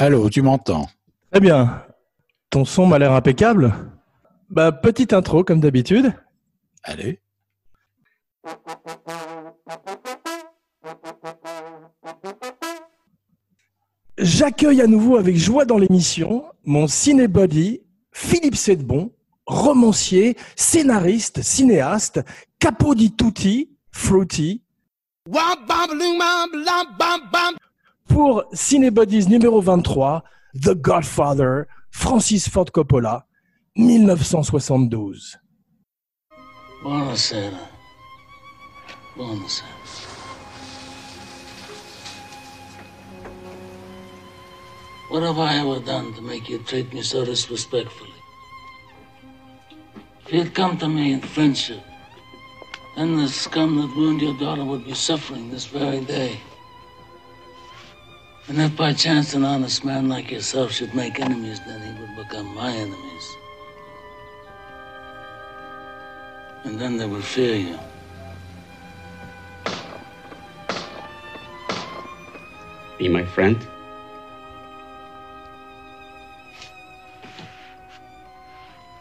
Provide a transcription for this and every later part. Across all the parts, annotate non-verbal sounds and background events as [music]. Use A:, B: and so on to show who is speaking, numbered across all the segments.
A: Allô, tu m'entends?
B: Très bien. Ton son m'a l'air impeccable. Bah, petite intro comme d'habitude.
A: Allez.
B: J'accueille à nouveau avec joie dans l'émission mon cinébody Philippe Sedbon, romancier, scénariste, cinéaste, capo di tutti, fruity. Pour Cinebodies numéro 23, The Godfather, Francis Ford Coppola, 1972.
C: Buonasera. Buonasera. What have I ever done to make you treat me so disrespectfully? If you'd come to me in friendship, then the scum that ruined your daughter would be suffering this very day. And if by chance an honest man like yourself should make enemies, then he would become my enemies. And then they would fear you.
D: Be my friend?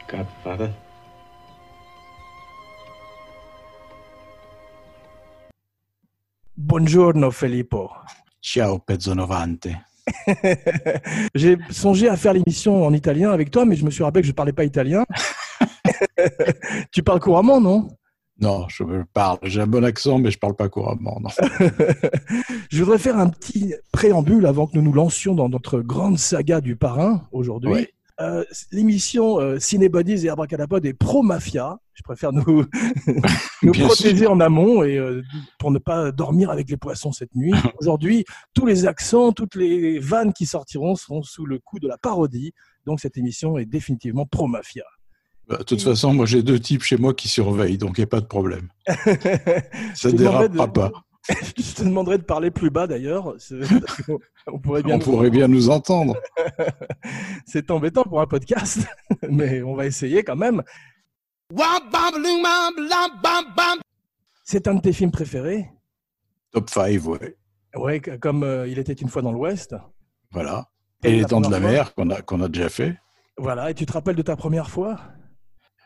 D: Godfather?
B: Buongiorno Filippo.
A: Ciao, pezzo novante. [laughs]
B: J'ai songé à faire l'émission en italien avec toi, mais je me suis rappelé que je ne parlais pas italien. [laughs] tu parles couramment, non?
A: Non, je parle. J'ai un bon accent, mais je parle pas couramment. Non. [laughs]
B: Je voudrais faire un petit préambule avant que nous nous lancions dans notre grande saga du parrain aujourd'hui.
A: Oui.
B: Euh, L'émission euh, Cinébodies et Abracadapod est pro-mafia. Je préfère nous, [laughs] nous protéger en amont et euh, pour ne pas dormir avec les poissons cette nuit. [laughs] Aujourd'hui, tous les accents, toutes les vannes qui sortiront seront sous le coup de la parodie. Donc cette émission est définitivement pro-mafia.
A: Bah, De toute façon, moi, j'ai deux types chez moi qui surveillent, donc il n'y a pas de problème. [laughs] Ça
B: demanderais
A: dérapera
B: de-
A: pas. [laughs]
B: Je te demanderais de parler plus bas d'ailleurs. [laughs] On pourrait bien
A: On pourrait bien nous entendre. [laughs]
B: C'est embêtant pour un podcast, mais on va essayer quand même. C'est un de tes films préférés?
A: Top 5, ouais.
B: Ouais, comme euh, Il était une fois dans l'Ouest.
A: Voilà. Et les dents de la mer qu'on a, qu'on a déjà fait.
B: Voilà, et tu te rappelles de ta première fois?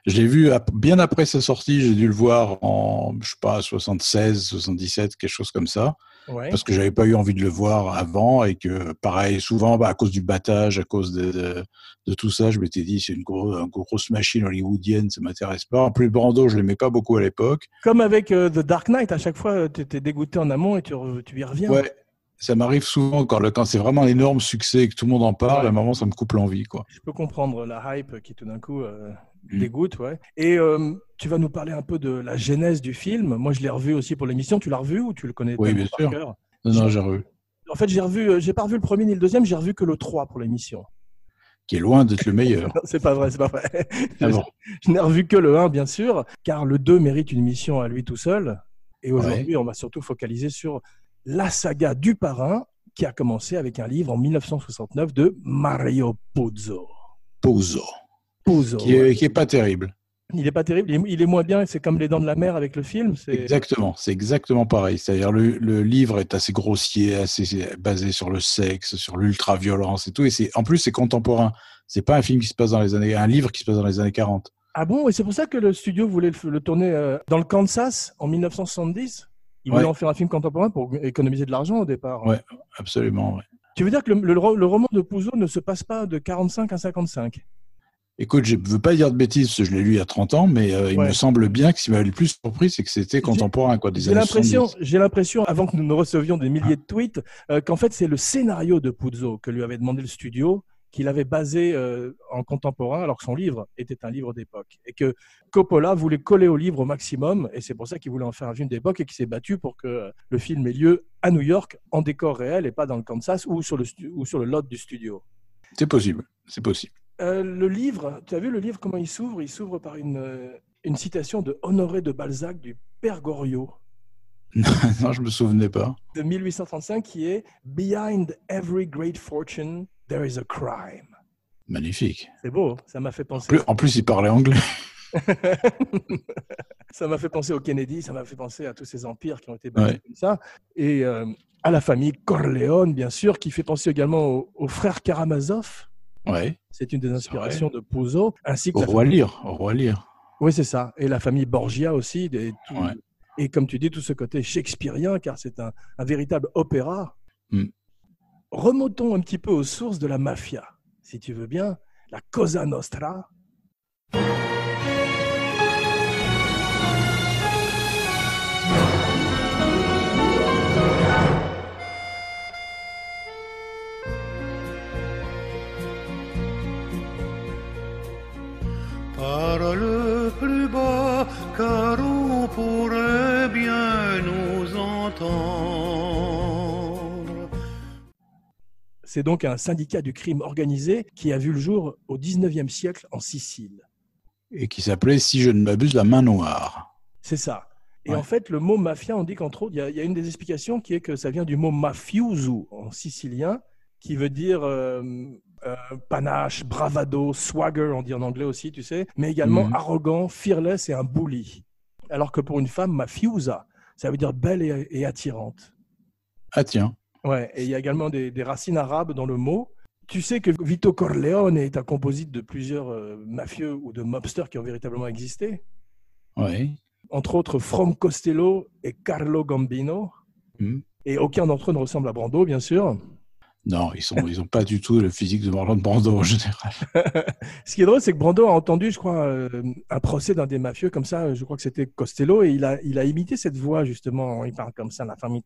A: J'ai vu ap- bien après sa sortie, j'ai dû le voir en, je sais pas, 76, 77, quelque chose comme ça.
B: Ouais.
A: parce que j'avais pas eu envie de le voir avant et que pareil souvent bah, à cause du battage à cause de, de, de tout ça je m'étais dit c'est une, gros, une grosse machine hollywoodienne ça m'intéresse pas en plus Brando je l'aimais pas beaucoup à l'époque
B: Comme avec euh, The Dark Knight, à chaque fois, tu étais dégoûté en amont et tu, tu y reviens.
A: ouais ça m'arrive souvent quand, quand c'est vraiment un énorme succès et que tout le monde en parle à un moment ça me coupe l'envie quoi
B: Je peux comprendre la hype qui tout d'un coup euh,
A: Mm.
B: dégoûte. Ouais. Et euh, tu vas nous parler un peu de la genèse du film. Moi, je l'ai revu aussi pour l'émission. Tu l'as revu ou tu le connais
A: Oui, bien sûr.
B: cœur?
A: Non non j'ai revu
B: En fait, j'ai revu, euh, j'ai pas revu le premier ni le deuxième, j'ai revu que le 3 pour l'émission.
A: qui est loin d'être le meilleur [laughs]
B: c'est pas vrai, c'est pas vrai.
A: Ah bon. [laughs]
B: Je n'ai revu que le 1, bien sûr, car le 2 mérite une mission à lui tout seul. Et aujourd'hui, on va surtout focaliser sur la saga du parrain qui a commencé avec un livre en 1969 de Mario Puzo.
A: Pozo Qui est, qui est pas terrible
B: Il est pas terrible, il est, il est moins bien, c'est comme Les Dents de la Mer avec le film.
A: Exactement, c'est exactement pareil. C'est-à-dire le, le livre est assez grossier, assez basé sur le sexe, sur l'ultra-violence et tout. Et c'est en plus c'est contemporain. C'est pas un film qui se passe dans les années, un livre qui se passe dans les années 40.
B: Ah bon? Et c'est pour ça que le studio voulait le, le tourner euh, dans le Kansas en 1970 Il voulait
A: Ouais.
B: en faire un film contemporain pour économiser de l'argent au départ.
A: Ouais. Absolument. ouais.
B: Tu veux dire que le, le ro- le roman de Puzo ne se passe pas de 45 à 55
A: Écoute, je ne veux pas dire de bêtises, parce que je l'ai lu il y a 30 ans, mais euh, il
B: Ouais.
A: me semble bien que ce qui m'avait le plus surpris, c'est que c'était contemporain, quoi, des
B: J'ai l'impression,
A: 70.
B: j'ai l'impression, avant que nous ne recevions des milliers de tweets, euh, qu'en fait c'est le scénario de Puzo que lui avait demandé le studio, qu'il avait basé euh, en contemporain, alors que son livre était un livre d'époque, et que Coppola voulait coller au livre au maximum, et c'est pour ça qu'il voulait en faire un film d'époque et qu'il s'est battu pour que le film ait lieu à New York en décor réel et pas dans le Kansas ou sur le, stu- ou sur le lot du studio.
A: C'est possible, c'est possible.
B: Euh, le livre, tu as vu le livre comment il s'ouvre? Il s'ouvre par une, euh, une citation de Honoré de Balzac du Père Goriot.
A: non, [laughs] je me souvenais pas.
B: de 1835 qui est Behind every great fortune, there is a crime.
A: Magnifique.
B: C'est beau, ça m'a fait
A: En
B: penser.
A: plus, en plus, il parlait anglais. [laughs] [laughs]
B: ça m'a fait penser au Kennedy, ça m'a fait penser à tous ces empires qui ont été bâtis
A: Ouais.
B: comme ça. Et euh, à la famille Corleone, bien sûr, qui fait penser également au, au frère Karamazov.
A: Ouais.
B: C'est une des inspirations de Puzo, ainsi que
A: Au roi Lear. Au roi Lear.
B: Oui, c'est ça. Et la famille Borgia aussi. des- tout-
A: Ouais.
B: Et comme tu dis, tout ce côté shakespearien, car c'est un, un véritable opéra.
A: Mm.
B: Remontons un petit peu aux sources de la mafia, si tu veux bien. La Cosa Nostra.
E: Parle plus bas, car on pourrait bien nous entendre.
B: C'est donc un syndicat du crime organisé qui a vu le jour au 19e siècle en Sicile.
A: Et qui s'appelait, si je ne m'abuse, la main noire.
B: C'est ça. Et
A: Ouais.
B: en fait, le mot mafia, on dit qu'entre autres, il y, a- il y a une des explications qui est que ça vient du mot mafioso en sicilien, qui veut dire euh, euh, panache, bravado, swagger, on dit en anglais aussi, tu sais, mais également
A: Mhm.
B: arrogant, fearless et un bully. Alors que pour une femme, mafiosa, ça veut dire belle et, et attirante.
A: Ah tiens.
B: Ouais, et il y a également des, des racines arabes dans le mot. Tu sais que Vito Corleone est un composite de plusieurs euh, mafieux ou de mobsters qui ont véritablement existé
A: Ouais.
B: entre autres From Costello et Carlo Gambino.
A: Hmm.
B: Et aucun d'entre eux ne ressemble à Brando, bien sûr.
A: Non, ils sont, ils ont pas du tout le physique de Marlon Brando en général. [laughs]
B: Ce qui est drôle, c'est que Brando a entendu, je crois, euh, un procès d'un des mafieux comme ça, je crois que c'était Costello, et il a, il a imité cette voix, justement. Il parle comme ça, la famille.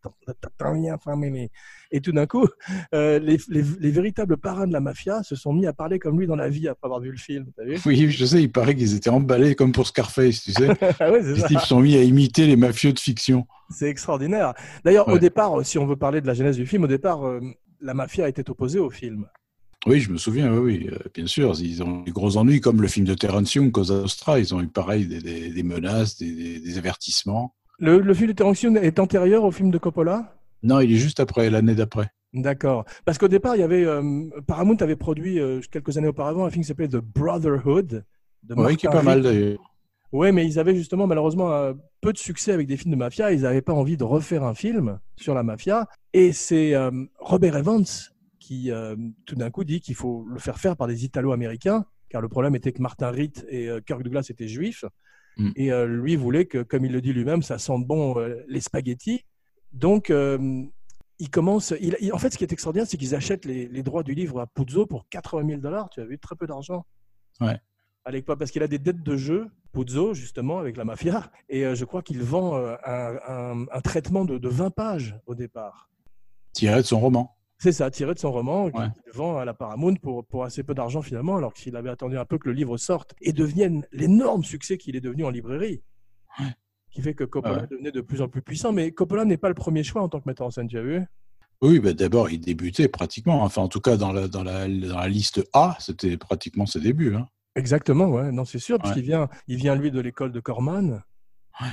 B: Et tout d'un coup, euh, les, les- les véritables parrains de la mafia se sont mis à parler comme lui dans la vie après avoir vu le film. Vu?
A: Oui, je sais, il paraît qu'ils étaient emballés comme pour Scarface, tu sais. [laughs]
B: Ah ouais, c'est
A: Les
B: ça.
A: types se sont mis à imiter les mafieux de fiction.
B: C'est extraordinaire. D'ailleurs, au départ, si on veut parler de la genèse du film, au départ, euh, la mafia était opposée au film.
A: Oui, je me souviens, oui, oui, euh, bien sûr. Ils ont eu des gros ennuis, comme le film de Terence Young, Cosa Nostra. Ils ont eu pareil des, des- des menaces, des, avertissements.
B: Le, le film de Terence Young est antérieur au film de Coppola?
A: Non, il est juste après, l'année d'après.
B: D'accord. Parce qu'au départ, il y avait euh, Paramount avait produit euh, quelques années auparavant un film qui s'appelait The Brotherhood. De
A: Oui, qui est pas mal d'ailleurs.
B: Ouais, mais ils avaient justement malheureusement peu de succès avec des films de mafia. Ils n'avaient pas envie de refaire un film sur la mafia. Et c'est euh, Robert Evans qui euh, tout d'un coup dit qu'il faut le faire faire par des Italo-Américains, car le problème était que Martin Ritt et euh, Kirk Douglas étaient juifs.
A: Mm.
B: Et lui voulait que, comme il le dit lui-même, ça sente bon les spaghettis. Donc, il commence. il- il- en fait, ce qui est extraordinaire, c'est qu'ils achètent les, les droits du livre à Puzo pour 80 000 dollars. Tu as vu, très peu d'argent.
A: Ouais.
B: Parce qu'il a des dettes de jeu, Puzo, justement, avec la mafia. Et euh, je crois qu'il vend euh, un, un- un traitement de, de 20 pages au départ.
A: Tiré de son roman.
B: C'est ça, tiré de son roman, qu'il
A: Ouais.
B: vend à la Paramount pour, pour assez peu d'argent finalement, alors qu'il avait attendu un peu que le livre sorte et devienne l'énorme succès qu'il est devenu en librairie.
A: Ouais.
B: Qui fait que Coppola
A: ouais.
B: devenait de plus en plus puissant. Mais Coppola n'est pas le premier choix en tant que metteur en scène, tu as vu?
A: Oui, bah, d'abord, il débutait pratiquement. Enfin, en tout cas, dans la, dans la, dans la liste A, c'était pratiquement ses débuts. hein.
B: Exactement, ouais, non, c'est sûr,
A: Ouais.
B: puisqu'il vient, il vient lui de l'école de Corman.
A: Ouais.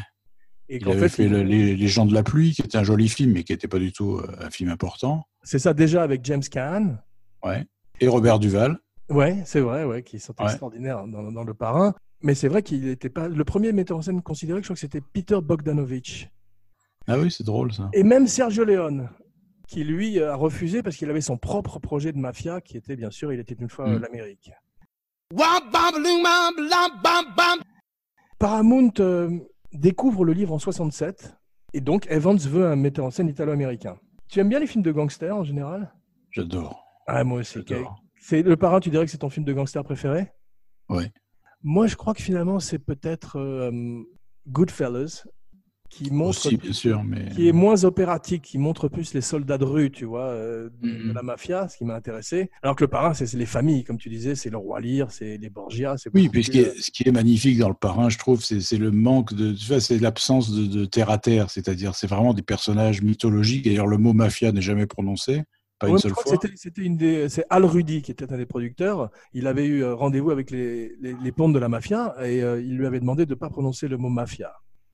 B: Et
A: Il avait
B: fait,
A: fait le- les, les gens de la pluie, qui était un joli film, mais qui n'était pas du tout euh, un film important.
B: c'est ça déjà avec James Caan.
A: Ouais. Et Robert Duval.
B: Ouais, c'est vrai, ouais, qui sont
A: Ouais.
B: extraordinaires dans, dans Le Parrain. Mais c'est vrai qu'il n'était pas le premier metteur en scène considéré. Je crois que c'était Peter Bogdanovich.
A: Ah oui, c'est drôle ça.
B: Et même Sergio Leone, qui lui a refusé parce qu'il avait son propre projet de mafia, qui était bien sûr, il était une fois
A: Mm.
B: euh, l'Amérique. Paramount euh, découvre le livre en 67, et donc Evans veut un metteur en scène italo-américain. Tu aimes bien les films de gangsters en général?
A: J'adore.
B: Ah, moi aussi.
A: J'adore.
B: C'est le parrain, tu dirais que c'est ton film de gangster préféré?
A: Ouais.
B: Moi, je crois que finalement, c'est peut-être euh, Goodfellas, qui montre
A: Aussi, bien sûr, mais
B: qui est moins opératique, qui montre plus les soldats de rue, tu vois, euh, de,
A: Mhm.
B: de la mafia, ce qui m'a intéressé. Alors que le parrain, c'est les familles, comme tu disais, c'est le roi Lear, c'est les Borgia. c'est
A: Oui,
B: beaucoup
A: puis ce qui, est, ce qui est magnifique dans le parrain, je trouve, c'est le manque de, tu vois, c'est l'absence de, de terre à terre, c'est-à-dire c'est vraiment des personnages mythologiques. D'ailleurs, le mot mafia n'est jamais prononcé, pas
B: Ouais,
A: une seule fois.
B: c'était- C'était une des, c'est Al Rudy qui était un des producteurs. Il avait eu euh, rendez-vous avec les, les, les pontes de la mafia et euh, il lui avait demandé de ne pas prononcer le mot mafia.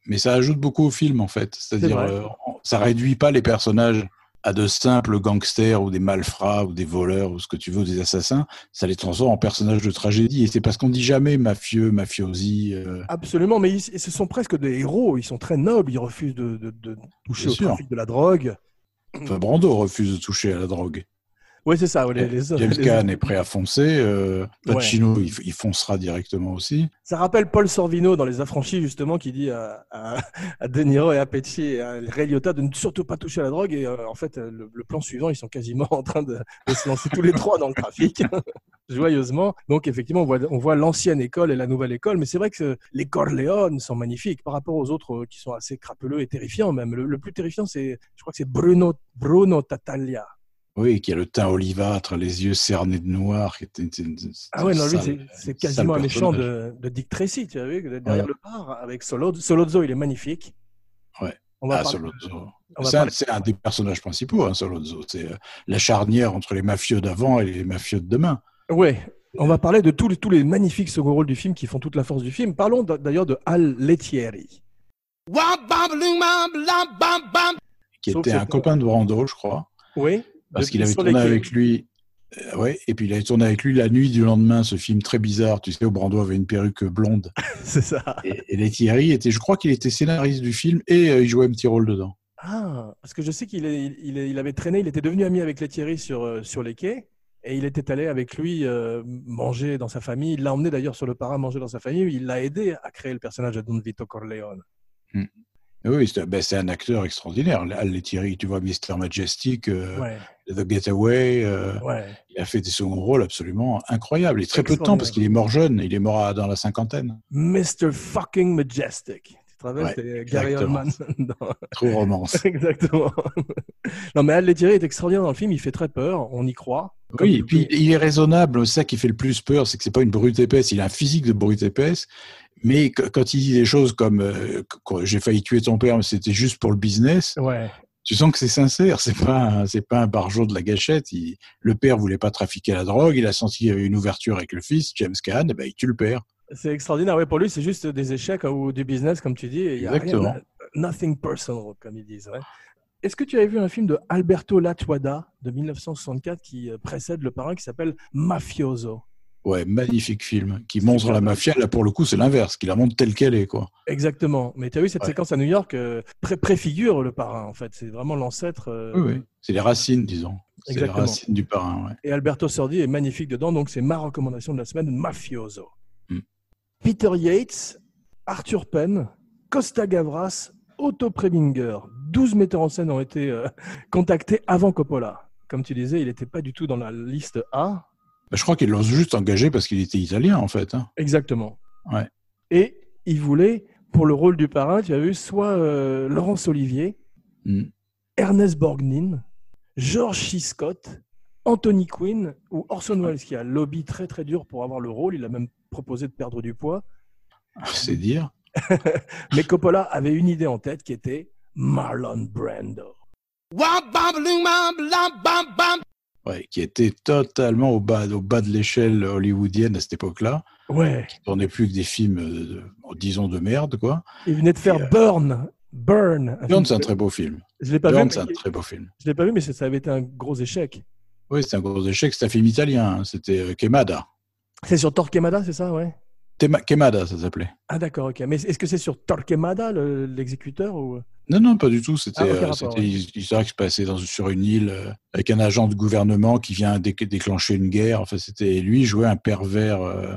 A: Mais ça ajoute beaucoup au film, en fait. C'est-à-dire, euh, ça réduit pas les personnages à de simples gangsters ou des malfrats ou des voleurs ou ce que tu veux, ou des assassins. Ça les transforme en personnages de tragédie. Et c'est parce qu'on dit jamais mafieux, mafiosi. euh,
B: Absolument, mais ils, ce sont presque des héros. Ils sont très nobles. Ils refusent de, de- de toucher
A: Bien
B: au
A: sûr.
B: trafic de la drogue.
A: Enfin, Brando refuse de toucher à la drogue.
B: Oui, c'est ça. les- les-
A: James
B: les-
A: Caan est prêt à foncer. euh, Pacino, il, il foncera directement aussi.
B: Ça rappelle Paul Sorvino dans Les Affranchis, justement, qui dit à, à, à De Niro et à Pesci et à Ray Liotta de ne surtout pas toucher à la drogue. Et euh, en fait, euh, le, le plan suivant, ils sont quasiment [laughs] en train de, de se lancer tous les trois dans le trafic, [laughs] joyeusement. Donc, effectivement, on voit, on voit l'ancienne école et la nouvelle école. Mais c'est vrai que les Corleone sont magnifiques par rapport aux autres euh, qui sont assez crapuleux et terrifiants même. Le, le plus terrifiant, c'est, je crois que c'est Bruno, Bruno Tattaglia.
A: Oui, qui a le teint olivâtre, les yeux cernés de noir. Qui était, était- était-
B: Ah ouais, non, lui,
A: sale-
B: c'est- quasiment un méchant de, de Dick Tracy, tu as vu, derrière
A: Ouais.
B: le bar, avec Solo- Solozzo, il est magnifique.
A: Ouais.
B: On va
A: Ah,
B: parler-
A: Solozzo. C'est un, des personnages principaux, hein, Solozzo. C'est euh, la charnière entre les mafieux d'avant et les mafieux de demain.
B: Ouais, on va parler de tous les, tous les magnifiques second rôles du film qui font toute la force du film. Parlons d'ailleurs de Al Lettieri.
A: Qui était un copain de Brando, je crois.
B: Oui.
A: Parce qu'il avait tourné avec lui. euh, ouais, et puis il avait tourné avec lui La nuit du lendemain, ce film très bizarre. Tu sais, où Brando avait une perruque blonde. [laughs]
B: C'est ça.
A: Et, et les Thierry était, je crois qu'il était scénariste du film et euh, il jouait un petit rôle dedans.
B: Ah, parce que je sais qu'il il, il avait traîné, il était devenu ami avec Lettieri sur, euh, sur les quais. Et il était allé avec lui euh, manger dans sa famille. Il l'a emmené d'ailleurs sur le parrain manger dans sa famille. Il l'a aidé à créer le personnage de Don Vito Corleone.
A: Et oui, c'est ben, c'est un acteur extraordinaire. Al Thierry, tu vois, Mister Majestic, euh,
B: Ouais,
A: The Getaway, euh,
B: ouais.
A: il a fait des seconds rôles absolument incroyables. Et très peu de temps parce qu'il est mort jeune, il est mort à- dans la cinquantaine.
B: Mr. fucking Majestic. Tu te rappelles,
A: Ouais,
B: c'était Gary. Oldman. [laughs]
A: Trop romance. [laughs]
B: Exactement. [laughs] non, mais Al est extraordinaire dans le film. Il fait très peur. On y croit.
A: Oui, et puis il est raisonnable. C'est ça qui fait le plus peur, c'est que c'est pas une brute épaisse. Il a un physique de brute épaisse, mais quand il dit des choses comme euh, j'ai failli tuer ton père, mais c'était juste pour le business,
B: Ouais.
A: Tu sens que c'est sincère. C'est pas c'est pas un barjot de la gâchette. Il- le père voulait pas trafiquer la drogue. Il a senti qu'il y avait une ouverture avec le fils, James Caan. Et ben il tue le père.
B: C'est extraordinaire. Ouais, pour lui, c'est juste des échecs hein, ou du business, comme tu dis. et Il y a
A: Exactement.
B: rien, nothing personal, comme ils disent. ouais. Est-ce que tu avais vu un film de Alberto Lattuada de 1964 qui euh, précède Le Parrain qui s'appelle Mafioso?
A: Ouais, magnifique film qui montre la mafia. Là, pour le coup, c'est l'inverse, qui la montre telle qu'elle est, quoi.
B: Exactement. Mais tu as vu cette
A: Ouais.
B: séquence à New York euh, pré- préfigure Le Parrain, en fait. C'est vraiment l'ancêtre. euh,
A: Oui, oui. C'est les racines, disons. C'est les racines du parrain, ouais.
B: Et Alberto Sordi est magnifique dedans, donc c'est ma recommandation de la semaine, Mafioso.
A: Mm.
B: Peter Yates, Arthur Penn, Costa Gavras, Otto Preminger, 12 metteurs en scène ont été euh, [laughs] contactés avant Coppola. Comme tu disais, il n'était pas du tout dans la liste A.
A: Bah, je crois qu'ils l'ont juste engagé parce qu'il était italien, en fait. hein.
B: Exactement.
A: Ouais.
B: Et il voulait, pour le rôle du parrain, tu as vu, soit euh, Laurence Olivier,
A: Mm.
B: Ernest Borgnine, George C. Scott, Anthony Quinn ou Orson Welles qui a lobby très très dur pour avoir le rôle. Il a même proposé de perdre du poids.
A: C'est dire. [laughs]
B: Mais Coppola avait une idée en tête qui était Marlon Brando.
A: Ouais, qui était totalement au bas, au bas de l'échelle hollywoodienne à cette époque-là.
B: Ouais,
A: qui tournait plus que des films, euh, disons, de merde, quoi.
B: il venait de faire
A: Et, euh,
B: Burn. Burn.
A: Burn, c'est un très beau film.
B: Je l'ai pas
A: Burn,
B: vu.
A: c'est un très beau film.
B: Je l'ai pas vu, mais ça ça avait été un gros échec.
A: Oui, c'est un gros échec. C'est un film italien. hein. C'était euh, Quemada.
B: C'est sur Torquemada, c'est ça, ouais.
A: Quemada, ça s'appelait.
B: Ah d'accord, ok. Mais est-ce que c'est sur Torquemada, le- l'exécuteur ou...
A: Non, non, pas du tout. C'était,
B: Ah,
A: euh,
B: ouais.
A: une histoire qui se passait dans, sur une île euh, avec un agent de gouvernement qui vient dé- déclencher une guerre. Enfin, c'était lui jouait un pervers euh,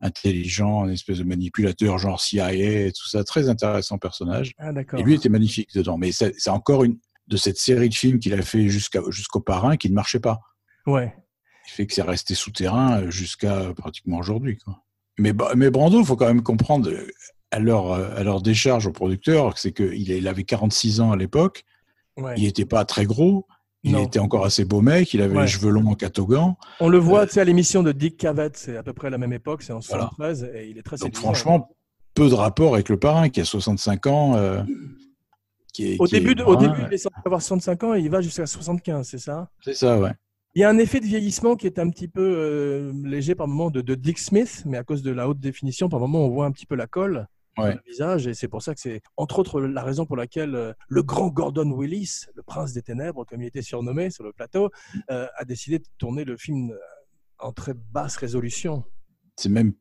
A: intelligent, un espèce de manipulateur genre CIA et tout ça. Très intéressant personnage.
B: Ah d'accord.
A: Et lui était magnifique dedans. Mais c'est encore une de cette série de films qu'il a fait jusqu'au parrain qui ne marchait pas.
B: Ouais.
A: Il fait que c'est resté souterrain jusqu'à pratiquement aujourd'hui. quoi. Mais, mais Brando, il faut quand même comprendre, à leur, à leur décharge au producteur, c'est qu'il il avait 46 ans à l'époque,
B: ouais.
A: il n'était pas très gros, il
B: Non.
A: était encore assez beau mec, il avait
B: Ouais.
A: les cheveux longs en catogan.
B: On le voit,
A: Euh,
B: tu sais, à l'émission de Dick Cavett, c'est à peu près la même époque, c'est en
A: Voilà.
B: 73, et il est très
A: Donc franchement, peu de rapport avec le parrain qui a 65 ans. euh, qui est,
B: Au
A: qui est
B: début, de- au début, il est censé avoir 65 ans et il va jusqu'à 75, c'est ça?
A: C'est ça, ouais.
B: Il y a un effet de vieillissement qui est un petit peu euh, léger par moment de, de Dick Smith, mais à cause de la haute définition, par moment, on voit un petit peu la colle sur le visage, et c'est pour ça que c'est, entre autres, la raison pour laquelle euh, le grand Gordon Willis, le prince des ténèbres, comme il était surnommé sur le plateau, euh, a décidé de tourner le film en très basse résolution.
A: c'est même,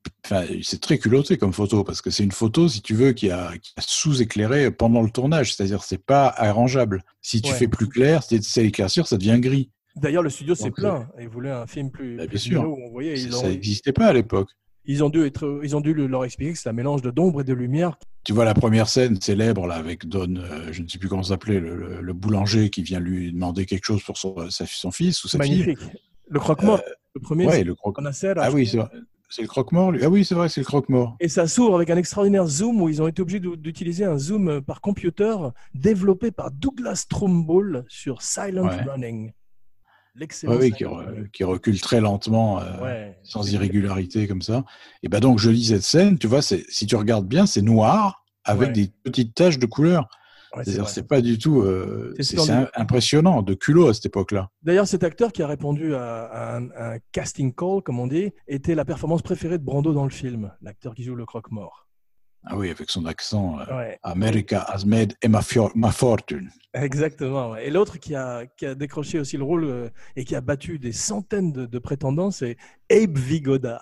A: c'est très culotté comme photo parce que c'est une photo, si tu veux, qui a, qui a sous-éclairé pendant le tournage. C'est-à-dire, c'est pas arrangeable. Si tu
B: Ouais.
A: fais plus clair, essaies d'éclaircir, ça devient gris.
B: D'ailleurs, le studio s'est
A: Donc,
B: plaint. Ils voulaient un film plus,
A: Bah,
B: plus
A: bien sûr.
B: vidéo où on voyait. Ils
A: Ça
B: ont,
A: n'existait pas à l'époque.
B: ils ont dû être, ils ont dû le- leur expliquer que c'est un mélange de d'ombre et de lumière.
A: Tu vois la première scène célèbre là avec Don, euh, je ne sais plus comment s'appelait, le, le- le boulanger qui vient lui demander quelque chose pour son, son fils ou sa fille.
B: Magnifique. Le croque-mort, le premier,
A: Ouais, le croque. Ah oui, c'est vrai. C'est le croque-mort, lui. Ah oui, c'est vrai, c'est le croque-mort.
B: Et ça s'ouvre avec un extraordinaire zoom où ils ont été obligés d'u- d'utiliser un zoom euh, par computer développé par Douglas Trumbull sur Silent
A: Ouais.
B: Running.
A: Ouais, oui, qui, re- recule très lentement, euh,
B: Ouais.
A: sans irrégularité comme ça. Et ben donc, je lis cette scène, tu vois, si tu regardes bien, c'est noir avec
B: Ouais.
A: des petites taches de couleur.
B: C'est
A: pas du tout. euh,
B: C'est
A: impressionnant, de culot à cette époque-là.
B: D'ailleurs, cet acteur qui a répondu à, à un, un casting call, comme on dit, était la performance préférée de Brando dans le film, l'acteur qui joue le croque-mort.
A: Ah oui, avec son accent. euh,
B: Ouais,
A: America has made my fortune.
B: exactement. Et l'autre qui a, qui a décroché aussi le rôle euh, et qui a battu des centaines de, de prétendants, c'est Abe Vigoda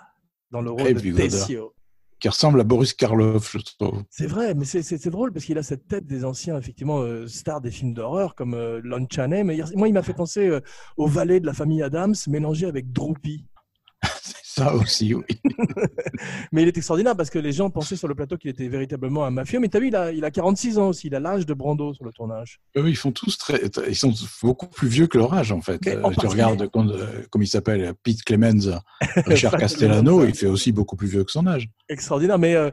B: dans le rôle
A: Abe
B: de
A: Vigoda.
B: Tessio.
A: Qui ressemble à Boris Karloff, je trouve.
B: C'est vrai, mais c'est- drôle parce qu'il a cette tête des anciens effectivement euh, stars des films d'horreur comme euh, Lon Chaney. Mais moi, il m'a fait penser euh, au valet de la famille Adams mélangé avec Droopy. [laughs]
A: Ça aussi, oui. [laughs]
B: Mais il est extraordinaire parce que les gens pensaient sur le plateau qu'il était véritablement un mafieux. Mais tu as vu, il a, il a 46 ans aussi. Il a l'âge de Brando sur le tournage.
A: Eux, ils font tous très, ils sont beaucoup plus vieux que leur âge en fait. Euh,
B: en
A: tu
B: particulier-
A: regardes comme, euh, comme il s'appelle, Pete Clemenza, [laughs] Richard Castellano, il fait aussi beaucoup plus vieux que son âge.
B: Extraordinaire. Mais euh,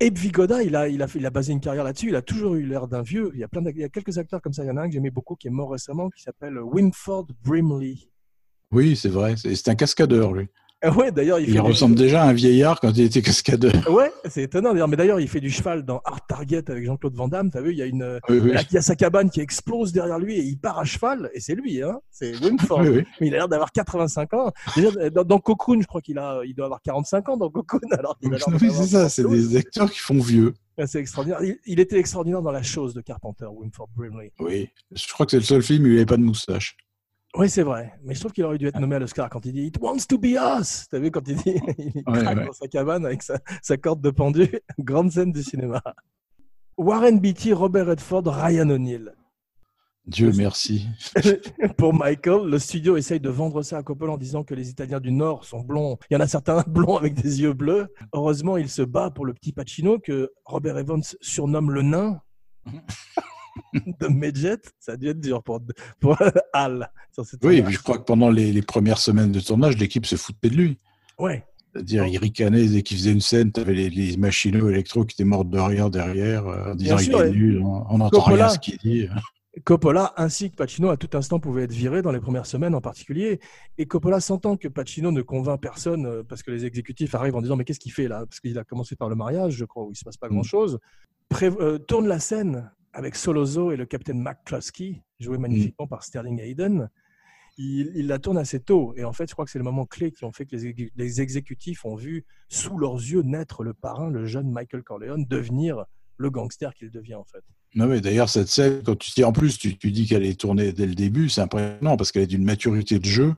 B: Vigoda, il a, il, a, fait- il a basé une carrière là-dessus. Il a toujours eu l'air d'un vieux. Il y, a plein il y a quelques acteurs comme ça. Il y en a un que j'aimais beaucoup qui est mort récemment qui s'appelle Wimford Brimley.
A: Oui, c'est vrai. C'est un cascadeur lui.
B: Ah ouais, d'ailleurs, il,
A: ressemble déjà à un vieillard quand il était cascadeur. [laughs]
B: Ouais, c'est étonnant d'ailleurs. Mais d'ailleurs, il fait du cheval dans Art Target avec Jean-Claude Van Damme. T'as vu, il y a une,
A: Oui, oui.
B: Là, il y a sa cabane qui explose derrière lui et il part à cheval. Et c'est lui, hein. C'est Wimford.
A: Oui.
B: Mais il a l'air d'avoir 85 ans. Déjà, dans, dans Cocoon, je crois qu'il a, il doit avoir 45 ans dans Cocoon. [laughs] Alors
A: c'est ça. C'est
B: 72.
A: des acteurs qui font vieux.
B: C'est extraordinaire. Il, il était extraordinaire dans la chose de Carpenter, Wimford Brimley.
A: Oui. Je crois que c'est le seul film où il n'avait pas de moustache.
B: Oui, c'est vrai. Mais je trouve qu'il aurait dû être nommé à l'Oscar quand il dit It wants to be us. T'as vu quand il dit [laughs] Il
A: Ouais,
B: craque
A: ouais.
B: dans sa cabane avec sa, sa corde de pendu. [laughs] Grande scène du cinéma. Warren Beatty, Robert Redford, Ryan O'Neill.
A: Dieu merci. [laughs]
B: Pour Michael, le studio essaye de vendre ça à Coppola en disant que les Italiens du Nord sont blonds. Il y en a certains blonds avec des yeux bleus. Heureusement, il se bat pour le petit Pacino que Robert Evans surnomme le nain [laughs] de Medjet. Ça a dû être dur pour, pour [laughs] Al. sur cette
A: Oui,
B: tournage.
A: je crois que pendant les, les premières semaines de tournage, l'équipe se foutait de lui.
B: Ouais.
A: C'est-à-dire, il ricanait dès qu'il faisait une scène, tu avais les, les machinaux électro qui étaient morts de rire derrière, euh, en disant
B: Bien
A: il
B: sûr,
A: est
B: et-
A: nul, on n'entend rien à ce qu'il dit.
B: Coppola ainsi que Pacino à tout instant pouvaient être virés dans les premières semaines en particulier. Et Coppola sentant que Pacino ne convainc personne euh, parce que les exécutifs arrivent en disant mais qu'est-ce qu'il fait là? Parce qu'il a commencé par le mariage, je crois, où il se passe pas
A: Mm.
B: grand-chose. Euh, tourne la scène avec Solozo et le capitaine McCluskey, joué magnifiquement par Sterling Hayden. Il, il la tourne assez tôt. Et en fait, je crois que c'est le moment clé qui ont fait que les, exé- les exécutifs ont vu sous leurs yeux naître le parrain, le jeune Michael Corleone, devenir le gangster qu'il devient en fait.
A: Non, mais d'ailleurs, cette scène, quand tu dis en plus, tu, tu dis qu'elle est tournée dès le début, c'est impressionnant parce qu'elle est d'une maturité de jeu.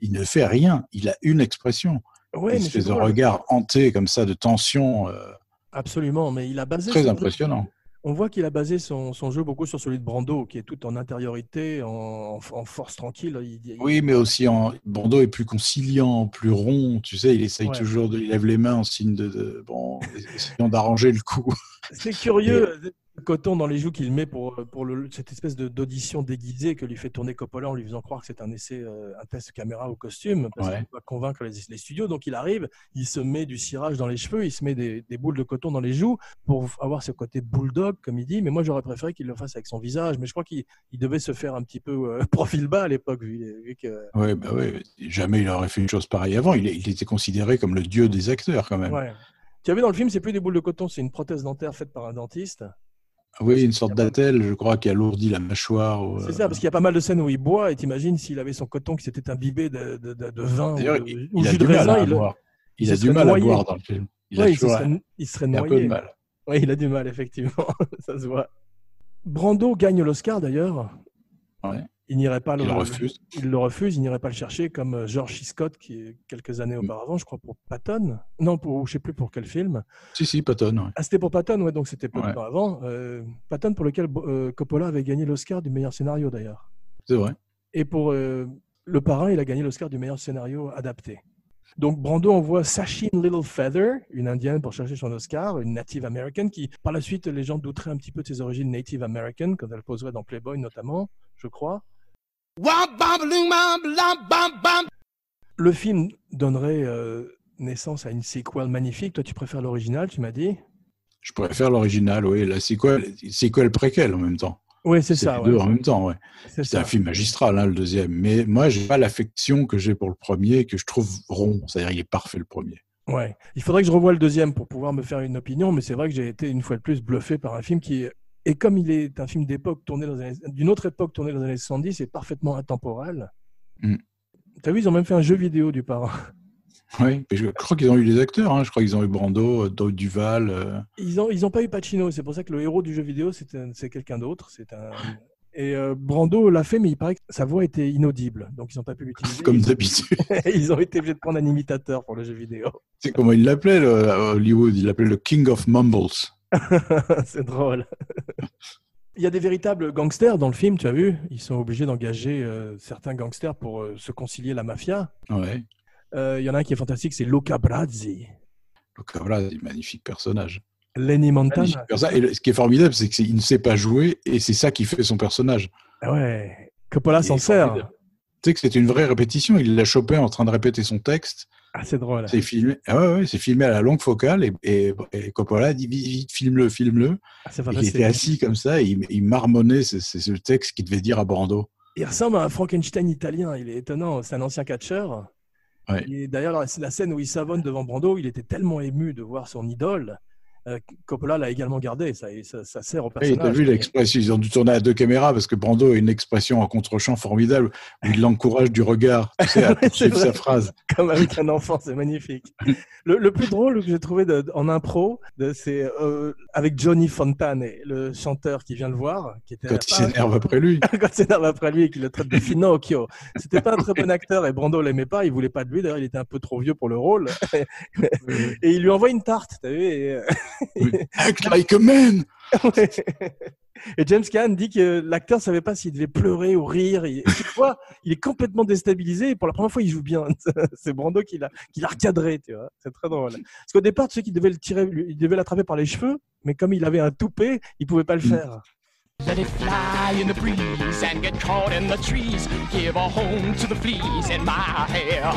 A: Il ne fait rien. Il a une expression.
B: Ouais,
A: espèce de
B: drôle.
A: regard hanté comme ça, de tension, euh,
B: Absolument, mais il a basé
A: très impressionnant.
B: On voit qu'il a basé son, son jeu beaucoup sur celui de Brando, qui est tout en intériorité, en, force tranquille. Il- il-
A: Oui, mais aussi en Bordeaux est plus conciliant, plus rond. Tu sais, il essaye
B: Ouais.
A: toujours de, il lève les mains en signe de, de- bon, essayons d'arranger le coup.
B: C'est curieux, [laughs] le coton dans les joues qu'il met pour, pour le- cette espèce d'audition déguisée que lui fait tourner Coppola en lui faisant croire que c'est un essai, euh, un test caméra au costume, parce
A: Ouais.
B: qu'il doit convaincre les, les studios. Donc il arrive, il se met du cirage dans les cheveux, il se met des, des boules de coton dans les joues pour avoir ce côté bulldog, comme il dit. Mais moi, j'aurais préféré qu'il le fasse avec son visage. Mais je crois qu'il il devait se faire un petit peu euh, [laughs] profil bas à l'époque, vu, vu que.
A: Ouais, bah ouais, jamais il aurait fait une chose pareille avant. Il, était considéré comme le dieu des acteurs quand même.
B: Ouais. Tu as vu dans le film, c'est plus des boules de coton, c'est une prothèse dentaire faite par un dentiste.
A: Oui, une sorte d'attelle, je crois, qui alourdit la mâchoire.
B: C'est
A: euh,
B: ça, parce qu'il y a pas mal de scènes où il boit, et t'imagines s'il avait son coton qui s'était imbibé de, de, de, de vin ou
A: D'ailleurs, il,
B: ou
A: il a
B: jus
A: du
B: de
A: mal
B: raisin,
A: à
B: il,
A: boire. Il
B: il
A: a du mal à
B: noyé.
A: boire dans le film. Il a
B: ouais, se
A: toujours
B: serait, il serait
A: il a un peu
B: noyé.
A: de mal.
B: Ouais, il a du mal, effectivement. [laughs] ça se voit. Brando gagne l'Oscar d'ailleurs.
A: Ouais.
B: Il n'irait pas
A: Il le refuse.
B: Il le refuse, il n'irait pas le chercher comme euh, George C. Scott, qui est quelques années auparavant, je crois, pour Patton. Non, pour, je sais plus pour quel film.
A: Si, si, Patton. ouais.
B: Ah, c'était pour Patton, ouais, donc c'était peu de
A: Ouais.
B: temps avant. Euh, Patton, pour lequel euh, Coppola avait gagné l'Oscar du meilleur scénario, d'ailleurs.
A: C'est vrai.
B: Et pour euh, Le Parrain, il a gagné l'Oscar du meilleur scénario adapté. Donc Brando envoie Sachin Little Feather, une indienne, pour chercher son Oscar, une native américaine qui, par la suite, les gens douteraient un petit peu de ses origines native américaines, quand elle poserait dans Playboy notamment, je crois. Le film donnerait euh, naissance à une sequel magnifique. Toi, tu préfères l'original, tu m'as dit?
A: Je faire l'original, oui. La sequel, sequel préquel en même temps.
B: Oui, c'est ça.
A: les
B: ouais.
A: deux en même temps, ouais.
B: C'est
A: un
B: ça.
A: film magistral, hein, le deuxième. Mais moi, j'ai pas l'affection que j'ai pour le premier, que je trouve rond. C'est-à-dire, il est parfait le premier.
B: Ouais. Il faudrait que je revoie le deuxième pour pouvoir me faire une opinion, mais c'est vrai que j'ai été une fois de plus bluffé par un film qui, et comme il est un film d'époque tourné d'une autre époque tourné dans les années 70, c'est parfaitement intemporel.
A: Mm.
B: T'as vu, ils ont même fait un jeu vidéo du parrain. [laughs]
A: Oui. Je crois qu'ils ont eu les acteurs. hein. Je crois qu'ils ont eu Brando, euh, Doug Duval. euh,
B: Ils ont, ils ont pas eu Pacino, c'est pour ça que le héros du jeu vidéo, c'est un- c'est quelqu'un d'autre. C'est un. Et euh, Brando l'a fait, mais il paraît que sa voix était inaudible, donc ils n'ont pas pu l'utiliser.
A: comme d'habitude. [laughs]
B: ils ont été obligés de prendre un imitateur pour le jeu vidéo.
A: C'est comment il l'appelait Hollywood. Il l'appelait le King of Mumbles. [laughs]
B: c'est drôle. Il y a des véritables gangsters dans le film, tu as vu? Ils sont obligés d'engager euh, certains gangsters pour euh, se concilier la mafia.
A: Ouais.
B: Euh, Il y en a un qui est fantastique, c'est Luca Brazzi.
A: C'est un magnifique personnage.
B: Lenny Montana.
A: Personnage. Et ce qui est formidable, c'est qu'il ne sait pas jouer et c'est ça qui fait son personnage.
B: Ah ouais. Coppola s'en sert.
A: Tu sais que c'était une vraie répétition. Il l'a chopé en train de répéter son texte.
B: Ah, c'est drôle.
A: C'est filmé. Ah ouais, ouais, c'est filmé à la longue focale et, et, et Coppola dit vite, vite, filme-le, filme-le.
B: Ah,
A: Il était assis comme ça et il, il marmonnait c'est ce texte qu'il devait dire à Brando.
B: Il ressemble à un Frankenstein italien. Il est étonnant. C'est un ancien catcheur.
A: Ouais.
B: Et D'ailleurs, la la scène où il savonne devant Brando, il était tellement ému de voir son idole. Euh, Coppola l'a également gardé. Ça, et ça, ça sert au personnage.
A: t'as vu l'expression, ils ont dû tourner à deux caméras parce que Brando a une expression en contre-champ formidable où il l'encourage du regard, tu sais, à [laughs] poursuivre sa phrase.
B: comme avec un enfant, c'est magnifique. [laughs] Le, le plus drôle que j'ai trouvé de- en impro, c'est euh, avec Johnny Fontane, le chanteur qui vient le voir, qui était
A: Quand il s'énerve après lui. [laughs]
B: quand il s'énerve après lui et qu'il le traite de Finocchio. C'était pas un très bon acteur et Brando l'aimait pas, il voulait pas de lui. D'ailleurs, il était un peu trop vieux pour le rôle. Et il lui envoie une tarte, t'as vu et, euh, [laughs]
A: Act like a man!
B: Ouais. Et James Caan dit que l'acteur savait pas s'il devait pleurer ou rire. Et tu vois, il est complètement déstabilisé. Et pour la première fois, il joue bien. [laughs] C'est Brando qui l'a, qui l'a recadré, tu vois. C'est très drôle. Parce qu'au départ, tu sais qu'il devait le tirer, il devait l'attraper par les cheveux, mais comme il avait un toupet, il pouvait pas le faire.
F: Let it fly in the breeze and get caught in the trees. Give a home to the fleas in my hair.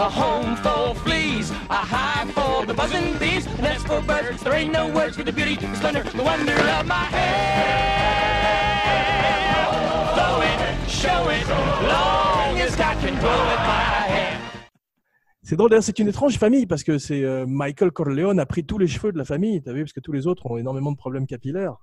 F: A home for fleas, a hive for the buzzing bees, an nest for birds. There ain't no words for the beauty, the splendor, the wonder of my hair. Blow it, show it, long as God can blow it my hair.
B: C'est drôle, c'est une étrange famille parce que c'est euh, Michael Corleone a pris tous les cheveux de la famille, t'as vu, parce que tous les autres ont énormément de problèmes capillaires.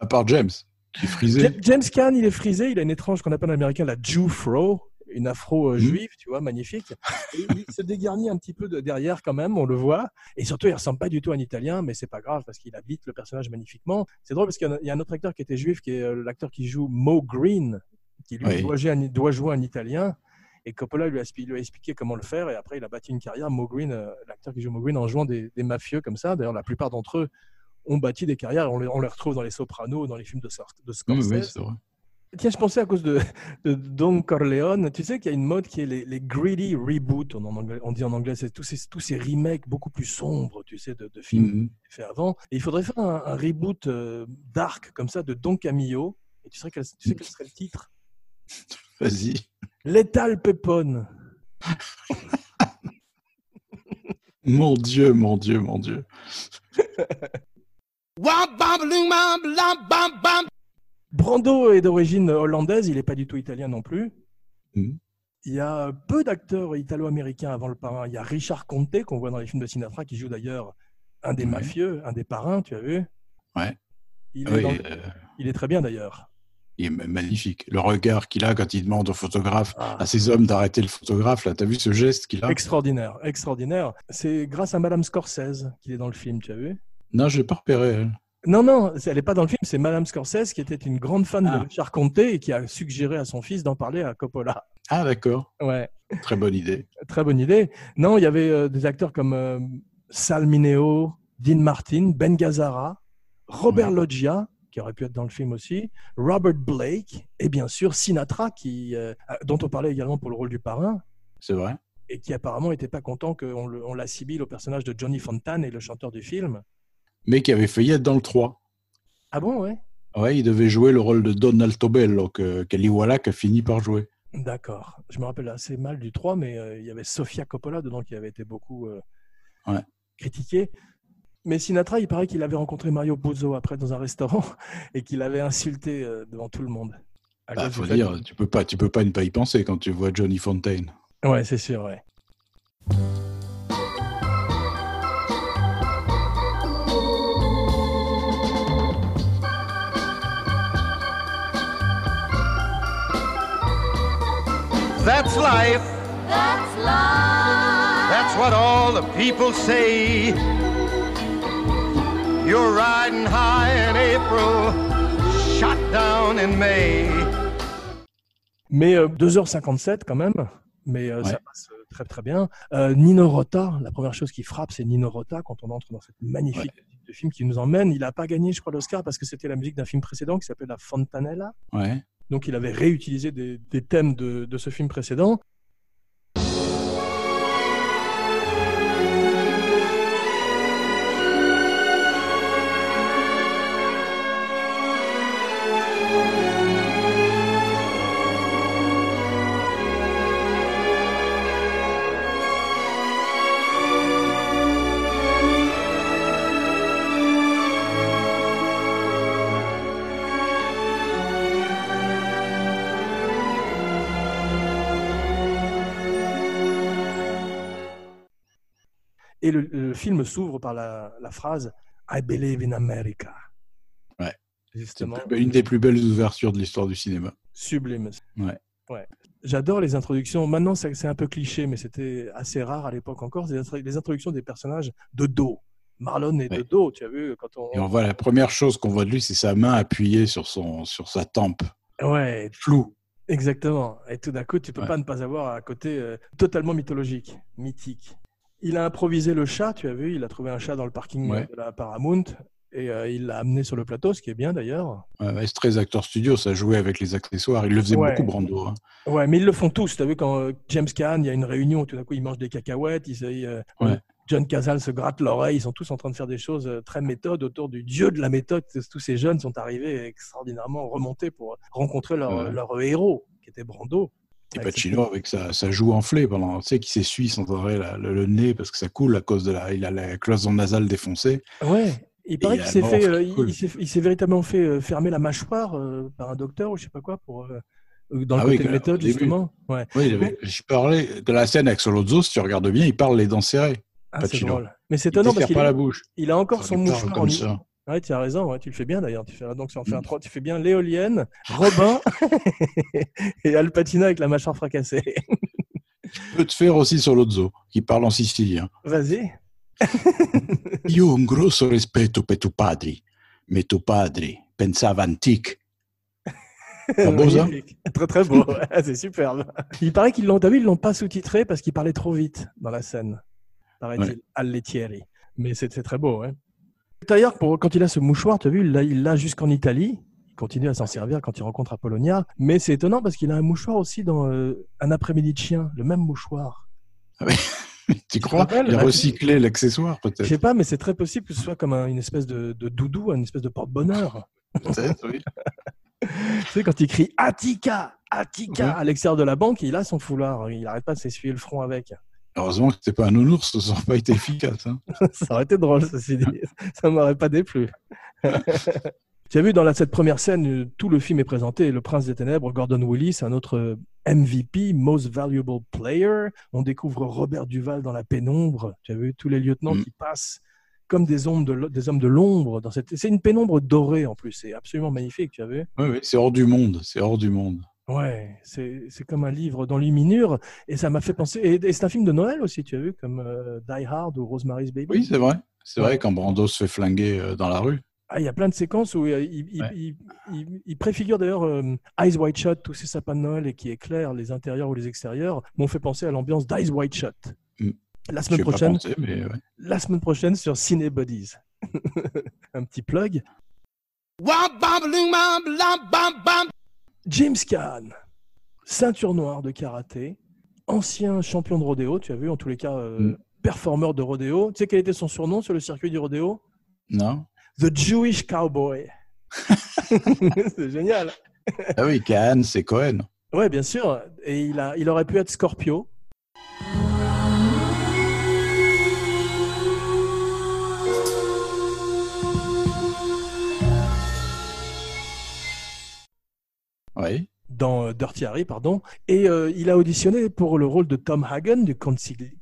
A: À part James, qui est frisé.
B: Ja- James Caan, il est frisé, il a une étrange qu'on appelle en américain la Jew fro, une afro euh, juive, tu vois, magnifique. Et il se dégarnit un petit peu de derrière quand même, on le voit. Et surtout, il ressemble pas du tout à un Italien, mais c'est pas grave parce qu'il habite le personnage magnifiquement. C'est drôle parce qu'il y a un- il y a un autre acteur qui était juif, qui est euh, l'acteur qui joue Mo Green, qui lui
A: Oui.
B: doit, jouer un, doit jouer un Italien. Et Coppola lui a, expli- lui a expliqué comment le faire. Et après, il a bâti une carrière, Mo Green, euh, l'acteur qui joue Mo Green, en jouant des, des mafieux comme ça. D'ailleurs, la plupart d'entre eux ont bâti des carrières. On les, on les retrouve dans les Sopranos, dans les films de, de Scorsese.
A: oui.
B: Tiens, je pensais à cause de, de Don Corleone. Tu sais qu'il y a une mode qui est les, les greedy reboots, on, en anglais- on dit en anglais, c'est tous ces, tous ces remakes beaucoup plus sombres, tu sais, de, de films
A: Mhm.
B: faits avant. Et il faudrait faire un, un reboot euh, dark comme ça de Don Camillo. Et tu sais quel, tu sais quel serait le titre? [laughs]
A: Vas-y.
B: Lethal Pepone. [laughs]
A: Mon Dieu, mon Dieu, mon Dieu. [laughs]
B: Brando est d'origine hollandaise, il n'est pas du tout italien non plus.
A: Mhm.
B: Il y a peu d'acteurs italo-américains avant le parrain. Il y a Richard Conte, qu'on voit dans les films de Sinatra, qui joue d'ailleurs un des
A: Ouais.
B: mafieux, un des parrains, tu as vu?
A: Ouais.
B: Il,
A: Ah
B: est
A: oui, euh,
B: il est très bien d'ailleurs.
A: il est ma- magnifique. Le regard qu'il a quand il demande au photographe,
B: Ah.
A: à ces hommes d'arrêter le photographe, là, t'as vu ce geste qu'il a?
B: Extraordinaire, extraordinaire. C'est grâce à Madame Scorsese qu'il est dans le film, tu as vu?
A: Non, je l'ai pas repéré. elle.
B: Non, non, elle n'est pas dans le film, c'est Madame Scorsese qui était une grande fan
A: Ah.
B: de Richard Conté et qui a suggéré à son fils d'en parler à Coppola.
A: Ah, d'accord.
B: Ouais,
A: Très bonne idée.
B: très bonne idée. Non, il y avait euh, des acteurs comme euh, Sal Mineo, Dean Martin, Ben Gazzara, Robert
A: Ouais.
B: Loggia, qui aurait pu être dans le film aussi, Robert Blake et bien sûr Sinatra, qui, euh, dont on parlait également pour le rôle du parrain.
A: C'est vrai.
B: et qui apparemment n'était pas content qu'on le- on l'assimile au personnage de Johnny Fontane et le chanteur du film.
A: Mais qui avait failli être dans le 3.
B: Ah bon, ouais
A: Ouais, il devait jouer le rôle de Don Altobello, que Kelly Wallach a fini par jouer.
B: D'accord. Je me rappelle assez mal du 3, mais euh, il y avait Sofia Coppola dedans qui avait été beaucoup euh,
A: Ouais.
B: critiquée. Mais Sinatra, il paraît qu'il avait rencontré Mario Puzo après dans un restaurant [laughs] et qu'il avait insulté euh, devant tout le monde.
A: Bah, faut dire, tu peux pas, tu peux pas ne pas y penser quand tu vois Johnny Fontaine.
B: Ouais, c'est sûr, ouais.
E: That's life.
G: That's life.
E: That's what all the people say. You're riding high in April, shot down in May.
B: Mais euh, 2h57 quand même, mais euh, ça
A: Ouais.
B: passe euh, très très bien. Euh, Nino Rota, la première chose qui frappe, c'est Nino Rota quand on entre dans cette magnifique musique de film qui nous emmène. Il n'a pas gagné, je crois, l'Oscar parce que c'était la musique d'un film précédent qui s'appelle La Fontanella.
A: Ouais.
B: Donc il avait réutilisé des, thèmes de ce film précédent. Et le, le film s'ouvre par la, la phrase I believe in America.
A: Ouais.
B: Justement,
A: une des plus belles ouvertures de l'histoire du cinéma.
B: sublime.
A: Ouais.
B: Ouais. J'adore les introductions. Maintenant, c'est un peu cliché, mais c'était assez rare à l'époque encore. Les, intro- les introductions des personnages de dos. Marlon est de dos, tu as vu quand on.
A: Et on voit la première chose qu'on voit de lui, c'est sa main appuyée sur son, sur sa tempe.
B: Ouais,
A: Flou.
B: exactement. Et tout d'un coup, tu peux
A: Ouais.
B: pas ne pas avoir un côté euh, totalement mythologique, mythique. Il a improvisé le chat, tu as vu. Il a trouvé un chat dans le parking
A: Ouais.
B: de la Paramount et euh, il l'a amené sur le plateau, ce qui est bien d'ailleurs.
A: Ouais, c'est très acteur studio, ça jouait avec les accessoires. Il le faisait
B: Ouais.
A: beaucoup, Brando. hein.
B: Ouais, mais ils le font tous. Tu as vu quand euh, James Caan, il y a une réunion, tout d'un coup, il mange des cacahuètes. Il, euh,
A: Ouais.
B: John Cazale se gratte l'oreille. Ils sont tous en train de faire des choses très méthodes autour du dieu de la méthode. Tous ces jeunes sont arrivés extraordinairement remontés pour rencontrer leur, leur héros, qui était Brando.
A: Et Pacino avec sa, sa joue enflée pendant, tu sais, qui s'essuie sans arrêt la- le, le nez parce que ça coule à cause de la, il a la cloison nasale défoncée.
B: Ouais. Il paraît qu'il s'est fait, euh, il- s'est- véritablement fait euh, fermer la mâchoire euh, par un docteur ou je sais pas quoi pour dans le
A: Ah oui,
B: côté méthode justement. Ouais.
A: Oui, avait, je parlais de la scène avec Solozzo, si tu regardes bien, il parle les dents serrées.
B: Ah, c'est drôle. Mais c'est étonnant parce qu'il
A: pas la bouche.
B: il a encore
A: Ça
B: son mouchoir
A: comme
B: en,
A: ça.
B: Ouais, tu as raison, ouais, tu le fais bien d'ailleurs. Tu fais, donc, ça en fait un
A: Mm.
B: trois, tu fais bien l'éolienne, Robin [laughs] et Al Pacino avec la mâchoire fracassée.
A: Tu peux te faire aussi Solozzo, qui parle en sicilien.
B: Vas-y. [laughs]
A: Io ho un grosso rispetto per tuo padre, mais tuo padre pensava antique. Pas beau, ça.
B: Très très beau, ouais, [laughs] c'est superbe. Il paraît qu'ils l'ont, vu, ils l'ont pas sous-titré parce qu'il parlait trop vite dans la scène, paraît-il,
A: Ouais.
B: Al Lettieri. Mais c'est c'est très beau, ouais. D'ailleurs, quand il a ce mouchoir, tu as vu, il l'a- jusqu'en Italie. Il continue à s'en servir quand il rencontre Apollonia. Mais c'est étonnant parce qu'il a un mouchoir aussi dans euh, Un après-midi de chien, le même mouchoir. [laughs]
A: Tu
B: te
A: crois Il a recyclé l'accessoire,
B: Je
A: peut-être.
B: sais pas, mais c'est très possible que ce soit comme un- une espèce de, de doudou, une espèce de porte-bonheur. [laughs]
A: Peut-être, oui. [laughs]
B: Tu sais, quand il crie Attica, Attica
A: Ouais.
B: à l'extérieur de la banque, il a son foulard. Il n'arrête pas de s'essuyer le front avec.
A: Heureusement que c'était pas un nounours, ça n'aurait pas été efficace. hein. [laughs]
B: Ça aurait été drôle, ceci dit. Ça m'aurait pas déplu. [laughs] tu as vu dans la, cette première scène, euh, tout le film est présenté. Le Prince des Ténèbres, Gordon Willis, un autre euh, MVP, Most Valuable Player. On découvre Robert Duval dans la pénombre. Tu as vu tous les lieutenants
A: Mm.
B: qui passent comme des, ombres de l- des hommes de l'ombre. dans cette. C'est une pénombre dorée en plus. C'est absolument magnifique, tu as vu
A: Oui, oui, c'est hors du monde. C'est hors du monde.
B: Ouais, c'est c'est comme un livre d'enluminure. Et ça m'a fait penser. Et, et c'est un film de Noël aussi, tu as vu, comme euh, Die Hard ou Rosemary's Baby.
A: Oui, c'est vrai. C'est
B: Ouais.
A: vrai quand Brando se fait flinguer euh, dans la rue.
B: Ah, il y a plein de séquences où euh, il, il-
A: Ouais.
B: il- il- il préfigure d'ailleurs euh, Eyes Wide Shut, tous ces sapins de Noël et qui éclairent les intérieurs ou les extérieurs, m'ont fait penser à l'ambiance d'Eyes Wide Shut.
A: Mm.
B: La semaine prochaine,
A: pensé, mais ouais.
B: la semaine prochaine sur Ciné Buddies. [laughs] Un petit plug. James Caan, ceinture noire de karaté, ancien champion de rodéo, tu as vu en tous les cas euh,
A: Mm.
B: performeur de rodéo. Tu sais quel était son surnom sur le circuit du rodéo?
A: Non
B: The Jewish Cowboy. [laughs] C'est génial.
A: Ah oui, Cannes, c'est Cohen.
B: Ouais, bien sûr. Et il, a, il aurait pu être Scorpio.
A: Oui.
B: dans euh, Dirty Harry, pardon. Et euh, il a auditionné pour le rôle de Tom Hagen, du concili-.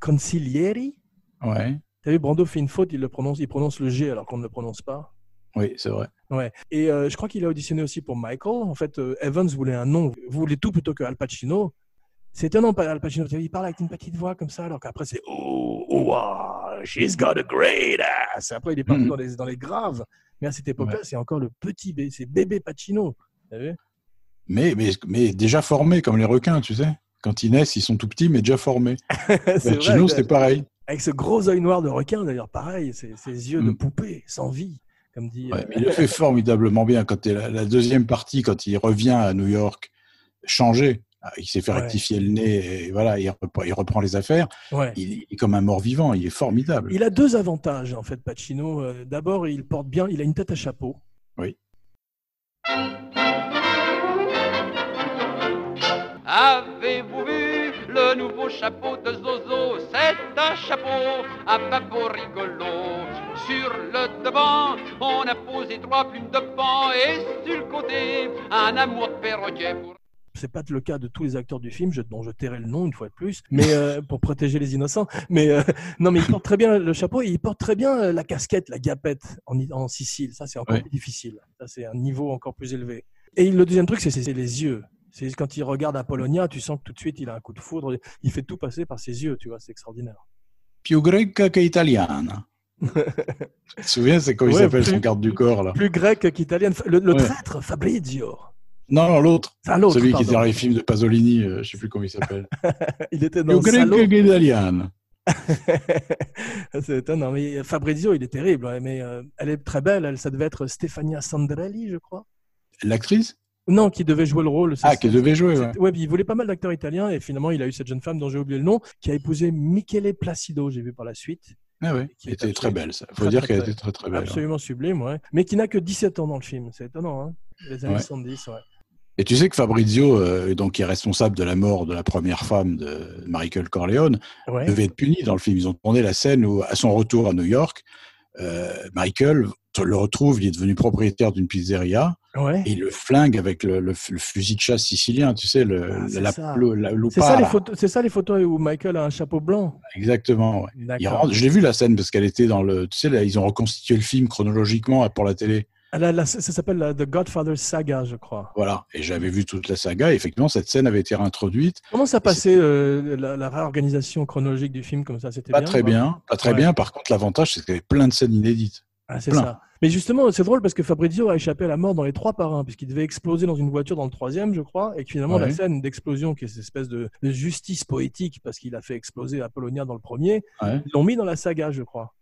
A: Ouais.
B: Tu as vu, Brando fait une faute, il, le prononce, il prononce le G alors qu'on ne le prononce pas.
A: Oui, c'est vrai.
B: Ouais. Et euh, je crois qu'il a auditionné aussi pour Michael. En fait, euh, Evans voulait un nom, voulait tout plutôt que Al Pacino. C'est étonnant, pas Al Pacino. Il parle avec une petite voix comme ça, alors qu'après c'est oh, oh, wow, she's got a great ass. Après, il est parti
A: Mhm.
B: dans, les, dans les graves. Mais à cette époque-là, c'est encore le petit bébé, c'est bébé Pacino. T'as vu?
A: Mais, mais, mais déjà formés comme les requins, tu sais. Quand ils naissent, ils sont tout petits, mais déjà formés. [laughs]
B: C'est
A: Pacino,
B: vrai,
A: c'était pareil.
B: Avec ce gros œil noir de requin, d'ailleurs, pareil, ses, ses yeux de
A: Mm.
B: poupée, sans vie, comme dit.
A: Ouais,
B: euh,
A: mais il le fait formidablement bien. Quand la, la deuxième partie, quand il revient à New York, changé, ah, il s'est fait
B: Ouais.
A: rectifier le nez, et voilà, il reprend, il reprend les affaires.
B: ouais.
A: Il, il est comme un mort-vivant, il est formidable.
B: Il a deux avantages, en fait, Pacino. Euh, D'abord, il porte bien, il a une tête à chapeau.
A: Oui.
H: Avez-vous vu le nouveau chapeau de Zozo? C'est un chapeau à babot rigolo. Sur le devant, on a posé trois plumes de pan et sur le côté, un amour de perroquet pour
B: C'est pas le cas de tous les acteurs du film, je, dont je tairai le nom une fois de plus, mais euh, [laughs] pour protéger les innocents. Mais euh, non, mais il porte très bien le chapeau et il porte très bien euh, la casquette, la gapette en, en Sicile. Ça, c'est encore plus difficile. Ça, c'est un niveau encore plus élevé. Et le deuxième truc, c'est les yeux. C'est quand il regarde Apollonia, tu sens que tout de suite il a un coup de foudre. Il fait tout passer par ses yeux, tu vois, c'est extraordinaire.
A: Più greca che italiana. [laughs] tu te souviens, c'est comment il s'appelle son garde du corps, là?
B: Plus grec qu'italien. Le, le
A: Ouais.
B: traître Fabrizio.
A: Non, non, l'autre. Celui qui est dans les films de Pasolini, euh, je sais plus comment il s'appelle. [laughs]
B: Il était dans
A: italiana. [laughs]
B: c'est étonnant. Mais Fabrizio, il est terrible. Mais euh, elle est très belle. Elle, ça devait être Stefania Sandrelli, je crois.
A: L'actrice?
B: Non, qui devait jouer le rôle.
A: Ah, qui devait jouer, ouais.
B: Ouais, il voulait pas mal d'acteurs italiens et finalement il a eu cette jeune femme dont j'ai oublié le nom, qui a épousé Michele Placido, j'ai vu par la suite.
A: Ah ouais,
B: Qui
A: était très belle, ça. Faut
B: très,
A: dire qu'elle était très très belle. hein.
B: Absolument sublime, ouais. Mais qui n'a que 17 ans dans le film. C'est étonnant, hein Les années
A: Ouais.
B: 70, ouais.
A: Et tu sais que Fabrizio, euh, donc, qui est responsable de la mort de la première femme de Michael Corleone, devait être puni dans le film. Ils ont tourné la scène où, à son retour à New York, Michael le retrouve, il est devenu propriétaire d'une pizzeria,
B: ouais.
A: et il le flingue avec le, le- le fusil de chasse sicilien, tu sais, le,
B: Ah,
A: la,
B: ça.
A: la
B: C'est ça, les photos, c'est ça les photos où Michael a un chapeau blanc.
A: Exactement. ouais. Il
B: D'accord.
A: rentre- je l'ai vu la scène parce qu'elle était dans le. Tu sais, là, ils ont reconstitué le film chronologiquement pour la télé.
B: Ah, ça s'appelle The Godfather Saga, je crois.
A: Voilà. Et j'avais vu toute la saga. Et effectivement, cette scène avait été réintroduite.
B: Comment ça passait euh, la, la réorganisation chronologique du film comme ça? C'était
A: Pas
B: bien
A: très bien. Pas très
B: Ouais.
A: bien. Par contre, l'avantage, c'est qu'il y avait plein de scènes inédites.
B: Ah, c'est ça. Mais justement, c'est drôle parce que Fabrizio a échappé à la mort dans les trois parrains, puisqu'il devait exploser dans une voiture dans le troisième, je crois, et que finalement, la scène d'explosion, qui est cette espèce de, de justice poétique, parce qu'il a fait exploser Apollonia dans le premier,
A: Ouais.
B: ils l'ont mis dans la saga, je crois.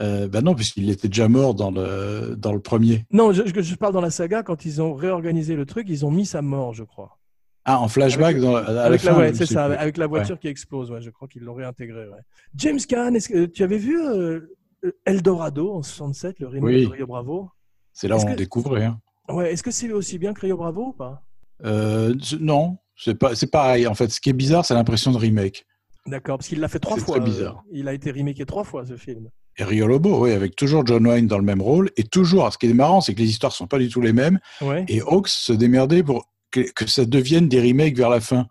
A: Euh, bah non, puisqu'il était déjà mort dans le, dans le premier.
B: Non, je, parle dans la saga, quand ils ont réorganisé le truc, ils ont mis sa mort, je crois.
A: Ah, en flashback
B: Avec-
A: dans, à la
B: avec la,
A: fin.
B: ouais,
A: je
B: c'est
A: sais
B: ça,
A: plus.
B: avec la voiture qui explose, ouais, je crois qu'ils l'ont réintégré. James Caan, est-ce que tu avais vu euh, Eldorado en 67, le remake
A: Oui.
B: de Rio Bravo?
A: C'est là où on
B: que-
A: découvrait. hein.
B: Ouais, est-ce que c'est aussi bien que Rio Bravo ou pas?
A: Euh, non, c'est pas, c'est pareil. En fait, ce qui est bizarre, c'est l'impression de remake.
B: D'accord, parce qu'il l'a fait trois
A: C'est
B: fois.
A: très
B: euh,
A: bizarre.
B: il a été remaké trois fois ce film.
A: Et Rio Lobo, oui, avec toujours John Wayne dans le même rôle. Et toujours, ce qui est marrant, c'est que les histoires sont pas du tout les mêmes.
B: Ouais.
A: Et Hawks se démerdait pour que, que ça devienne des remakes vers la fin.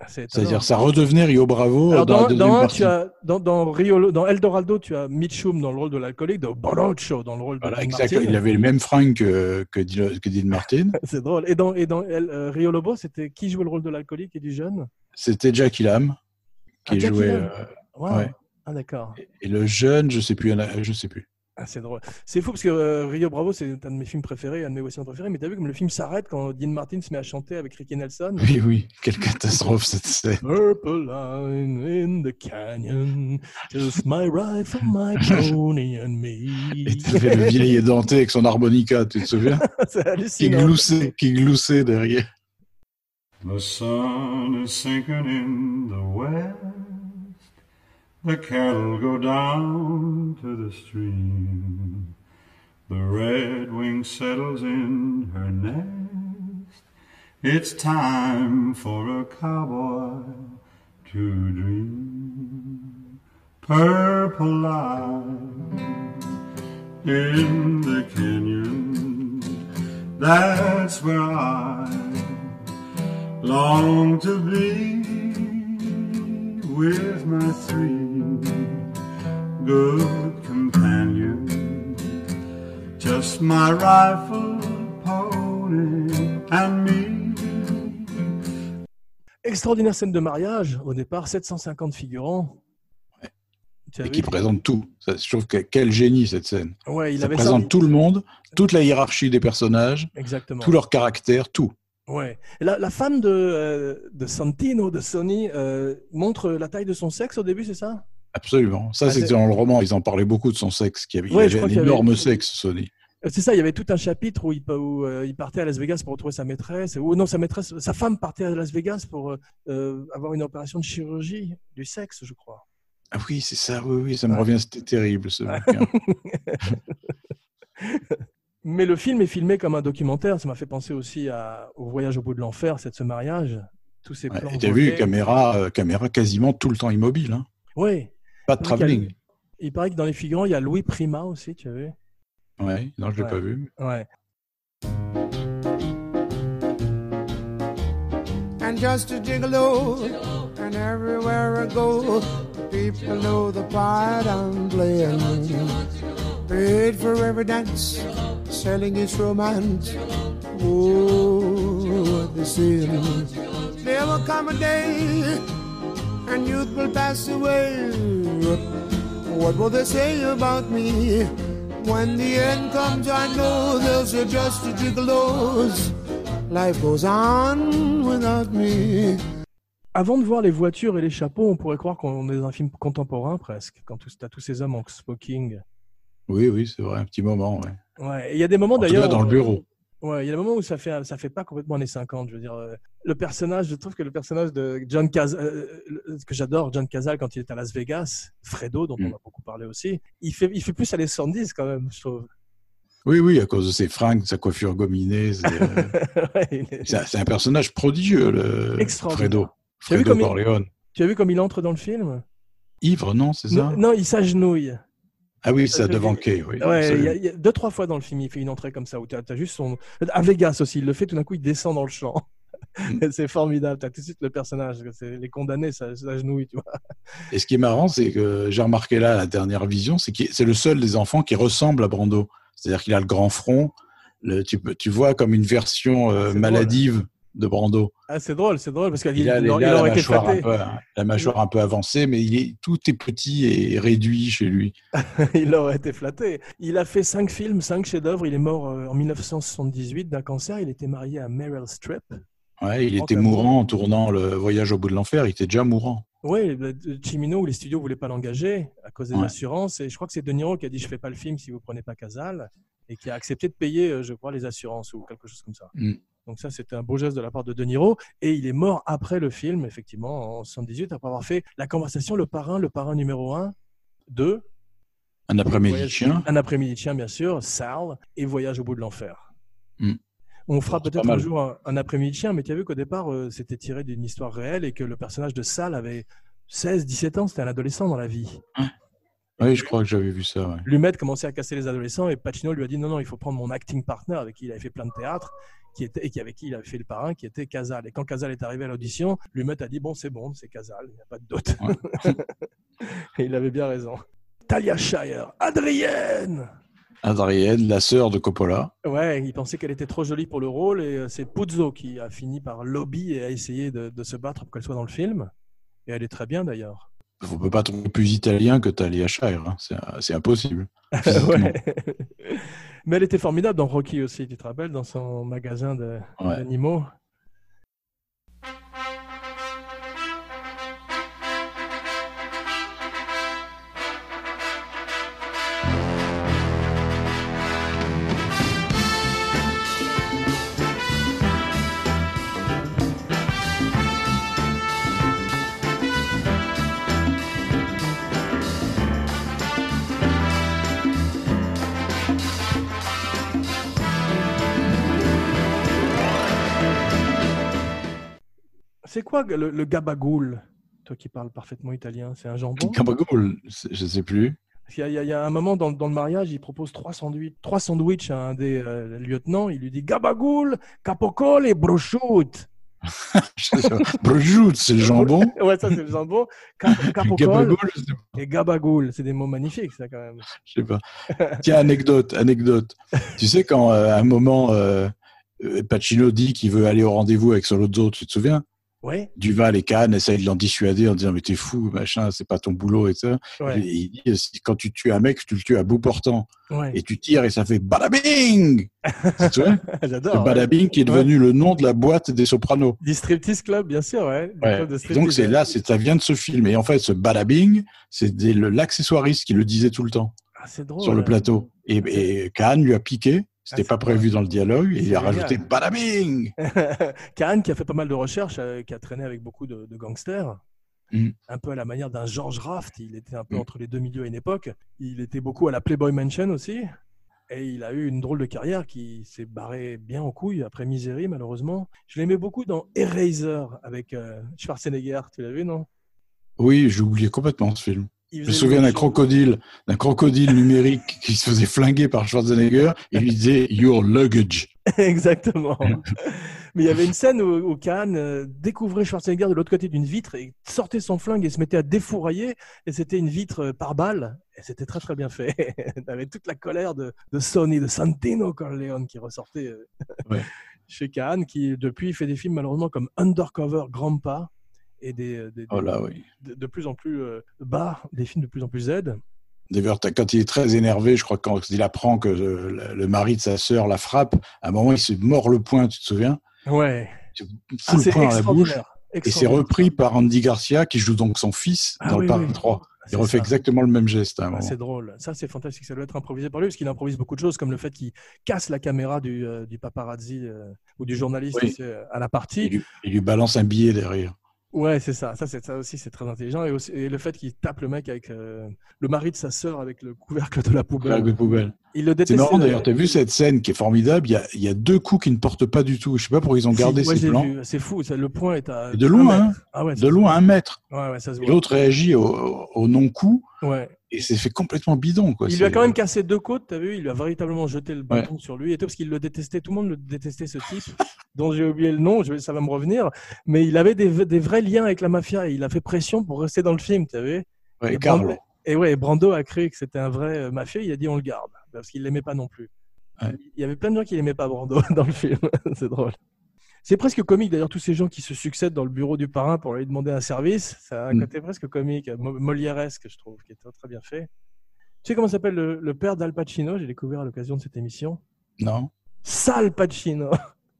B: Étonnant.
A: C'est-à-dire, ça redevenait Rio Bravo
B: Alors,
A: dans,
B: dans,
A: la deuxième
B: dans
A: partie.
B: tu as, dans, dans, Rio, dans Eldorado, tu as Mitchum dans le rôle de l'alcoolique, dans Borocho dans le rôle de
A: Voilà, exactement. Il avait le même fringue que, que, Dean- que Dean Martin. [laughs]
B: C'est drôle. Et dans, et dans El- euh, Rio Lobo, c'était qui jouait le rôle de l'alcoolique et du jeune?
A: C'était Jackie Lam qui
B: Ah, Jackie
A: jouait.
B: Lam.
A: euh,
B: Wow.
A: Ouais.
B: Ah, d'accord.
A: et le jeune, je sais plus, il y en a- je sais plus.
B: Ah, c'est drôle. C'est fou parce que euh, Rio Bravo, c'est un de mes films préférés, un de mes westerns préférés. Mais t'as vu comme le film s'arrête quand Dean Martin se met à chanter avec Ricky Nelson?
A: Oui, oui, quelle catastrophe cette scène.
B: Purple line in the canyon, just my ride for my [laughs] pony and me.
A: Et t'avais le vieil édenté avec son harmonica, tu te souviens? [laughs]
B: C'est
A: Qui
B: hallucinant.
A: gloussait, qui gloussait derrière.
I: The sun is sinking in the west. The cattle go down to the stream. The redwing settles in her nest. It's time for a cowboy to dream. Purple light in the canyon. That's where I long to be with my three good companions. Just my rifle, pony, and me.
B: Extraordinaire scène de mariage. Au départ, 750 figurants.
A: Et qui présente tout. Ça, je trouve que quel génie cette scène.
B: Ouais, il
A: Ça
B: avait
A: présente
B: ça.
A: tout le monde, toute la hiérarchie des personnages,
B: Exactement.
A: tout leur caractère, tout.
B: Ouais. La, la femme de, euh, de Santino, de Sony, euh, montre la taille de son sexe au début, c'est ça?
A: Absolument. Ça,
B: Ah,
A: c'était
B: c'est-
A: dans le roman. Ils en parlaient beaucoup de son sexe. Qu'il y avait, il avait un
B: avait-
A: énorme sexe, Sony.
B: Euh, C'est ça, il y avait tout un chapitre où il, pa- où, euh, il partait à Las Vegas pour retrouver sa maîtresse. Ou non, sa maîtresse, sa femme partait à Las Vegas pour euh, avoir une opération de chirurgie du sexe, je crois.
A: Ah oui, c'est ça. Oui, oui, ça me revient. C'était terrible, ce [laughs] bouquin. [laughs]
B: Mais le film est filmé comme un documentaire. Ça m'a fait penser aussi à- au voyage au bout de l'enfer, c'est de ce mariage. Tous ces
A: Ouais,
B: plans.
A: et t'as vu, caméra, euh, caméra quasiment tout le temps immobile. Hein.
B: Ouais.
A: Pas de travelling.
B: Il paraît que dans les figurants, il y a Louis Prima aussi, tu as vu
A: Ouais, non, je l'ai
B: Ouais.
A: pas vu.
B: Ouais.
J: and just a gigolo. And everywhere I go, people know the part I'm playing. Paid for every dance, selling its romance. Oh, what they say. There will come a day, and youth will pass away. What will they say about me? When the end comes, I know they'll say just a gigolos. Life goes on without me.
B: Avant de voir les voitures et les chapeaux, on pourrait croire qu'on est dans un film contemporain presque, quand tu as tous ces hommes en smoking.
A: Oui, oui, c'est vrai, un petit moment. Ouais.
B: Il y a des moments d'ailleurs.
A: dans le
B: où-
A: bureau.
B: Ouais, il y a des moments où ça fait ça fait pas complètement années 50. Je veux dire, euh, le personnage, je trouve que le personnage de John Cazale, euh, le- que j'adore, John Cazale, quand il est à Las Vegas, Fredo, dont on
A: Mm.
B: a beaucoup parlé aussi, il fait, il fait plus années 70 quand même, je trouve.
A: Oui, oui, à cause de ses fringues, sa coiffure gominée. c'est, [laughs] euh,
B: Ouais,
A: un- personnage prodigieux, le. Fredo. Fredo
B: il-
A: Corleone.
B: Tu as vu comme il entre dans le film?
A: Ivre, non, c'est ça?
B: non, il s'agenouille.
A: Ah oui, c'est
B: je-
A: devant Kay, oui.
B: Ouais, il y,
A: absolument.
B: a, il y a deux, trois fois dans le film, il fait une entrée comme ça, où tu as, juste son. À Vegas aussi, il le fait, tout d'un coup, il descend dans le champ.
A: Mm. [laughs]
B: c'est formidable, tu as tout de suite le personnage. Les condamnés, ça s'agenouillent, tu vois.
A: Et ce qui est marrant, c'est que j'ai remarqué là, à la dernière vision, c'est que c'est le seul des enfants qui ressemble à Brando. C'est-à-dire qu'il a le grand front. le- tu, tu vois comme une version euh, maladive de Brando.
B: Ah, c'est drôle, c'est drôle, parce qu'il
A: Il a,
B: il
A: il a
B: aurait
A: la,
B: été
A: mâchoire un peu, la mâchoire un peu avancée, mais il est, tout est petit et réduit chez lui. [laughs]
B: il aurait été flatté. Il a fait cinq films, cinq chefs-d'œuvre. Il est mort euh, en 1978 d'un cancer. Il était marié à Meryl Streep.
A: Ouais, il était mourant en tournant le voyage au bout de l'enfer. Il était déjà mourant.
B: Oui, Cimino, les studios ne voulaient pas l'engager à cause des
A: Ouais.
B: assurances. Et je crois que c'est De Niro qui a dit Je fais pas le film si vous prenez pas Casal. Et qui a accepté de payer, euh, je crois, les assurances ou quelque chose comme ça.
A: Mm.
B: Donc, ça, c'était un beau geste de la part de De Niro. Et il est mort après le film, effectivement, en 78, après avoir fait la conversation Le Parrain, le Parrain numéro 1, 2,
A: Un après-midi chien.
B: Un après-midi de chien, bien sûr, Sal et Voyage au bout de l'enfer.
A: Mm.
B: On fera peut-être un jour un, un après-midi de chien, mais tu as vu qu'au départ, euh, c'était tiré d'une histoire réelle et que le personnage de Sal avait 16, 17 ans, c'était un adolescent dans la vie.
A: Oui, je crois que j'avais vu ça. ouais.
B: Lumet commençait à casser les adolescents et Pacino lui a dit non, non, il faut prendre mon acting partner avec qui il avait fait plein de théâtre qui était, et qui, avec qui il avait fait le parrain, qui était Casal. Et quand Casal est arrivé à l'audition, Lumet a dit bon, c'est bon, c'est Casal, il n'y a pas de doute. [laughs] et il avait bien raison. Talia Shire, Adrienne
A: Adrienne, la sœur de Coppola.
B: Ouais, il pensait qu'elle était trop jolie pour le rôle et euh, c'est Puzo qui a fini par lobby et a essayé de, de se battre pour qu'elle soit dans le film. Et elle est très bien d'ailleurs.
A: On peut pas trouver plus italien que Talia Shire. hein. C'est c'est impossible. [laughs]
B: Ouais. Mais elle était formidable dans Rocky aussi, tu te rappelles, dans son magasin
A: Ouais.
B: Quoi le, le gabagoule Toi qui parles parfaitement italien, c'est un jambon?
A: Gabagool, c'est- je sais plus.
B: Il y, a- il y a un moment dans, dans le mariage, il propose trois sandwichs, trois sandwichs à un des euh, lieutenants. Il lui dit gabagoule, capocole et brochute. [laughs]
A: Prosciutto, c'est le jambon. [laughs]
B: ouais, ça c'est le jambon. Cap- [laughs] capocole et gabagoule. C'est des mots magnifiques, ça quand même.
A: je sais pas. Tiens, anecdote, anecdote. tu sais, quand euh, à un moment, euh, Pacino dit qu'il veut aller au rendez-vous avec Solozzo, tu te souviens?
B: Ouais,
A: Duval et Kahn essayent de l'en dissuader en disant Mais t'es fou, machin, c'est pas ton boulot et ça.
B: ouais,
A: Et il dit Quand tu tues un mec, tu le tues à bout portant.
B: ouais.
A: Et tu tires et ça fait badabing souviens [laughs] Le
B: J'adore.
A: badabing qui est devenu le nom de la boîte des sopranos.
B: Du striptease club, bien sûr, ouais. Club de
A: donc c'est là, c'est- ça vient de ce film. Et en fait, ce badabing, c'est l'accessoiriste qui le disait tout le temps
B: Ah, c'est drôle.
A: sur le plateau. Et, et Kahn lui a piqué. C'était
B: Ah,
A: pas prévu dans le dialogue. Et il a rajouté badabing. [laughs]
B: Kahn qui a fait pas mal de recherches, euh, qui a traîné avec beaucoup de, de gangsters,
A: Mm.
B: un peu à la manière d'un George Raft. Il était un peu
A: Mm.
B: entre les deux milieux à une époque. Il était beaucoup à la Playboy Mansion aussi. Et il a eu une drôle de carrière qui s'est barrée bien en couille après Misery, malheureusement. Je l'aimais beaucoup dans Eraser avec euh, Schwarzenegger. Tu l'as vu, non?
A: Oui, j'ai oublié complètement ce film. Je me souviens d'un crocodile, d'un crocodile numérique [laughs] qui se faisait flinguer par Schwarzenegger. Et il lui disait Your luggage. [laughs]
B: Exactement. Mais il y avait une scène où, où Kahn euh, découvrait Schwarzenegger de l'autre côté d'une vitre et sortait son flingue et se mettait à défourailler. Et c'était une vitre euh, par balle. Et c'était très très bien fait. [laughs] Avec toute la colère de, de Sony, de Santino Corleone qui ressortait euh,
A: Ouais.
B: chez Kahn, qui depuis fait des films malheureusement comme Undercover Grandpa et des, des-
A: Oh là, oui.
B: de, de plus en plus euh, bas, des films de plus en plus Z.
A: D'ailleurs, quand il est très énervé, je crois que quand il apprend que le, le- mari de sa sœur la frappe, à un moment, il se mord le poing, tu te souviens?
B: Ouais.
A: Il se
B: Ah,
A: fout
B: c'est
A: le poing dans la bouche. Et c'est repris par Andy Garcia, qui joue donc son fils
B: Ah
A: dans
B: oui,
A: le
B: oui.
A: 3.
B: C'est
A: Il refait
B: ça.
A: exactement le même geste à
B: Ah, c'est drôle. Ça, c'est fantastique. Ça doit être improvisé par lui, parce qu'il improvise beaucoup de choses, comme le fait qu'il casse la caméra du, euh, du paparazzi euh, ou du journaliste
A: Oui.
B: tu sais, à la
A: Il
B: partie.
A: lui, il lui balance un billet derrière.
B: Ouais, c'est ça. Ça, c'est ça aussi, c'est très intelligent. Et, aussi- et le fait qu'il tape le mec avec euh, le mari de sa sœur avec le couvercle de la poubelle.
A: Le poubelle.
B: Il le
A: C'est marrant d'ailleurs, tu as vu cette scène qui est formidable? Il y a, il y a deux coups qui ne portent pas du tout. Je sais pas pourquoi ils ont gardé
B: ouais,
A: ces plans.
B: C'est fou. ça, le point est à.
A: Et de loin,
B: mètre. Ah ouais,
A: De loin, un mètre.
B: Ouais, ouais, ça se voit.
A: l'autre réagit au, au non-coup.
B: Ouais.
A: Et c'est fait complètement bidon. Quoi.
B: Il lui a quand même cassé deux côtes, t'as vu Il lui a véritablement jeté le bâton sur lui et tout, parce qu'il le détestait. Tout le monde le détestait, ce type, [laughs] dont j'ai oublié le nom, je ça va me revenir. Mais il avait des, des vrais liens avec la mafia et il a fait pression pour rester dans le film, tu vu
A: Ouais,
B: et. Brando, et ouais, Brando a cru que c'était un vrai euh, mafieux, il a dit on le garde, parce qu'il l'aimait pas non plus.
A: Ouais.
B: Il y avait plein de gens qui n'aimaient pas Brando [laughs] dans le film, [laughs] c'est drôle. C'est presque comique d'ailleurs, tous ces gens qui se succèdent dans le bureau du parrain pour lui demander un service, ça a un
A: Mm.
B: côté presque comique, mo- molièresque, je trouve, qui est très, bien fait. Tu sais comment s'appelle le, le père d'Al Pacino? J'ai découvert à l'occasion de cette émission.
A: Non
B: Sal Pacino.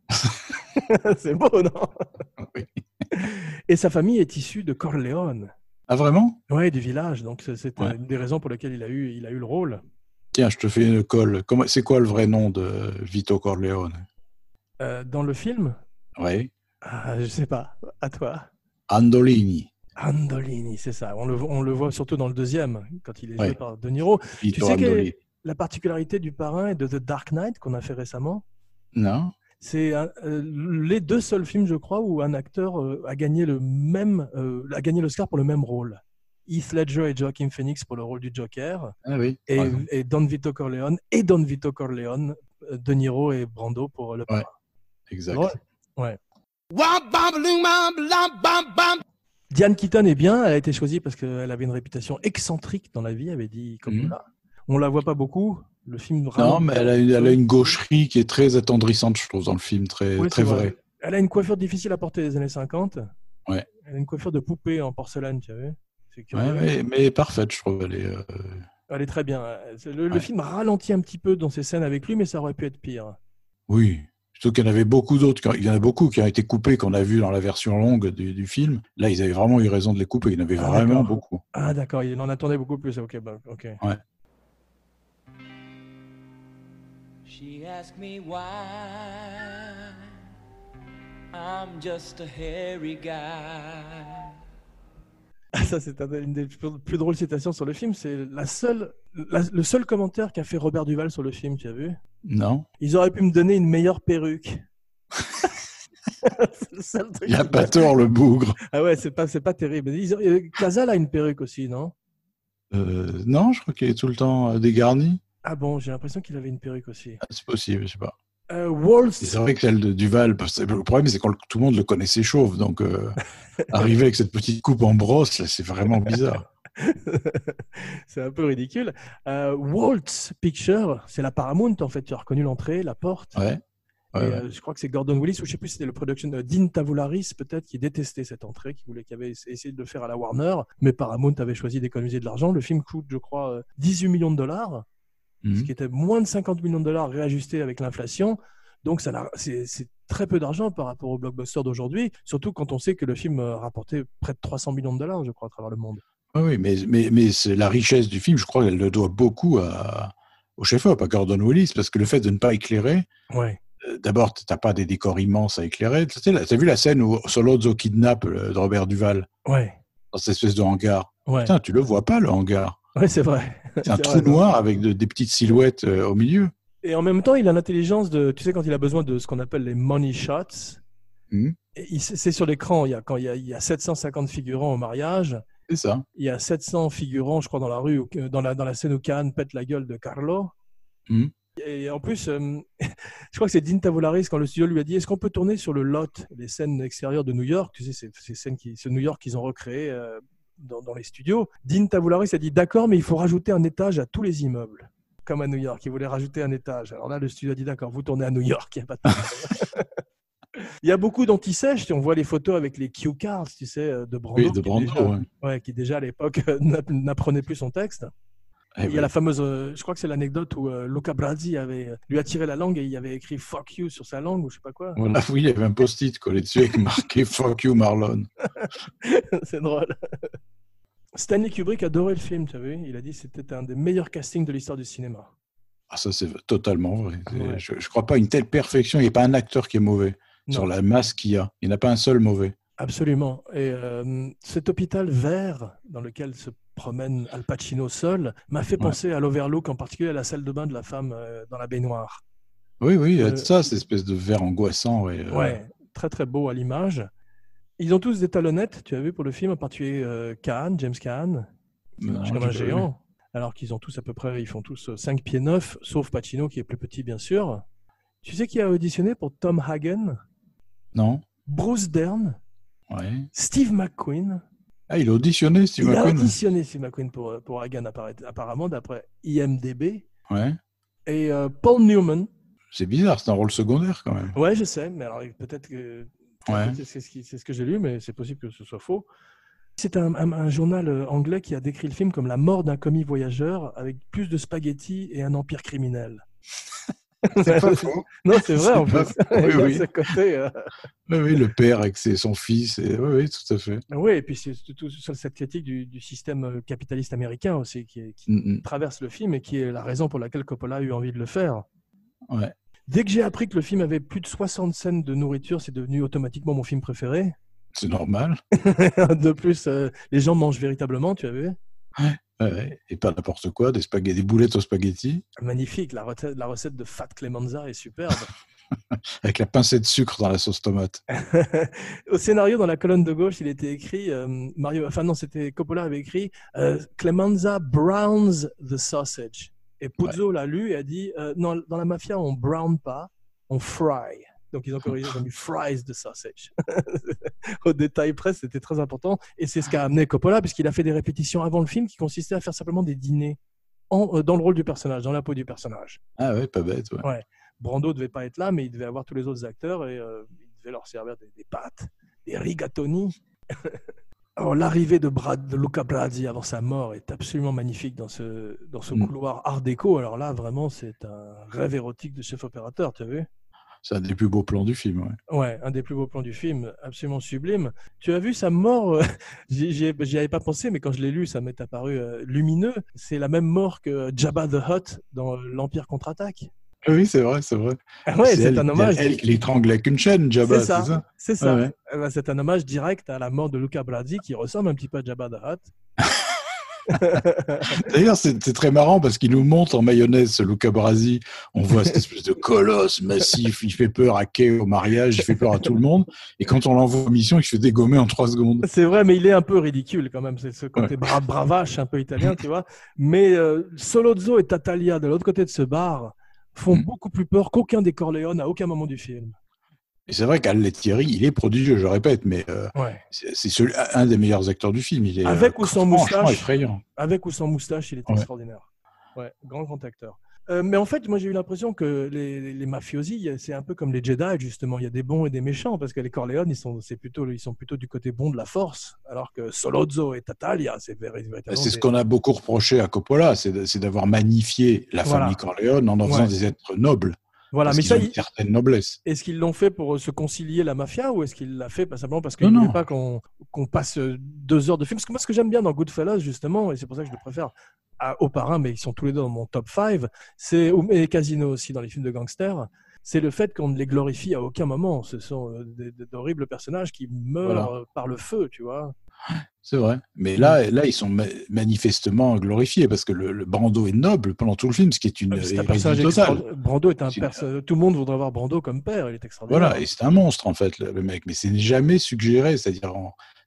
B: [laughs] c'est beau, non?
A: Oui.
B: Et sa famille est issue de Corleone.
A: Ah, vraiment?
B: Ouais, du village. Donc c'est
A: Ouais.
B: une des raisons pour lesquelles il a eu, il a eu le rôle.
A: Tiens, je te fais une colle. C'est quoi le vrai nom de Vito Corleone?
B: Euh, dans le film,
A: Oui.
B: ah, je sais pas. À toi.
A: Andolini.
B: Andolini, c'est ça. On le, vo- on le voit surtout dans le deuxième, quand il est joué
A: Ouais.
B: par De Niro.
A: Vito
B: sais quelle est la particularité du parrain et de The Dark Knight qu'on a fait récemment?
A: Non
B: C'est euh, les deux seuls films, je crois, où un acteur euh, a gagné le même, euh, a gagné l'Oscar pour le même rôle. Heath Ledger et Joaquin Phoenix pour le rôle du Joker,
A: Ah oui.
B: et,
A: ouais.
B: et Don Vito Corleone et Don Vito Corleone, De Niro et Brando pour le
A: Ouais.
B: parrain.
A: Exact.
B: Ouais. Diane Keaton est bien, elle a été choisie parce qu'elle avait une réputation excentrique dans la vie, avait dit Coppola. On la voit pas beaucoup. Le film
A: Non, mais elle a, une, elle a une gaucherie qui est très attendrissante, je trouve, dans le film. Très,
B: Oui,
A: très vrai.
B: Elle a une coiffure difficile à porter des années 50.
A: Ouais.
B: Elle a une coiffure de poupée en porcelaine, tu curieux.
A: Ouais, mais, mais parfaite, je trouve. Elle est, euh,
B: Elle est très bien. C'est- Le, le film ralentit un petit peu dans ses scènes avec lui, mais ça aurait pu être pire.
A: Oui. Surtout qu'il y en avait beaucoup d'autres. Il y en a beaucoup qui ont été coupés, qu'on a vu dans la version longue du, du film. Là, ils avaient vraiment eu raison de les couper. Il y en avait
B: Ah,
A: vraiment
B: d'accord.
A: beaucoup.
B: Ah d'accord, il en attendait beaucoup plus. Ok, bah, ok.
A: Ouais.
F: She asked me why I'm just a hairy guy.
B: Ah, Ça, c'est un- une des plus, plus drôles citations sur le film. C'est la seule, la- le seul commentaire qu'a fait Robert Duval sur le film. Tu as vu?
A: Non
B: Ils auraient pu me donner une meilleure perruque. [laughs] C'est le seul truc
A: Il a pas tort, le bougre.
B: Ah ouais, c'est pas, c'est pas terrible. Ils euh, Casal a une perruque aussi, non?
A: Euh, non, je crois qu'il est tout le temps euh, dégarni.
B: Ah bon, j'ai l'impression qu'il avait une perruque aussi.
A: Ah, C'est possible, je sais pas.
B: Euh, Waltz.
A: C'est vrai que celle de Duval, que le problème, c'est que tout le monde le connaissait chauve. Donc, euh, [laughs] arriver avec cette petite coupe en brosse, c'est vraiment bizarre. [laughs]
B: c'est un peu ridicule. Euh, Waltz Picture, c'est la Paramount en fait. Tu as reconnu l'entrée, la porte.
A: Ouais.
B: Et,
A: Ouais, ouais.
B: euh, je crois que c'est Gordon Willis ou je sais plus si c'était le production Dean Tavoularis peut-être qui détestait cette entrée, qui voulait, qui avait essa- essayé de le faire à la Warner, mais Paramount avait choisi d'économiser de l'argent. Le film coûte, je crois, euh, 18 millions de dollars, ce
A: Mhm.
B: qui était moins de 50 millions de dollars réajustés avec l'inflation. Donc c'est très peu d'argent par rapport au blockbuster d'aujourd'hui, surtout quand on sait que le film euh, rapportait près de 300 millions de dollars, je crois, à travers le monde.
A: Ouais, oui, mais, mais, mais la richesse du film, je crois qu'elle le doit beaucoup à, au chef-op, à Gordon Willis, parce que le fait de ne pas éclairer,
B: Ouais.
A: euh, d'abord, tu n'as pas des décors immenses à éclairer. Tu as vu la scène où Solozzo kidnappe de Robert Duval?
B: Ouais.
A: dans cette espèce de hangar
B: Ouais.
A: Putain, tu le vois pas, le hangar.
B: C'est vrai.
A: C'est un trou
B: vrai,
A: noir avec de- des petites silhouettes euh, au milieu.
B: Et en même temps, il a l'intelligence de, tu sais, quand il a besoin de ce qu'on appelle les money shots, il- c'est sur l'écran, il y a, quand il y, a, il y a 750 figurants au mariage,
A: C'est ça.
B: il y a 700 figurants, je crois, dans la rue, dans la, dans la scène où Khan pète la gueule de Carlo.
A: Mhm.
B: Et en plus, euh, [laughs] je crois que c'est Dean Tavoularis, quand le studio lui a dit, est-ce qu'on peut tourner sur le lot, les scènes extérieures de New York, tu sais, ces, ces scènes qui, ce New York qu'ils ont recréé euh, dans, dans les studios. Dean Tavoularis a dit, d'accord, mais il faut rajouter un étage à tous les immeubles. Comme à New York, il voulait rajouter un étage. Alors là, le studio a dit, d'accord, vous tournez à New York, il n'y a pas de problème. [laughs] Il y a beaucoup d'anti-sèches. On voit les photos avec les cue cards, tu sais, euh, de Brando.
A: Oui, de
B: qui
A: Brando,
B: déjà,
A: ouais.
B: ouais, qui déjà à l'époque n'app- [laughs] n'apprenait plus son texte.
A: Eh
B: il y
A: oui.
B: a la fameuse, euh, je crois que c'est l'anecdote où euh, Luca Brasi avait, lui a tiré la langue et il avait écrit fuck you sur sa langue ou je sais pas quoi.
A: Voilà, oui, il y avait un post-it collé dessus avec marqué [laughs] Fuck you, Marlon. [laughs]
B: c'est drôle. Stanley Kubrick adorait le film, tu as vu? Il a dit que c'était un des meilleurs castings de l'histoire du cinéma.
A: Ah, ça, c'est totalement vrai.
B: Ouais.
A: Je ne crois pas à une telle perfection. Il n'y a pas un acteur qui est mauvais sur la masse qu'il y a. Il n'y en a pas un seul mauvais.
B: Absolument. Et euh, cet hôpital vert dans lequel se promène Al Pacino seul m'a fait
A: Ouais.
B: penser à l'Overlook, en particulier à la salle de bain de la femme euh, dans la baignoire.
A: Oui, oui, il y a
B: Euh,
A: ça, cette espèce de verre angoissant. Ouais, euh,
B: Ouais, très très beau à l'image. Ils ont tous des talonnettes, tu as vu pour le film, en particulier euh, Caan, James qui
A: Non,
B: comme un géant. Alors qu'ils ont tous à peu près, ils font tous 5 pieds 9, sauf Pacino qui est plus petit bien sûr. Tu sais qui a auditionné pour Tom Hagen?
A: Non
B: Bruce Dern,
A: Ouais.
B: Steve McQueen?
A: Ah, il a auditionné, Steve
B: Il a
A: McQueen
B: auditionné Steve McQueen pour, euh, pour appara- apparemment d'après IMDB.
A: Ouais.
B: Et euh, Paul Newman.
A: C'est bizarre, c'est un rôle secondaire quand même.
B: Ouais, je sais, mais alors peut-être que
A: Ouais.
B: c'est ce, que j'ai lu, mais c'est possible que ce soit faux. C'est un, un- un journal euh, anglais qui a décrit le film comme la mort d'un commis voyageur avec plus de spaghettis et un empire criminel. [laughs]
A: C'est pas faux.
B: Non, c'est vrai en plus.
A: oui, [laughs] oui.
B: ce côté, euh,
A: Oui, oui, le père avec ses- son fils. Et... Oui, oui, tout à fait.
B: Oui, et puis c'est tout sur cette critique du, du système euh, capitaliste américain aussi qui, est- qui
A: Mm, mm.
B: traverse le film et qui est la raison pour laquelle Coppola a eu envie de le faire.
A: Ouais.
B: Dès que j'ai appris que le film avait plus de 60 scènes de nourriture, c'est devenu automatiquement mon film préféré.
A: C'est normal. [laughs]
B: de plus, euh, les gens mangent véritablement, tu as vu?
A: Ouais, ouais. Et pas n'importe quoi, des, spaghettis, des boulettes aux spaghettis,
B: Magnifique, la recette, la recette de Fat Clemenza est superbe. [laughs]
A: avec la pincée de sucre dans la sauce tomate. [laughs]
B: Au scénario, dans la colonne de gauche, il était écrit, euh, Mario, enfin non, c'était Coppola avait écrit euh, Clemenza browns the sausage. Et Puzo l'a lu et a dit euh, non, dans la mafia, on brown pas, on fry. Donc ils ont [laughs] corrigé, ils ont mis fries the sausage. [laughs] Au détail près, c'était très important. Et c'est ce qu'a amené Coppola, puisqu'il a fait des répétitions avant le film qui consistaient à faire simplement des dîners en, euh, dans le rôle du personnage, dans la peau du personnage.
A: Ah ouais, pas bête. Ouais.
B: Ouais. Brando devait pas être là, mais il devait avoir tous les autres acteurs et euh, il devait leur servir des, des pâtes, des rigatoni. [laughs] Alors, l'arrivée de, Brad, de Luca Brasi avant sa mort est absolument magnifique dans ce, dans ce
A: Mm.
B: couloir art déco. Alors là, vraiment, c'est un rêve érotique de chef opérateur, tu as vu?
A: C'est un des plus beaux plans du film. ouais.
B: Ouais, un des plus beaux plans du film, absolument sublime. Tu as vu sa mort euh, [laughs] J'y j'y ai- j'y avais pas pensé, mais quand je l'ai lu, ça m'est apparu euh, lumineux. C'est la même mort que Jabba the Hutt dans euh, l'Empire contre-attaque.
A: Ah Oui, c'est vrai, c'est vrai.
B: Ah ouais, c'est un hommage.
A: Elle, qui l'étrangle avec une chaîne, Jabba,
B: C'est ça, c'est ça?
A: Ouais.
B: Eh ben, c'est un hommage direct à la mort de Luca Brasi qui ressemble un petit peu à Jabba the Hutt. [laughs] [laughs]
A: D'ailleurs, c'est très marrant parce qu'il nous montre en mayonnaise ce Luca Brasi. On voit cette espèce de colosse massif. Il fait peur à Kay au mariage, il fait peur à tout le monde. Et quand on l'envoie en mission, il se fait dégommer en trois secondes.
B: C'est vrai, mais il est un peu ridicule quand même. C'est ce côté bra- bravache un peu italien, tu vois. Mais euh, Solozzo et Tatalia, de l'autre côté de ce bar, font
A: Mm.
B: beaucoup plus peur qu'aucun des Corleone à aucun moment du film.
A: Et c'est vrai qu'Al Thierry, il est prodigieux, je répète, mais euh,
B: Ouais.
A: c'est un des meilleurs acteurs du film. Il est
B: Avec
A: euh,
B: ou sans moustache.
A: effrayant.
B: Avec ou sans moustache, il est
A: Ouais.
B: extraordinaire. Ouais, grand, grand acteur. Euh, mais en fait, moi, j'ai eu l'impression que les, mafiosi, c'est un peu comme les Jedi, justement. Il y a des bons et des méchants, parce que les Corleone, ils sont, c'est plutôt, ils sont plutôt du côté bon de la force, alors que Solozzo et Tatalia, c'est véritablement.
A: C'est ce
B: des-
A: qu'on a beaucoup reproché à Coppola, c'est d'avoir magnifié la
B: Voilà.
A: famille Corleone en en faisant des êtres nobles.
B: Voilà,
A: parce
B: mais ça,
A: ont
B: il-
A: une certaine noblesse.
B: Est-ce qu'ils l'ont fait pour euh, se concilier la mafia ou est-ce qu'il l'a fait pas simplement parce qu'il ne voulait pas qu'on passe euh, deux heures de film? Parce que moi, ce que j'aime bien dans Goodfellas, justement, et c'est pour ça que je le préfère à, aux parrains, mais ils sont tous les deux dans mon top 5, c'est, et Casino aussi dans les films de gangsters, c'est le fait qu'on ne les glorifie à aucun moment. Ce sont euh, d'horribles personnages qui meurent
A: Voilà.
B: par le feu, tu vois.
A: C'est vrai. Mais là, là, ils sont ma- manifestement glorifiés parce que le, le Brando est noble pendant tout le film, ce qui est une
B: Ah, C'est un personnage
A: totale.
B: extra- Brando est un personnage. Tout le monde voudrait avoir Brando comme père, il est extraordinaire.
A: Voilà, et c'est un monstre en fait, le, le mec. Mais c'est jamais suggéré, c'est-à-dire,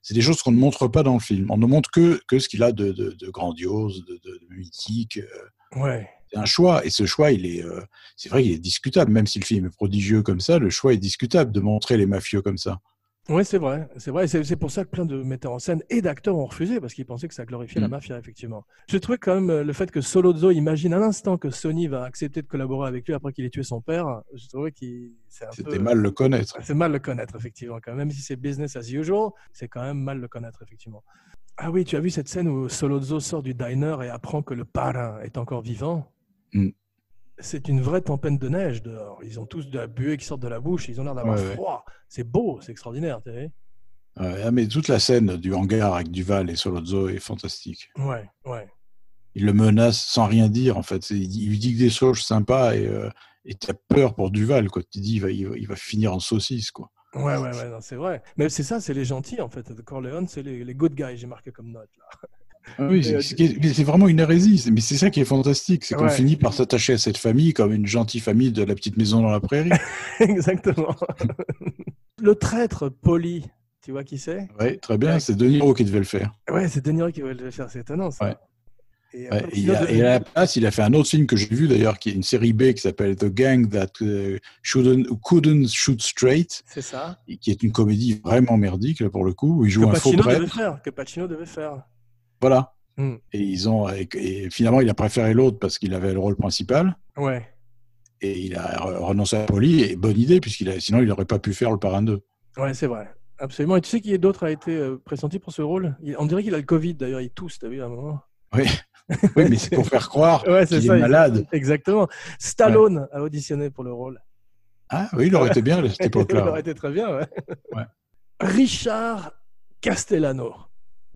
A: c'est des choses qu'on ne montre pas dans le film. On ne montre que, que ce qu'il a de, de, de grandiose, de, de- de mythique. euh,
B: Ouais.
A: C'est un choix, et ce choix, il est, euh, c'est vrai, il est discutable. Même si le film est prodigieux comme ça, le choix est discutable de montrer les mafieux comme ça.
B: Oui, c'est vrai. C'est vrai. C'est pour ça que plein de metteurs en scène et d'acteurs ont refusé parce qu'ils pensaient que ça glorifiait la
A: Mm.
B: mafia, effectivement. J'ai trouvé quand même euh, le fait que Solozzo imagine un instant que Sony va accepter de collaborer avec lui après qu'il ait tué son père. Je trouvais qu'il peu.
A: C'était mal le connaître.
B: C'est mal le connaître, effectivement. Quand même, Même si c'est business as usual, c'est quand même mal le connaître, effectivement. Ah oui, tu as vu cette scène où Solozzo sort du diner et apprend que le parrain est encore vivant?
A: Mm.
B: C'est une vraie tempête de neige dehors. Ils ont tous de la buée qui sort de la bouche. Ils ont l'air d'avoir
A: Ouais, ouais.
B: froid. C'est beau, c'est extraordinaire. tu sais.
A: Ouais, ah, mais toute la scène du hangar avec Duval et Solozzo est fantastique.
B: Ouais, ouais.
A: Il le menace sans rien dire, en fait. Il lui dit que des choses sympas et euh, t'as peur pour Duval, quoi. Tu dis, il va, il va, il va finir en saucisse, quoi.
B: Ouais, ouais, ouais, c'est vrai. Mais c'est ça, c'est les gentils, en fait. Corleone, c'est les, les good guys, j'ai marqué comme note. Là.
A: Ah oui, c'est-
B: euh,
A: c'est vraiment une hérésie. Mais c'est ça qui est fantastique, c'est qu'on
B: Ouais.
A: finit par s'attacher à cette famille comme une gentille famille de la petite maison dans la prairie. [laughs]
B: Exactement. [laughs] le traître poli, tu vois qui c'est?
A: Ouais, très bien. C'est De Niro qui devait le faire.
B: Ouais, c'est De Niro qui va le faire, c'est étonnant ça.
A: Ouais.
B: Et,
A: Ouais,
B: euh,
A: et, a- et à la place, il a fait un autre film que j'ai vu d'ailleurs, qui est une série B qui s'appelle The Gang That euh, Shouldn't, Couldn't Shoot Straight,
B: C'est ça.
A: et qui est une comédie vraiment merdique là pour le coup, où il joue
B: Que
A: un faux
B: Pacino devait
A: prêtre.
B: faire. Que Pacino devait faire.
A: Voilà.
B: Hmm.
A: Et ils ont et, et finalement il a préféré l'autre parce qu'il avait le rôle principal
B: Ouais.
A: et il a re- renoncé à Polly et bonne idée puisqu'il a sinon il n'aurait pas pu faire le parrain 2.
B: Ouais, c'est vrai. Absolument. Et tu sais qui d'autre a été euh, pressenti pour ce rôle? Il- On dirait qu'il a le Covid d'ailleurs, il tousse, t'as vu à un moment
A: Oui. [laughs] oui, mais c'est pour faire croire
B: Ouais,
A: qu'il est malade.
B: Exactement. Stallone a auditionné pour le rôle.
A: Ah oui, il aurait été bien à cette [laughs]
B: Il
A: époque-là.
B: aurait été très bien, ouais.
A: Ouais.
B: Richard Castellano.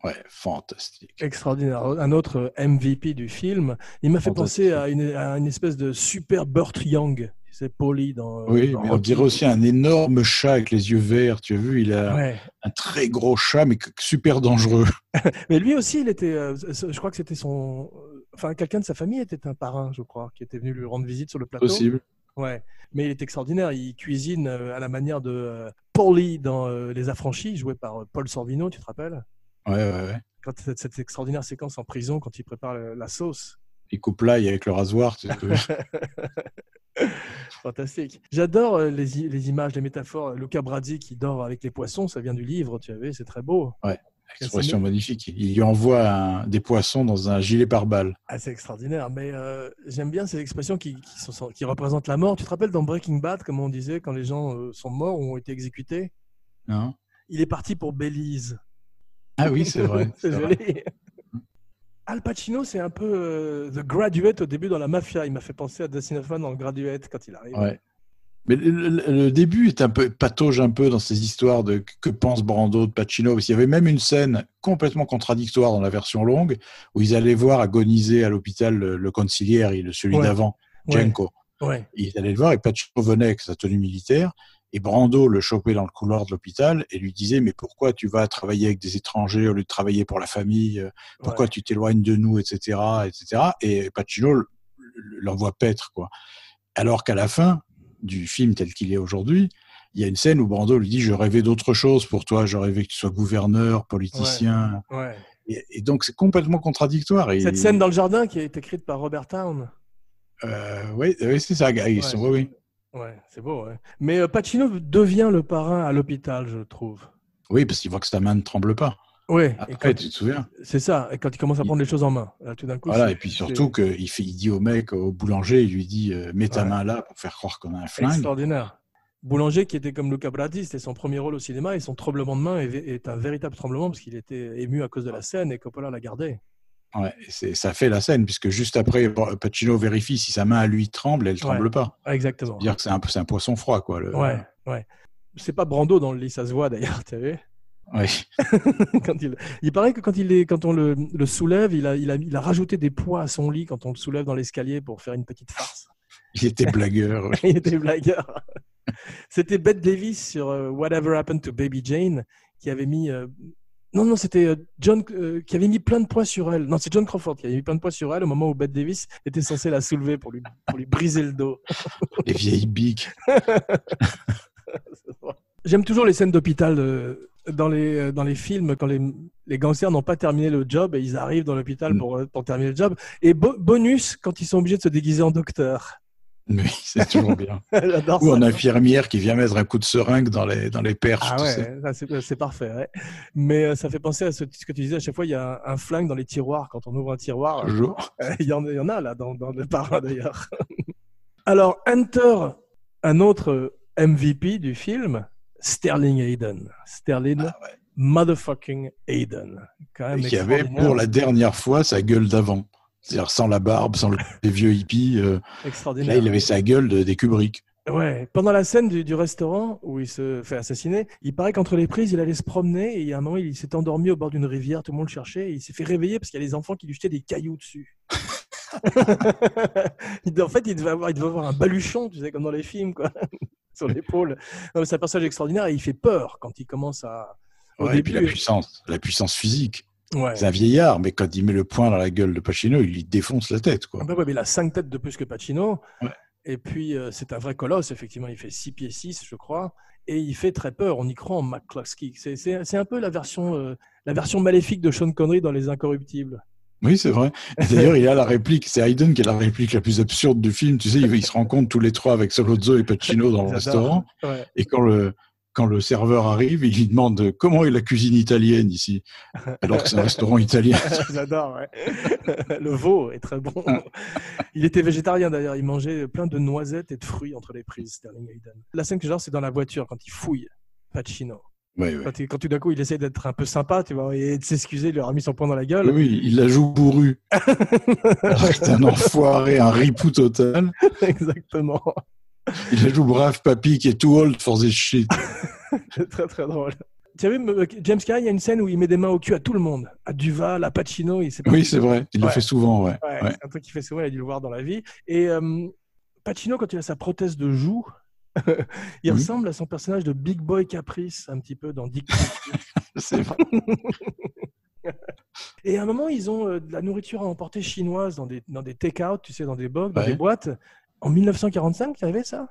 A: Ouais, fantastique.
B: Extraordinaire. Un autre MVP du film. Il m'a fait penser à une, à une espèce de super Burt Young. C'est Polly dans.
A: Oui,
B: dans
A: mais on dirait aussi un énorme chat avec les yeux verts. Tu as vu, il a
B: Ouais.
A: un très gros chat, mais super dangereux. [laughs] [laughs]
B: Mais lui aussi, il était. euh, je crois que c'était son. euh, Enfin, quelqu'un de sa famille était un parrain, je crois, qui était venu lui rendre visite sur le plateau.
A: Possible.
B: Ouais. Mais il est extraordinaire. Il cuisine euh, à la manière de euh, Paulie dans euh, Les Affranchis, joué par euh, Paul Sorvino, tu te rappelles?
A: Ouais, ouais, ouais.
B: Quand cette, extraordinaire séquence en prison, quand il prépare la sauce.
A: Il coupe l'ail avec le rasoir. tu sais, que- [laughs]
B: Fantastique. J'adore euh, les, images, les métaphores. Luca Brasi qui dort avec les poissons, ça vient du livre, tu avais, c'est très beau.
A: Ouais, expression magnifique. Il lui envoie un- des poissons dans un gilet pare-balles.
B: Ah, c'est extraordinaire. Mais euh, j'aime bien ces expressions qui, qui, sont, qui représentent la mort. Tu te rappelles dans Breaking Bad, comme on disait, quand les gens euh, sont morts ou ont été exécutés?
A: Hein
B: Il est parti pour Belize.
A: Ah oui, c'est vrai. [laughs]
B: C'est. Al Pacino, c'est un peu euh, The Graduate au début dans la mafia. Il m'a fait penser à Dustin Hoffman dans le Graduate quand il arrive.
A: Ouais. Mais le, début est un peu patauge un peu dans ces histoires de que pense Brando de Pacino. Parce qu'il y avait même une scène complètement contradictoire dans la version longue où ils allaient voir agoniser à l'hôpital le, le conciliaire, celui
B: Ouais.
A: d'avant.
B: Ouais.
A: Ils allaient le voir et Pacino venait avec sa tenue militaire et Brando le chopait dans le couloir de l'hôpital et lui disait mais pourquoi tu vas travailler avec des étrangers au lieu de travailler pour la famille? Euh, Pourquoi
B: Ouais.
A: tu t'éloignes de nous? Etc etc et Pacino l'envoie paître quoi. Alors qu'à la fin du film tel qu'il est aujourd'hui il y a une scène où Brando lui dit je rêvais d'autre chose pour toi je rêvais que tu sois gouverneur politicien
B: Ouais.
A: et, et donc c'est complètement contradictoire et,
B: Cette scène dans le jardin qui est écrite par Robert Town.
A: euh, oui, oui, c'est ça ils sont- oui, oui.
B: Ouais, c'est beau. Ouais. Mais euh, Pacino devient le parrain à l'hôpital, je trouve.
A: Oui, parce qu'il voit que sa main ne tremble pas.
B: Et
A: Après,
B: quand-
A: tu te souviens
B: C'est ça. Et quand il commence à prendre les choses en main, là, tout d'un coup.
A: Voilà, et puis surtout qu'il fait, il dit au mec, au boulanger, il lui dit euh, mets ta
B: Ouais.
A: main là pour faire croire qu'on a un flingue.
B: Extraordinaire. Boulanger, qui était comme Luca Brasi, c'était son premier rôle au cinéma, et son tremblement de main est, est un véritable tremblement parce qu'il était ému à cause de la scène et Coppola l'a gardé.
A: Ouais, ça fait la scène, puisque juste après, Pacino vérifie si sa main à lui tremble, elle ne tremble
B: Ouais.
A: pas.
B: Exactement.
A: C'est-à-dire que c'est un, poisson froid, quoi. Le...
B: Ouais, ouais. C'est pas Brando dans le lit, ça se voit d'ailleurs, tu vu [laughs] quand il, il paraît que quand, il est, quand on le, le soulève, il a, il, a, il a rajouté des poids à son lit quand on le soulève dans l'escalier pour faire une petite farce.
A: Il était blagueur. [laughs]
B: il était blagueur. C'était Bette Davis sur euh, Whatever Happened to Baby Jane qui avait mis. Non, non, c'était euh, John euh, qui avait mis plein de poids sur elle. Non, c'est John Crawford qui avait mis plein de poids sur elle au moment où Bette Davis était censée la soulever pour lui, pour lui briser le dos.
A: Les vieilles biques. [laughs]
B: J'aime toujours les scènes d'hôpital euh, dans, les, dans les films quand les, les gangsters n'ont pas terminé le job et ils arrivent dans l'hôpital
A: Mm.
B: pour, pour terminer le job. Et bo- bonus quand ils sont obligés de se déguiser en docteur.
A: Oui, [laughs] c'est toujours bien. [laughs]
B: J'adore
A: Ou
B: ça.
A: en infirmière qui vient mettre un coup de seringue dans les, dans les perches.
B: Ah ouais, c'est c'est parfait. ouais. Mais euh, ça fait penser à ce, ce que tu disais à chaque fois, il y a un, un flingue dans les tiroirs. Quand on ouvre un tiroir,
A: Toujours. [laughs]
B: Euh, il, y en, il y en a là dans, dans le parrain d'ailleurs. Alors, enter un autre MVP du film, Sterling Hayden. Sterling motherfucking Hayden. Quand même
A: Ah Et qui avait pour la dernière fois sa gueule d'avant. C'est-à-dire sans la barbe, sans le, les vieux hippies. euh,
B: Extraordinaire.
A: là, il avait sa gueule de, des Kubrick.
B: Ouais, pendant la scène du, du restaurant où il se fait assassiner, il paraît qu'entre les prises, il allait se promener et il y a un moment, il s'est endormi au bord d'une rivière, tout le monde le cherchait et il s'est fait réveiller parce qu'il y a des enfants qui lui jetaient des cailloux dessus. [laughs] En fait, il devait, avoir, il devait avoir un baluchon, tu sais, comme dans les films, quoi, [laughs] sur l'épaule. C'est un personnage extraordinaire et il fait peur quand il commence à. Au
A: Ouais, et puis la puissance, la puissance physique.
B: Ouais.
A: C'est un vieillard, mais quand il met le poing dans la gueule de Pacino, il lui défonce la tête. Quoi.
B: Ah bah ouais, mais il a cinq têtes de plus que Pacino.
A: Ouais.
B: Et puis, euh, c'est un vrai colosse, effectivement. Il fait 6 pieds 6, je crois. Et il fait très peur. On y croit en McCluskey. C'est- un peu la version, euh, la version maléfique de Sean Connery dans Les Incorruptibles.
A: Oui, c'est vrai. [laughs] D'ailleurs, il a la réplique, c'est Hayden qui a la réplique la plus absurde du film. Tu sais, ils, ils se rencontrent tous les trois avec Solozzo et Pacino dans le restaurant.
B: Ouais.
A: Et quand le, quand le serveur arrive, il lui demande comment est la cuisine italienne ici, alors que c'est un restaurant italien. [laughs]
B: J'adore, ouais. [laughs] Le veau est très bon. Il était végétarien d'ailleurs. Il mangeait plein de noisettes et de fruits entre les prises, Sterling Hayden. La scène que j'adore, c'est dans la voiture quand il fouille Pacino.
A: Ouais, ouais.
B: Quand, tout d'un coup, il essaie d'être un peu sympa, tu vois, et de s'excuser, il lui a remis son poing dans la gueule.
A: Oui, il la joue bourru. [laughs] Alors que c'est un enfoiré, un ripou total.
B: Exactement.
A: Il joue brave papy qui est too old for this shit. [laughs]
B: C'est très très drôle. Tu as vu, euh, James Cameron, il y a une scène où il met des mains au cul à tout le monde. À Duval, à Pacino. Il
A: Oui, c'est vrai. Il le fait souvent, ouais.
B: Ouais, un truc qu'il fait souvent, il a dû le voir dans la vie. Et euh, Pacino, quand il a sa prothèse de joue, [laughs] il
A: Mhm.
B: ressemble à son personnage de Big Boy Caprice, un petit peu dans Dick. [laughs]
A: C'est vrai.
B: Et à un moment, ils ont euh, de la nourriture à emporter chinoise dans des, dans des take-out, tu sais, dans des box, dans
A: Ouais.
B: des boîtes. En 1945, il y avait ça?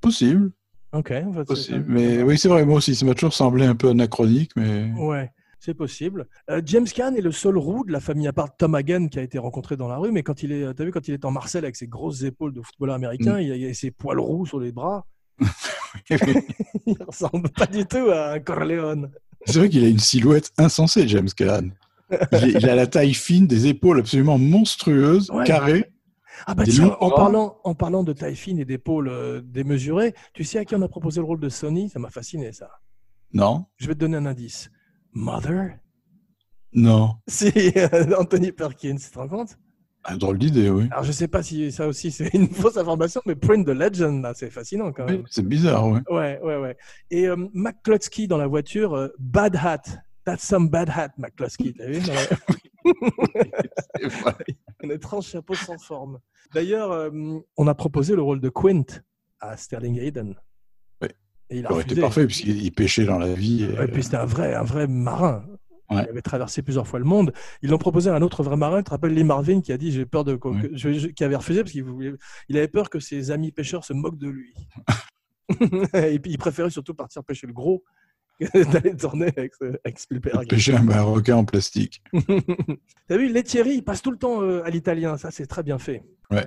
A: Possible,
B: Ok. en fait, c'est-
A: possible. Mais oui, c'est vrai, moi aussi, ça m'a toujours semblé un peu anachronique, mais.
B: Ouais, c'est possible. Euh, James Caan est le seul roux de la famille, à part Tom Hagen qui a été rencontré dans la rue, mais quand il est, t'as vu, quand il est en Marseille avec ses grosses épaules de footballeur américain,
A: Mm.
B: il, a, il a ses poils roux sur les bras. [laughs] [laughs] il ressemble pas du tout à un Corleone.
A: C'est vrai qu'il a une silhouette insensée, James Caan. Il, est- il a la taille fine, des épaules absolument monstrueuses,
B: Ouais.
A: carrées.
B: Ah bah tiens, en parlant, en parlant de taille fine et d'épaules euh, démesurées, tu sais à qui on a proposé le rôle de Sony? Ça m'a fasciné ça.
A: Non
B: Je vais te donner un indice. Mother?
A: Non. [laughs]
B: Si, Anthony Perkins, tu te rends compte?
A: Un drôle d'idée, oui.
B: Alors, je sais pas si ça aussi c'est une [laughs] fausse information, mais Print the Legend, là, c'est fascinant quand même.
A: C'est bizarre, oui.
B: Ouais, ouais, ouais. Et euh, McCluskey dans la voiture, euh, Bad Hat. That's some bad hat, McCluskey. T'as vu? [laughs] [laughs] Un étrange chapeau sans forme. D'ailleurs, euh, on a proposé le rôle de Quint à Sterling Hayden.
A: Oui.
B: Et il a
A: aurait été parfait, puisqu'il il pêchait dans la vie. et,
B: Et puis c'était un vrai, un vrai marin.
A: Ouais.
B: Il avait traversé plusieurs fois le monde. Ils l'ont proposé à un autre vrai marin, tu te rappelles Lee Marvin, qui a dit j'ai peur de que- je- je- qui avait refusé parce qu'il voulait- il avait peur que ses amis pêcheurs se moquent de lui. [laughs] [laughs] Et puis il préférait surtout partir pêcher le gros [laughs] d'aller tourner avec, ce- avec Spielberg.
A: un, un requin en plastique. [laughs]
B: T'as vu, Lettieri, il passe tout le temps euh, à l'italien. Ça, c'est très bien fait.
A: Ouais.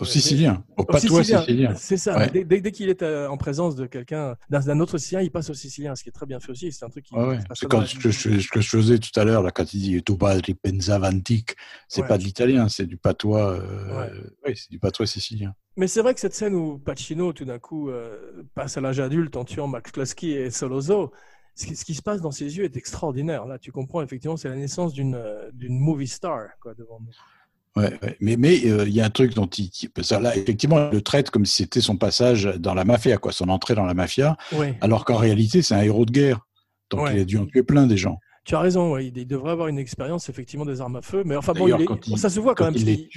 A: Au sicilien, au patois sicilien.
B: C'est ça.
A: Ouais.
B: Dès, dès- dès qu'il est euh, en présence de quelqu'un, d'un autre sicilien, il passe au sicilien, ce qui est très bien fait aussi. C'est un truc qui.
A: Ouais, C'est quand ce que, je, ce que je faisais tout à l'heure, là, quand il dit tu padri pensavantic, c'est pas de l'italien, c'est du patois. euh, ouais, c'est du patois sicilien.
B: Mais c'est vrai que cette scène où Pacino, tout d'un coup, euh, passe à l'âge adulte en tuant Max Kloski et Solozo, ce qui, ce qui se passe dans ses yeux est extraordinaire. Là, tu comprends, effectivement, c'est la naissance d'une euh, d'une movie star quoi, devant nous.
A: Ouais, ouais. Mais mais euh, il y a un truc dont il, ça, là, effectivement, il le traite comme si c'était son passage dans la mafia, quoi, son entrée dans la mafia, alors qu'en réalité, c'est un héros de guerre. Donc
B: Ouais.
A: il a dû en tuer plein des gens.
B: tu as raison, il, il devrait avoir une expérience, effectivement, des armes à feu. Mais enfin, bon, il est-
A: il-
B: ça se voit quand,
A: quand
B: même.
A: il les.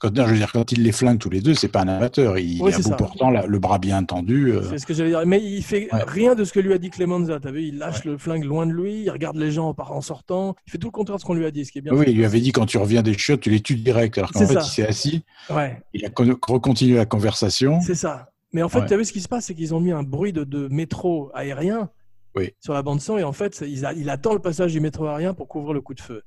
A: Quand, non, je veux dire, quand il les flingue tous les deux, c'est pas un amateur. Il
B: Oui,
A: a
B: ça.
A: portant la- le bras bien tendu. euh,
B: C'est ce que j'allais dire. Mais il fait
A: Ouais.
B: rien de ce que lui a dit Clemenza. T'as vu, il lâche le flingue loin de lui, il regarde les gens en, en sortant. Il fait tout le contraire de ce qu'on lui a dit, ce qui est bien.
A: Oui,
B: fait.
A: il lui avait dit quand tu reviens des chiottes, tu les tues direct. Alors qu'en fait,
B: ça.
A: il s'est assis,
B: Ouais.
A: il a con- recontinué la conversation.
B: C'est ça. Mais en fait, tu as vu ce qui se passe, c'est qu'ils ont mis un bruit de, de métro aérien
A: Oui.
B: sur la bande son, et en fait, c'est- il, a- il attend le passage du métro aérien pour couvrir le coup de feu.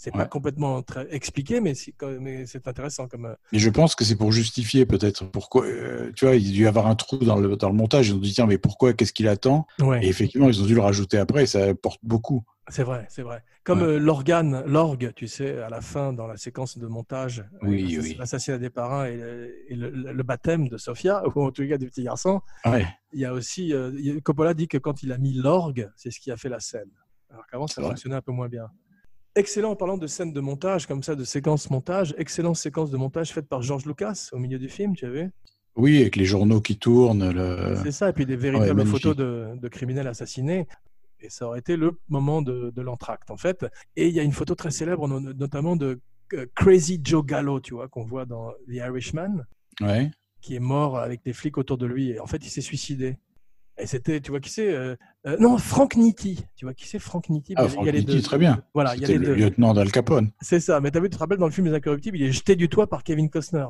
B: C'est pas
A: Ouais.
B: complètement très expliqué, mais c'est intéressant comme. euh,
A: Mais je pense que c'est pour justifier peut-être pourquoi. euh, tu vois, il a dû y avoir un trou dans le, dans le montage. Ils ont dit tiens, mais pourquoi Qu'est-ce qu'il attend?
B: Ouais.
A: Et effectivement, ils ont dû le rajouter après. Et ça porte beaucoup.
B: C'est vrai, c'est vrai. Comme
A: Ouais.
B: euh, l'organe, l'orgue, tu sais, à la fin, dans la séquence de montage,
A: Oui, oui.
B: l'assassinat des parrains et, le, et le- le baptême de Sophia, [laughs] ou en tout cas du petit garçon, il y a aussi. euh, y Coppola dit que quand il a mis l'orgue, c'est ce qui a fait la scène. Alors qu'avant, ça fonctionnait un peu moins bien. Excellent en parlant de scènes de montage, comme ça, de séquences montage. Excellente séquence de montage faite par George Lucas au milieu du film, tu as vu?
A: Oui, avec les journaux qui tournent. Le...
B: C'est ça, et puis des véritables photos de, de criminels assassinés. Et ça aurait été le moment de, de l'entracte, en fait. Et il y a une photo très célèbre, no- notamment de euh, Crazy Joe Gallo, tu vois, qu'on voit dans The Irishman,
A: Ouais.
B: qui est mort avec des flics autour de lui. Et en fait, il s'est suicidé. Et c'était, tu vois, qui c'est euh, euh, Non, Frank Nitti. Tu vois, qui c'est Frank Nitti?
A: Ah,
B: a les
A: Nitti, très bien.
B: Voilà, il y a les
A: le
B: deux.
A: lieutenant d'Al Capone.
B: C'est ça. Mais t'as vu, tu te rappelles dans le film Les Incorruptibles, il est jeté du toit par Kevin Costner.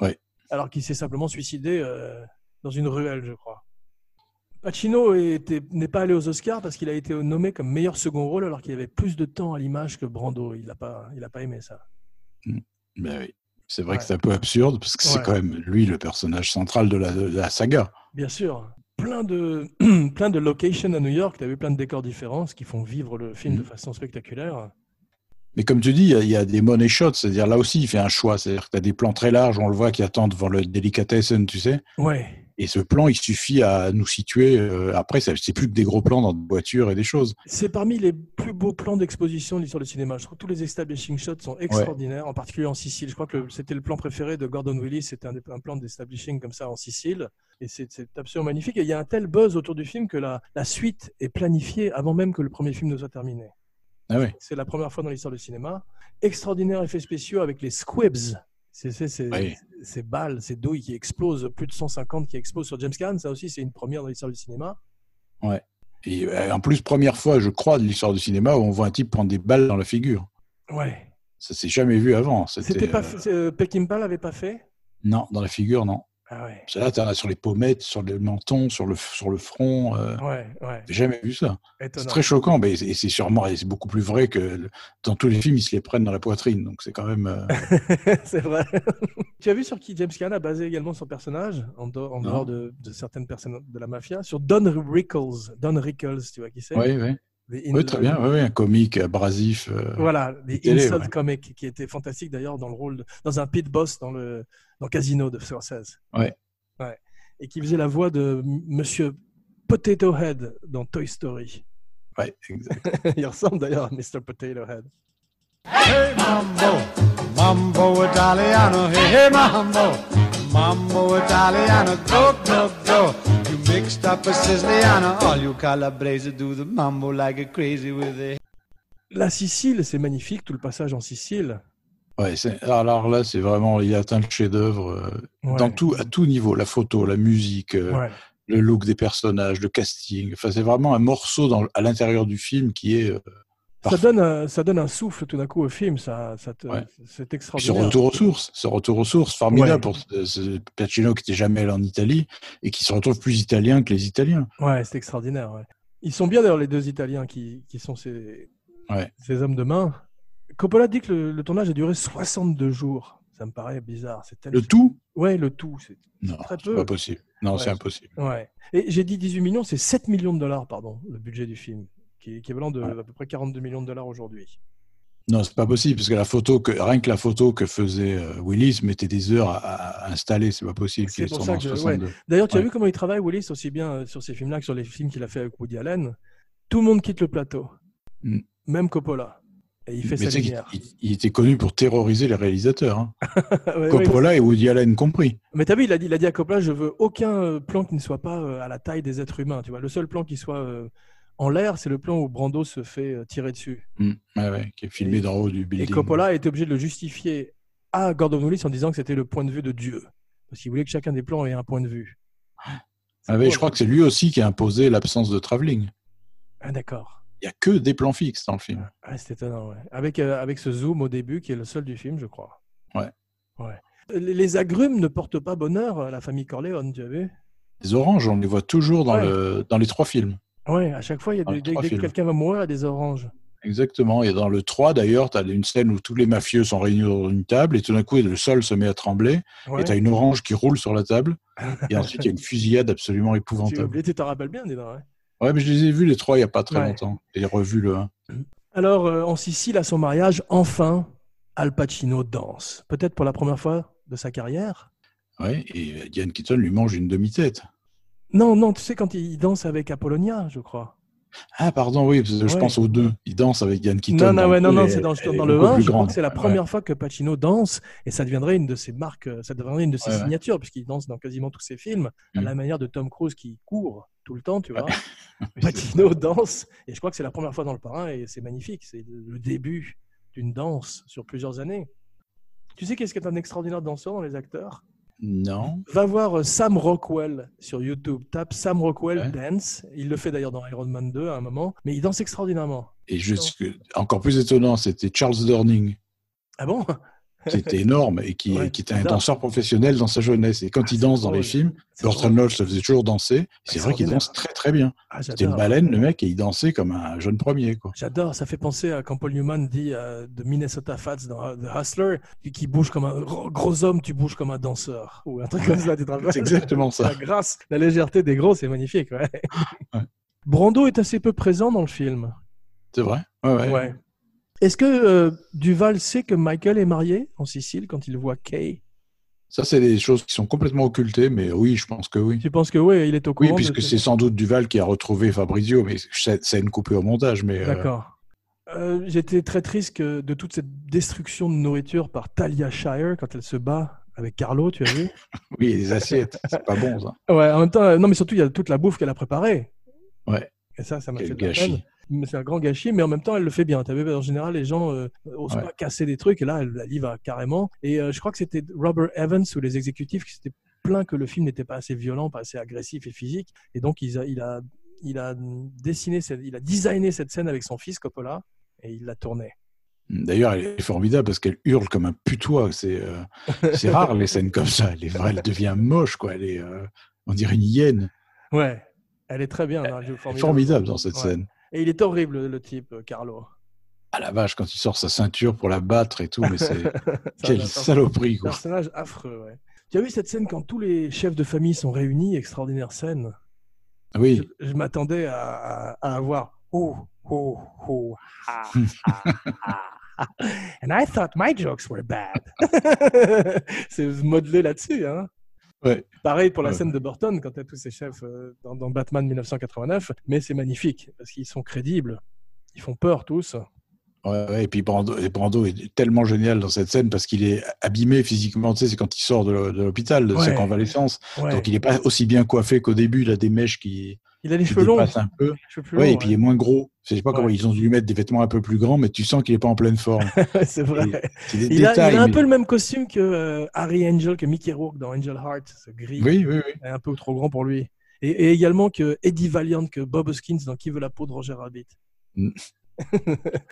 A: Ouais.
B: Alors qu'il s'est simplement suicidé euh, dans une ruelle, je crois. Pacino n'est pas allé aux Oscars parce qu'il a été nommé comme meilleur second rôle alors qu'il avait plus de temps à l'image que Brando. Il n'a pas, il a pas aimé ça.
A: Ben oui. C'est vrai
B: Ouais.
A: que c'est un peu absurde parce que c'est quand même lui le personnage central de la, de la saga.
B: Bien sûr. Plein de, [clears throat] plein de locations à New York, tu as vu plein de décors différents, ce qui font vivre le film de
A: Mhm.
B: façon spectaculaire.
A: Mais comme tu dis, il y a- il y, a des money shots, c'est-à-dire là aussi, il fait un choix. C'est-à-dire que tu as des plans très larges, on le voit qui attend devant le delicatessen, tu sais.
B: Ouais.
A: Et ce plan, il suffit à nous situer. euh, après, c'est plus que des gros plans dans des voitures et des choses.
B: C'est parmi les plus beaux plans d'exposition de l'histoire du cinéma. Je trouve que tous les establishing shots sont extraordinaires, en particulier en Sicile. Je crois que c'était le plan préféré de Gordon Willis, c'était un, plan d'establishing comme ça en Sicile. Et c'est absolument magnifique. Et il y a un tel buzz autour du film que la, la suite est planifiée avant même que le premier film ne soit terminé.
A: Ah.
B: C'est la première fois dans l'histoire du cinéma. Extraordinaire effets spéciaux avec les squibs. C'est
A: Oui.
B: ces balles, ces douilles qui explosent, plus de 150 qui explosent sur James Caan. Ça aussi, c'est une première dans l'histoire du cinéma.
A: Et euh, en plus, première fois, je crois, de l'histoire du cinéma où on voit un type prendre des balles dans la figure.
B: Ouais.
A: Ça s'est jamais vu avant.
B: C'était pas
A: euh,
B: euh, Peckinpah l'avait pas fait?
A: Non, dans la figure, non.
B: Ah ouais.
A: Là, tu en as sur les pommettes, sur le menton, sur le, sur le front. euh,
B: Ouais, ouais.
A: J'ai jamais vu ça. C'est très choquant, mais c'est- sûrement, et c'est beaucoup plus vrai que le- dans tous les films, ils se les prennent dans la poitrine. Donc c'est quand même. euh, [laughs]
B: c'est vrai. [laughs] tu as vu sur qui James Caan a basé également son personnage, en, dehors- en
A: Non.
B: dehors de, de certaines personnes de la mafia, sur Don Rickles. Don Rickles, tu vois qui c'est?
A: Oui, oui. Oui, très bien. Oui, oui, un comique abrasif. euh,
B: Voilà, The Insult
A: ouais.
B: Comic, qui était fantastique d'ailleurs dans le rôle, de- dans un pit boss dans le dans Casino de Scorsese.
A: Ouais.
B: Ouais. Et qui faisait la voix de Monsieur Potato Head dans Toy Story.
A: Ouais, exact. [laughs]
B: Il ressemble d'ailleurs à Mr. Potato Head.
I: Hey mambo, mambo Italiano, hey hey mambo, mambo Italiano, go go go. You mixed up a Siciliano, all you Calabrese do the mambo like a crazy with it.
B: La Sicile, c'est magnifique, tout le passage en Sicile.
A: Ouais, alors là, c'est vraiment, il a atteint le chef-d'œuvre euh,
B: Ouais.
A: dans tout, à tout niveau, la photo, la musique, euh,
B: Ouais.
A: le look des personnages, le casting. Enfin, c'est vraiment un morceau dans, à l'intérieur du film qui est. euh,
B: Ça donne, un, ça donne un souffle tout d'un coup au film, ça, ça
A: Ouais.
B: c'est
A: Puis ce
B: extraordinaire.
A: retour aux sources, ce retour aux sources formidable pour ce, ce Pacino qui n'était jamais allé en Italie et qui se retrouve plus italien que les Italiens.
B: Ouais, c'est extraordinaire. Ils sont bien d'ailleurs les deux Italiens qui, qui sont ces, ces hommes de main. Coppola dit que le, le tournage a duré 62 jours. Ça me paraît bizarre. C'est
A: Le tout
B: Ouais, le tout. C'est
A: Non,
B: très
A: c'est
B: peu.
A: pas possible. Non,
B: Ouais.
A: c'est impossible.
B: Ouais. Et j'ai dit 18 millions, c'est 7 millions de dollars, pardon, le budget du film, qui est équivalent de à peu près 42 millions de dollars aujourd'hui.
A: Non, c'est pas possible parce que la photo que rien que la photo que faisait euh, Willis mettait des heures à, à installer, c'est pas possible
B: C'est pour ça que ouais.
A: 62.
B: D'ailleurs, tu as vu comment il travaille, Willis, aussi bien euh, sur ces films-là que sur les films qu'il a fait avec Woody Allen. Tout le monde quitte le plateau,
A: Mm.
B: même Coppola. Et il fait
A: Mais
B: sa
A: tu sais qu'il-
B: lumière.
A: il, il était connu pour terroriser les réalisateurs, hein. [laughs]
B: Ouais, ouais.
A: Coppola et Woody Allen compris.
B: Mais t'as vu, il a dit, il a dit à Coppola, je veux aucun euh, plan qui ne soit pas euh, à la taille des êtres humains. Tu vois, le seul plan qui soit euh, en l'air, c'est le plan où Brando se fait tirer dessus.
A: Mm. Ouais, ouais, qui est filmé
B: Et-
A: d'en haut du
B: Et
A: building.
B: Coppola a été obligé de le justifier à Gordon Willis en disant que c'était le point de vue de Dieu. Parce qu'il voulait que chacun des plans ait un point de vue.
A: Ah ouais, je crois que c'est lui aussi qui a imposé l'absence de travelling.
B: Ah, d'accord.
A: Il y a que des plans fixes dans le film.
B: Ah, c'est étonnant, ouais. Avec, euh, avec ce zoom au début qui est le seul du film, je crois.
A: Ouais.
B: Ouais. Les, les agrumes ne portent pas bonheur à la famille Corleone, tu as vu?
A: Les oranges, on les voit toujours dans,
B: Ouais.
A: le, dans les trois films.
B: Ouais, à chaque fois, il y a des- dès, que quelqu'un va mourir, il y a des oranges.
A: Exactement. Et dans le 3, d'ailleurs, tu as une scène où tous les mafieux sont réunis dans une table et tout d'un coup, le sol se met à trembler
B: Ouais.
A: et tu as une orange qui roule sur la table. Et [laughs] ensuite, il y a une fusillade absolument épouvantable.
B: tu t'en rappelles bien, donc, ouais.
A: Ouais, mais je les ai vus les trois il n'y a pas très
B: Ouais.
A: longtemps. J'ai revu le 1.
B: Alors, euh, en Sicile, à son mariage, enfin, Al Pacino danse. Peut-être pour la première fois de sa carrière.
A: Ouais, et Diane Keaton lui mange une demi-tête.
B: Non, non, tu sais, quand il danse avec Apollonia, je crois.
A: Ah, pardon, oui, je
B: Ouais.
A: pense aux deux. Il danse avec Diane Keaton.
B: Non, non, ouais, non, c'est dans, le
A: beaucoup
B: 1,
A: plus
B: je crois que c'est la
A: Ouais.
B: première fois que Pacino danse, et ça deviendrait une de ses marques, euh, ça deviendrait une de ses signatures, puisqu'il danse dans quasiment tous ses films, à
A: Mm.
B: la manière de Tom Cruise qui court tout le temps, tu vois. [laughs] Pacino danse, et je crois que c'est la première fois dans le parrain, et c'est magnifique, c'est le début d'une danse sur plusieurs années. Tu sais qu'est-ce qu'est un extraordinaire danseur dans les acteurs?
A: Non.
B: Va voir euh, Sam Rockwell sur YouTube. Tape Sam Rockwell
A: Ouais.
B: Dance. Il le fait d'ailleurs dans Iron Man 2 à un moment. Mais il danse extraordinairement.
A: Et juste que- encore plus étonnant, c'était Charles Durning.
B: Ah bon?
A: C'était énorme et qui,
B: Ouais,
A: qui était un danseur professionnel dans sa jeunesse. Et quand
B: Ah,
A: il danse dans les films,
B: drôle.
A: Lodge se faisait toujours danser. C'est vrai qu'il danse très très bien.
B: Ah,
A: C'était une baleine, le mec, et il dansait comme un jeune premier.
B: J'adore. Ça fait penser à quand Paul Newman dit euh, de Minnesota Fats dans euh, The Hustler, qui, qui bouge comme un gros, homme, tu bouges comme un danseur. Ou un truc comme ça. [laughs]
A: C'est exactement ça.
B: La grâce, la légèreté des gros, c'est magnifique. Ouais. [laughs]
A: Ouais.
B: Brando est assez peu présent dans le film.
A: C'est vrai? Ouais, ouais.
B: Ouais. Est-ce que euh, Duval sait que Michael est marié en Sicile quand il voit Kay?
A: Ça, c'est des choses qui sont complètement occultées, mais oui, je pense que oui.
B: Tu penses que oui, il est au courant
A: Oui,
B: de-
A: puisque c'est sans doute Duval qui a retrouvé Fabrizio, mais c'est une coupée au montage. Mais euh,
B: D'accord. Euh, J'étais très triste que- de toute cette destruction de nourriture par Talia Shire quand elle se bat avec Carlo, tu as vu? [laughs]
A: Oui, les assiettes, c'est pas bon ça.
B: Ouais, en même temps, non, mais surtout, il y a toute la bouffe qu'elle a préparée.
A: Ouais.
B: Et ça, ça m'a fait de la
A: gâchis.
B: peine. C'est un grand gâchis, mais en même temps, elle le fait bien. Tu en général, les gens euh, osent
A: Ouais.
B: pas casser des trucs, et là, elle, y va carrément. Et euh, je crois que c'était Robert Evans ou les exécutifs qui s'étaient plaints que le film n'était pas assez violent, pas assez agressif et physique. Et donc, il a, il a, il a dessiné, cette- il a designé cette scène avec son fils Coppola, et il l'a tournée.
A: D'ailleurs, elle est formidable parce qu'elle hurle comme un putois. C'est euh, [laughs] rare les scènes comme ça. Elle, est vraie, elle devient moche, quoi. Elle est, euh, on dirait une hyène.
B: Ouais, elle est très bien. elle
A: est formidable dans cette
B: Ouais.
A: scène.
B: Et il est horrible, le, le type, euh, Carlo.
A: Ah la vache, quand il sort sa ceinture pour la battre et tout, mais c'est [laughs] quelle saloperie, quoi.
B: Personnage affreux, ouais. Tu as vu cette scène quand tous les chefs de famille sont réunis Extraordinaire scène?
A: Oui,
B: Je, je m'attendais à, avoir oh, oh, oh, ha, ha, ha. And I thought my jokes were bad. [laughs] C'est modelé là-dessus, hein.
A: Ouais.
B: Pareil pour la
A: Ouais.
B: scène de Burton quand tu as tous ces chefs euh, dans, dans Batman 1989, mais c'est magnifique parce qu'ils sont crédibles. Ils font peur tous.
A: Ouais, et puis Brando, et Brando est tellement génial dans cette scène parce qu'il est abîmé physiquement. Tu sais, c'est quand il sort de l'hô- de l'hôpital, de sa convalescence.
B: Ouais.
A: Donc il n'est pas aussi bien coiffé qu'au début. Il a des mèches qui,
B: Il a les cheveux longs.
A: un peu.
B: Plus longs,
A: et puis il est moins gros. Je sais pas comment ils ont dû lui mettre des vêtements un peu plus grands, mais tu sens qu'il est pas en pleine forme. [laughs]
B: c'est vrai.
A: Et C'est des
B: Il a, il
A: détails.
B: a un
A: mais-
B: peu le même costume que euh, Harry Angel, que Mickey Rourke dans Angel Heart, ce gris.
A: Oui, oui, oui.
B: est un peu trop grand pour lui. Et, et également que Eddie Valiant, que Bob Hoskins dans Qui veut la peau de Roger Rabbit.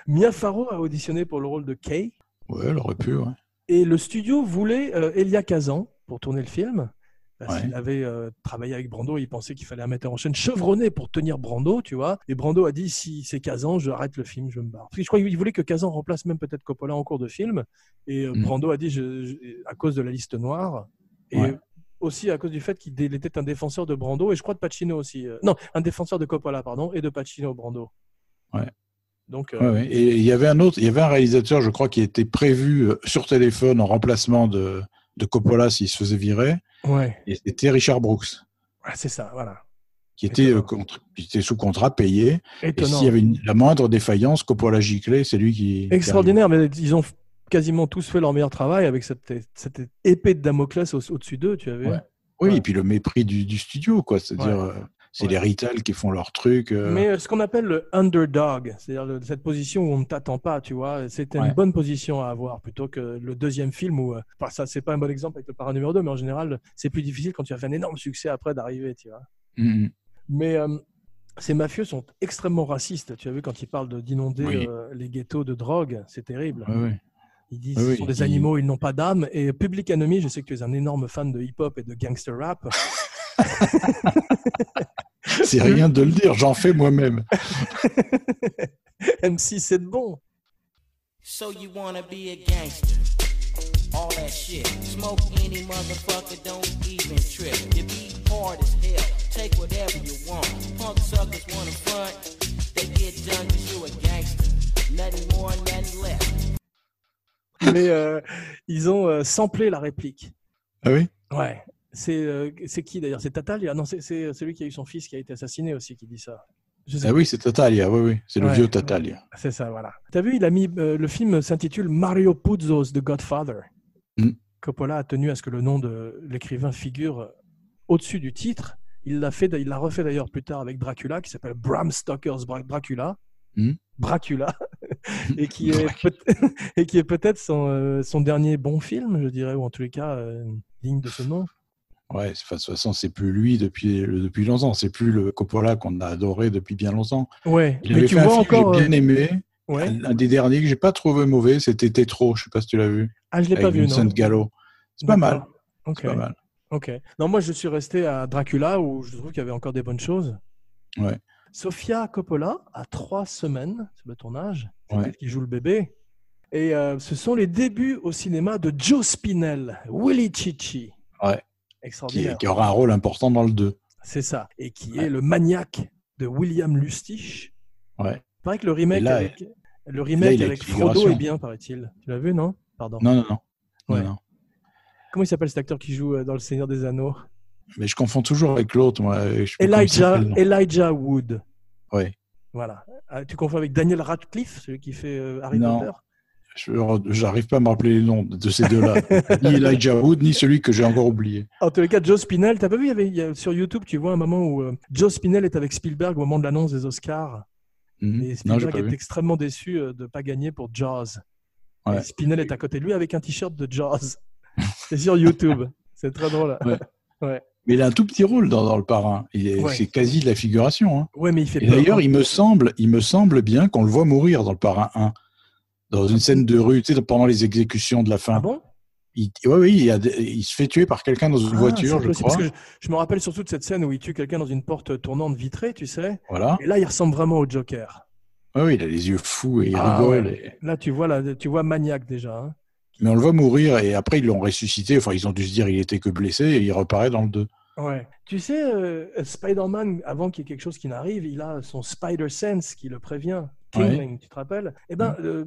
B: Mia Farrow a auditionné pour le rôle de Kay.
A: Ouais, elle aurait pu. Ouais.
B: Et le studio voulait euh, Elia Kazan pour tourner le film. Parce
A: Ouais.
B: qu'il avait euh, travaillé avec Brando, il pensait qu'il fallait un metteur en chaîne chevronné pour tenir Brando, tu vois. Et Brando a dit si c'est Kazan, je arrête le film, je me barre. Parce que je crois qu'il voulait que Kazan remplace même peut-être Coppola en cours de film. Et euh,
A: Mm.
B: Brando a dit je- je- à cause de la liste noire. Et
A: Ouais.
B: aussi à cause du fait qu'il était un défenseur de Brando et je crois de Pacino aussi. non, un défenseur de Coppola, pardon, et de Pacino Brando.
A: Ouais.
B: Donc, euh,
A: Ouais, ouais. Et il y avait un autre, il y avait un réalisateur, je crois, qui était prévu euh, sur téléphone en remplacement de, de Coppola s'il se faisait virer.
B: ouais,
A: Et c'était Richard Brooks,
B: Ouais, c'est ça, voilà.
A: qui était, euh, contre- qui était sous contrat payé. Et
B: Étonnant.
A: s'il y avait une- la moindre défaillance, Coppola giclait, c'est lui qui.
B: Extraordinaire, mais ils ont quasiment tous fait leur meilleur travail avec cette, cette épée de Damoclès au- au-dessus d'eux, tu vu
A: Ouais. Oui, et puis le mépris du, du studio, quoi. C'est-à-dire, c'est
B: Ouais.
A: les Rital qui font leur truc. euh,
B: Mais euh, ce qu'on appelle le underdog, c'est-à-dire cette position où on ne t'attend pas, tu vois, c'était une bonne position à avoir plutôt que le deuxième film où, euh, enfin, ça c'est pas un bon exemple avec le parrain numéro 2, mais en général c'est plus difficile quand tu as fait un énorme succès après d'arriver, tu vois.
A: mm, mm.
B: Mais euh, ces mafieux sont extrêmement racistes. Tu as vu quand ils parlent de- d'inonder
A: Oui.
B: euh, les ghettos de drogue, c'est terrible. Ils disent ce sont des animaux, ils n'ont pas d'âme. Et Public Enemy, je sais que tu es un énorme fan de hip-hop et de gangster rap. [laughs] [laughs]
A: C'est rien de le dire, j'en fais moi-même. [laughs]
B: MC, c'est bon.
K: So you wanna be a gangster? All that shit. Smoke any motherfucker, don't even trip. You be hard as hell, take whatever you want. Punk suckers wanna front, they get done 'cause you a gangster. Nothing more, nothing less.
B: Mais euh, ils ont euh, samplé la réplique.
A: Ah oui?
B: Ouais. C'est euh, c'est qui d'ailleurs? C'est Tatalia Non, c'est c'est celui qui a eu son fils qui a été assassiné aussi qui dit ça.
A: Ah oui, c'est Tatalia, oui, oui. C'est le
B: Ouais.
A: vieux Tatalia.
B: C'est ça, voilà. T'as vu, il a mis euh, le film s'intitule Mario Puzo's The Godfather.
A: Mm.
B: Coppola a tenu à ce que le nom de l'écrivain figure euh, au-dessus du titre. Il l'a fait, il l'a refait d'ailleurs plus tard avec Dracula, qui s'appelle Bram Stoker's Dracula.
A: Mm.
B: Dracula, [laughs] et qui est peut- [laughs] et qui est peut-être son, euh, son dernier bon film, je dirais, ou en tous les cas euh, digne de ce nom.
A: Ouais, c'est- enfin, de toute façon, c'est plus lui depuis, depuis longtemps. C'est plus le Coppola qu'on a adoré depuis bien longtemps.
B: Ouais,
A: Il
B: mais tu vois encore.
A: j'ai
B: euh,
A: bien aimé.
B: ouais.
A: Un des derniers que j'ai pas trouvé mauvais, c'était Tétro. Je sais pas si tu l'as vu.
B: Ah, je l'ai pas vu,
A: Vincent
B: non.
A: Gallo. C'est pas mal.
B: D'accord. Ok.
A: C'est pas mal.
B: Ok. Non, moi, je suis resté à Dracula où je trouve qu'il y avait encore des bonnes choses.
A: Ouais.
B: Sofia Coppola a trois semaines sur le tournage. C'est
A: Ouais.
B: qui joue le bébé. Et euh, ce sont les débuts au cinéma de Joe Spinell, Willy Chichi.
A: Ouais. Qui,
B: Extraordinaire.
A: qui aura un rôle important dans le 2.
B: C'est ça. Et qui
A: Ouais.
B: est le maniaque de William Lustig.
A: Ouais.
B: Il paraît que le remake
A: là,
B: avec, le remake avec Frodo est bien, paraît-il. Tu l'as vu, non? Pardon.
A: Non, non, non. Non,
B: Ouais.
A: non.
B: Comment il s'appelle cet acteur qui joue euh, dans Le Seigneur des Anneaux?
A: Mais je confonds toujours avec l'autre,
B: Elijah. Elijah Wood.
A: Ouais.
B: Voilà. Ah, tu confonds avec Daniel Radcliffe, celui qui fait euh, Harry
A: Non.
B: Potter?
A: J'arrive pas à me rappeler les noms de ces deux-là. [laughs] ni Elijah Wood, ni celui que j'ai encore oublié.
B: En tous les cas, Joe Spinell, t'as pas vu, il y avait, il y a- sur YouTube, tu vois un moment où euh, Joe Spinell est avec Spielberg au moment de l'annonce des Oscars.
A: Mhm.
B: Et Spielberg est
A: vu.
B: extrêmement déçu euh, de ne pas gagner pour Jaws.
A: Ouais.
B: Et Spinell est à côté de lui avec un t-shirt de Jaws. [laughs] C'est sur YouTube. C'est très drôle.
A: Ouais. [laughs]
B: ouais.
A: Mais il a un tout petit rôle dans, dans le parrain.
B: Ouais.
A: C'est quasi de la figuration. hein.
B: Ouais, mais il fait
A: d'ailleurs, il me semble, il me semble bien qu'on le voit mourir dans le parrain 1. Dans une scène de rue, tu sais, pendant les exécutions de la fin.
B: Ah bon?
A: Il, ouais, oui, il, a se fait tuer par quelqu'un dans une
B: Ah,
A: voiture, je crois.
B: Parce que je, je me rappelle surtout de cette scène où il tue quelqu'un dans une porte tournante vitrée, tu sais.
A: Voilà.
B: Et là, il ressemble vraiment au Joker.
A: Ouais, oui, il a les yeux fous et il
B: Ah,
A: rigole. et-
B: Là, tu vois, là, tu vois maniaque déjà. hein.
A: Mais on le voit mourir et après, ils l'ont ressuscité. Enfin, ils ont dû se dire il était que blessé et il reparaît dans le 2.
B: Ouais. Tu sais, euh, Spider-Man, avant qu'il y ait quelque chose qui n'arrive, il a son Spider Sense qui le prévient.
A: Ouais.
B: Tingling, tu te rappelles? Eh ben, euh,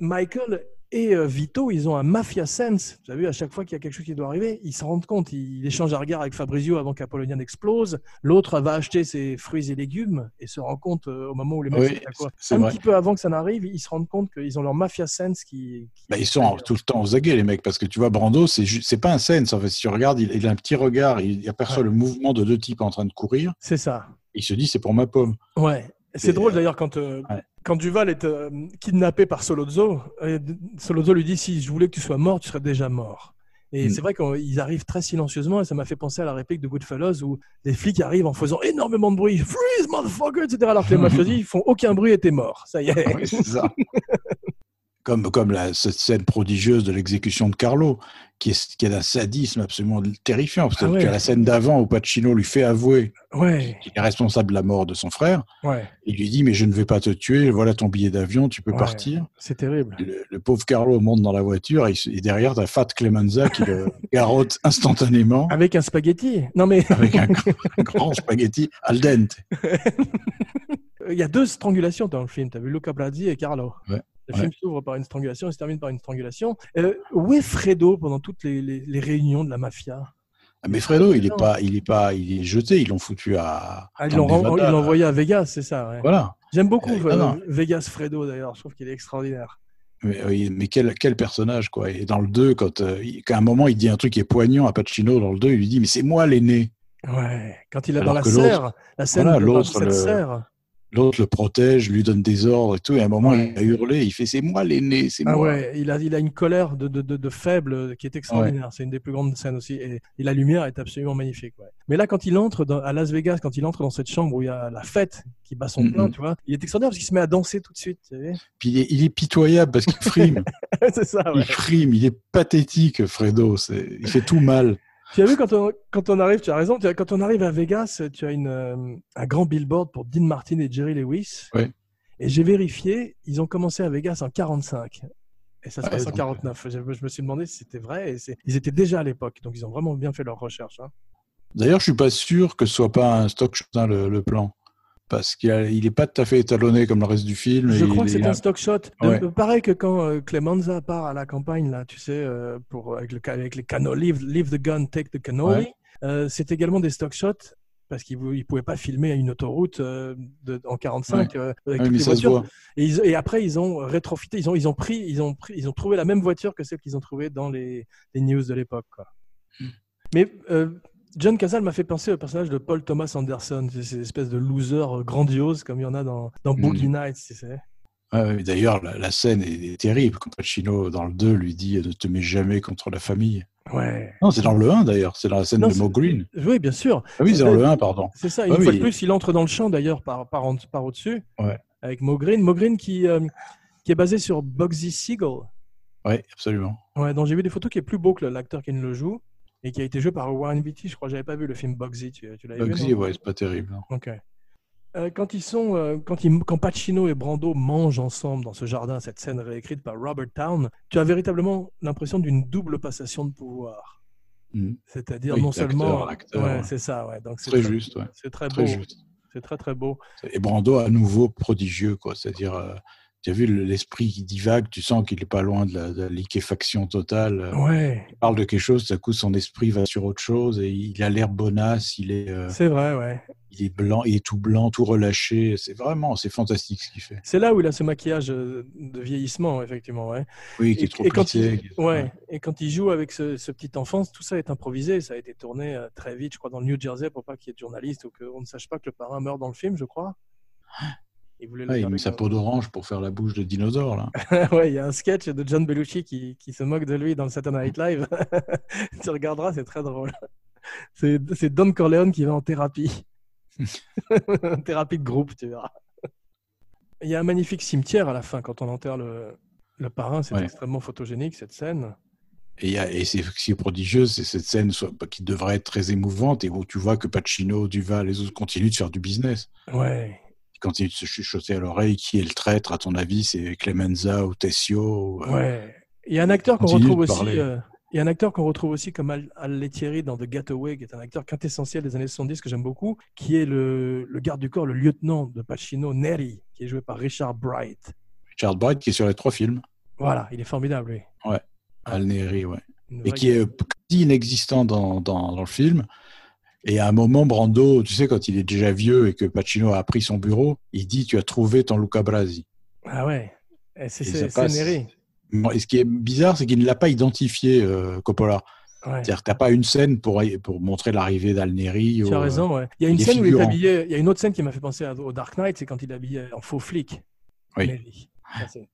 B: Michael et euh, Vito, ils ont un mafia sense. Vous avez vu, à chaque fois qu'il y a quelque chose qui doit arriver, ils se rendent compte. Il échange un regard avec Fabrizio avant qu'Apollonian explose. L'autre va acheter ses fruits et légumes et se rend compte euh, au moment où les mecs
A: Oui,
B: quoi. Un
A: vrai.
B: petit peu avant que ça n'arrive, ils se rendent compte qu'ils ont leur mafia sense qui. qui-
A: Bah, ils sont en- tout le temps aux aguets, les mecs, parce que tu vois, Brando, c'est c'est pas un sense. En fait, si tu regardes, il, il a un petit regard, il, il aperçoit le mouvement de deux types en train de courir.
B: C'est ça.
A: Il se dit, c'est pour ma pomme.
B: Ouais. C'est drôle
A: euh,
B: d'ailleurs quand, euh,
A: ouais.
B: Quand Duval est euh, kidnappé par Solozzo, euh, Solozzo lui dit si je voulais que tu sois mort, tu serais déjà mort. Et
A: Mm.
B: c'est vrai qu'ils arrivent très silencieusement et ça m'a fait penser à la réplique de Goodfellas où les flics arrivent en faisant énormément de bruit, freeze motherfucker, etc. Alors que les [laughs] mafiosi ils font aucun bruit et t'es mort. Ça y est.
A: Oui, c'est ça. [laughs] comme comme la, cette scène prodigieuse de l'exécution de Carlo, qui est, qui est d'un sadisme absolument terrifiant. Parce que
B: Ah ouais.
A: tu as la scène d'avant où Pacino lui fait avouer
B: Ouais,
A: qu'il est responsable de la mort de son frère.
B: ouais,
A: Il lui dit, mais je ne vais pas te tuer, voilà ton billet d'avion, tu peux partir.
B: c'est terrible.
A: Le, le pauvre Carlo monte dans la voiture et, et derrière, tu as Fat Clemenza qui le [laughs] garotte instantanément
B: Avec un spaghetti. Non mais
A: avec un, un grand spaghetti al dente. [laughs]
B: il y a deux strangulations dans le film. Tu as vu Luca Brasi et Carlo.
A: Ouais.
B: Le
A: Ouais.
B: film s'ouvre par une strangulation et se termine par une strangulation. Euh, où est Fredo pendant toutes les, les- les réunions de la mafia?
A: Ah, Mais Fredo, il est pas, il est pas, il est jeté, ils l'ont foutu à.
B: ah, Ils l'ont envoyé à Vegas, c'est ça. ouais.
A: Voilà.
B: J'aime beaucoup
A: Euh,
B: euh. Vegas Fredo d'ailleurs. Je trouve qu'il est extraordinaire.
A: Mais, quel, quel personnage, quoi. Et dans le 2, quand, qu'à un moment, il dit un truc qui est poignant à Pacino, dans le 2, il lui dit, mais c'est moi l'aîné.
B: Ouais. Quand il est dans la serre, la scène
A: Voilà,
B: de- cette
A: le-
B: serre.
A: L'autre le protège, lui donne des ordres et tout. Et à un moment,
B: Ouais.
A: il a hurlé, il fait, c'est moi l'aîné, c'est
B: Ah
A: moi.
B: ouais, il a, il a une colère de, de, de, de faible qui est extraordinaire. C'est une des plus grandes scènes aussi. Et, et la lumière est absolument magnifique. ouais. Mais là, quand il entre dans- à Las Vegas, quand il entre dans cette chambre où il y a la fête qui bat son plein, tu vois, il est extraordinaire parce qu'il se met à danser tout de suite. tu sais.
A: Puis il est, il est pitoyable parce qu'il [laughs] frime.
B: c'est ça,
A: il frime, il est pathétique, Fredo. Il fait tout mal.
B: Tu as vu quand on, quand on arrive, tu as raison, tu as- quand on arrive à Vegas, tu as une, euh, un grand billboard pour Dean Martin et Jerry Lewis.
A: Ouais.
B: Et j'ai vérifié, ils ont commencé à Vegas en 45. Et ça se
A: Ouais,
B: passe en
A: donc,
B: 49. Je, je me suis demandé si c'était vrai. Et ils étaient déjà à l'époque, donc ils ont vraiment bien fait leur recherche. hein.
A: D'ailleurs, je suis pas sûr que ce soit pas un stock hein, le, le plan. Parce qu'il a- il est pas tout à fait étalonné comme le reste du film.
B: Je crois que c'est
A: est
B: un stock shot. De-
A: Ouais.
B: Pareil que quand euh, Clemenza part à la campagne, là, tu sais, euh, pour, avec, le, avec les canaux, leave, leave the gun, take the cannoli.
A: Ouais.
B: Euh, c'est également des stock shots parce qu'ils ne pouvaient pas filmer une autoroute de, en 45 euh, avec toutes les voitures. Et, ils- et après, ils ont rétrofité, ils ont, ils ont pris, ils ont pris, ils ont trouvé la même voiture que celle qu'ils ont trouvée dans les, les news de l'époque.
A: Hmm.
B: Mais euh, John Casal m'a fait penser au personnage de Paul Thomas Anderson, c'est cette espèce de loser euh, grandiose comme il y en a dans, dans
A: Hmm.
B: Boogie Nights, tu sais.
A: Ouais, D'ailleurs, la, la scène est, est terrible quand Pacino, dans le 2, lui dit Ne te mets jamais contre la famille.
B: Ouais.
A: Non, c'est dans le 1 d'ailleurs, c'est dans la scène
B: Non,
A: de Mo Green.
B: Oui, bien sûr.
A: Ah oui, c'est dans le 1, pardon.
B: C'est ça.
A: Ah
B: Une fois
A: oui.
B: de plus, il entre dans le champ d'ailleurs par, par, en- par au-dessus
A: Ouais,
B: avec. Mogreen qui, euh, qui est basé sur Bugsy Siegel,
A: ouais absolument.
B: ouais, dont j'ai vu des photos qui est plus beau que l'acteur qui ne le joue et qui a été joué par Warren Beatty. Je crois que j'avais pas vu le film Bugsy. Tu, tu l'avais vu
A: Bugsy,
B: non?
A: ouais, c'est pas terrible. non.
B: Ok. Euh, quand ils sont, euh, quand, ils, quand Pacino et Brando mangent ensemble dans ce jardin, cette scène réécrite par Robert Town, tu as véritablement l'impression d'une double passation de pouvoir.
A: Mhm.
B: C'est-à-dire
A: Oui,
B: non seulement,
A: acteur,
B: ouais,
A: ouais.
B: c'est ça, ouais. Donc c'est
A: Très juste, ouais.
B: C'est très
A: Très
B: beau.
A: juste.
B: C'est très très beau.
A: Et Brando, à nouveau, prodigieux, quoi. C'est-à-dire, euh, tu as vu le- l'esprit qui divague, tu sens qu'il n'est pas loin de la, de la liquéfaction totale. Euh,
B: Ouais,
A: Il parle de quelque chose, tout à coup, son esprit va sur autre chose et il a l'air bonasse, il est, euh,
B: c'est vrai, ouais.
A: il est blanc, il est tout blanc, tout relâché. C'est vraiment, c'est fantastique ce qu'il fait.
B: C'est là où il a ce maquillage euh, de vieillissement, effectivement, ouais.
A: Oui, qui
B: Et-
A: est trop
B: et quand
A: plissé,
B: il,
A: qui est-
B: ouais, et quand il joue avec ce, ce petit enfant, tout ça est improvisé. Ça a été tourné très vite, je crois, dans le New Jersey pour pas qu'il y ait de journalistes ou qu'on ne sache pas que le parrain meurt dans le film, je crois. Il voulait le
A: il met sa peau d'orange pour faire la bouche de dinosaure, là. [laughs]
B: ouais, il y a un sketch de John Belushi qui, qui se moque de lui dans le Saturday Night Live. [laughs] tu regarderas, c'est très drôle. C'est Don Corleone qui va en thérapie. [laughs] En thérapie de groupe, tu verras. Il y a un magnifique cimetière à la fin quand on enterre le, le parrain. C'est
A: Ouais.
B: extrêmement photogénique cette scène.
A: Et, c'est ce qui est prodigieux, c'est cette scène soit- qui devrait être très émouvante et où tu vois que Pacino, Duval, les autres continuent de faire du business.
B: Ouais.
A: Continuent de se chuchoter à l'oreille qui est le traître, à ton avis, c'est Clemenza ou Tessio euh,
B: Ouais. Il y a un acteur qu'on retrouve aussi. euh, il y a un acteur qu'on retrouve aussi comme Al, Al Lettieri dans The Getaway, qui est un acteur quintessentiel des années 70 que j'aime beaucoup, qui est le, le garde du corps, le lieutenant de Pacino, Neri, qui est joué par Richard Bright.
A: Richard Bright qui est sur les trois films.
B: Voilà, il est formidable, lui.
A: Ouais, Al Neri, ouais. Et qui est quasi inexistant dans, dans, dans le film. Et à un moment, Brando, tu sais, quand il est déjà vieux et que Pacino a pris son bureau, il dit Tu as trouvé ton Luca Brasi.
B: Ah ouais. C'est. Neri.
A: Et ce qui est bizarre, c'est qu'il ne l'a pas identifié, euh, Coppola.
B: Ouais.
A: C'est-à-dire que tu n'as pas une scène pour, pour montrer l'arrivée d'Alneri.
B: Tu as
A: au-
B: raison, ouais. Il y a une scène où il est habillé. Il y a une autre scène qui m'a fait penser au Dark Knight, c'est quand il est habillé en faux flic.
A: Oui.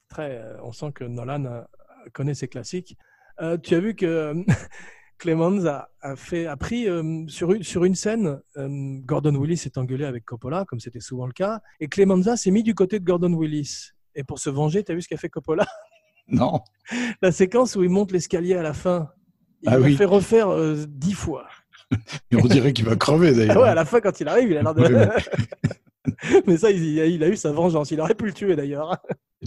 B: Très. euh, on sent que Nolan euh, connaît ses classiques. Euh, tu as vu que euh, [laughs] Clemens a, a fait, a pris euh, sur, une, sur une scène, euh, Gordon Willis s'est engueulé avec Coppola, comme c'était souvent le cas, et Clemenza s'est mis du côté de Gordon Willis. Et pour se venger, tu as vu ce qu'a fait Coppola? [laughs]
A: Non.
B: La séquence où il monte l'escalier à la fin. Il
A: Ah
B: l'a
A: oui.
B: fait refaire euh, dix fois. [laughs]
A: Et on dirait qu'il va crever
B: Ah [laughs]
A: d'ailleurs.
B: ouais, à la fin, quand il arrive, il a l'air de.
A: Oui,
B: mais ça, il, il a, il a eu sa vengeance. Il aurait pu le tuer d'ailleurs.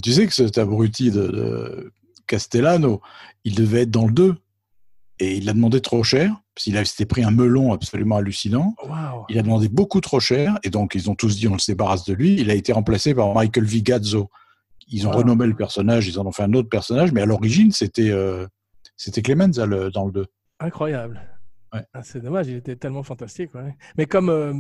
A: Tu sais que cet abruti de, de Castellano, il devait être dans le 2. Et il a demandé trop cher, parce qu'il s'était pris un melon absolument hallucinant. Il a demandé beaucoup trop cher, et donc ils ont tous dit on le débarrasse de lui. Il a été remplacé par Michael Vigazzo. Ils ont
B: Ah.
A: renommé le personnage, ils en ont fait un autre personnage, mais à l'origine, c'était euh, c'était Clemenza le- dans le 2.
B: Incroyable.
A: Ouais.
B: Ah, c'est dommage, il était tellement fantastique. ouais. Mais comme euh,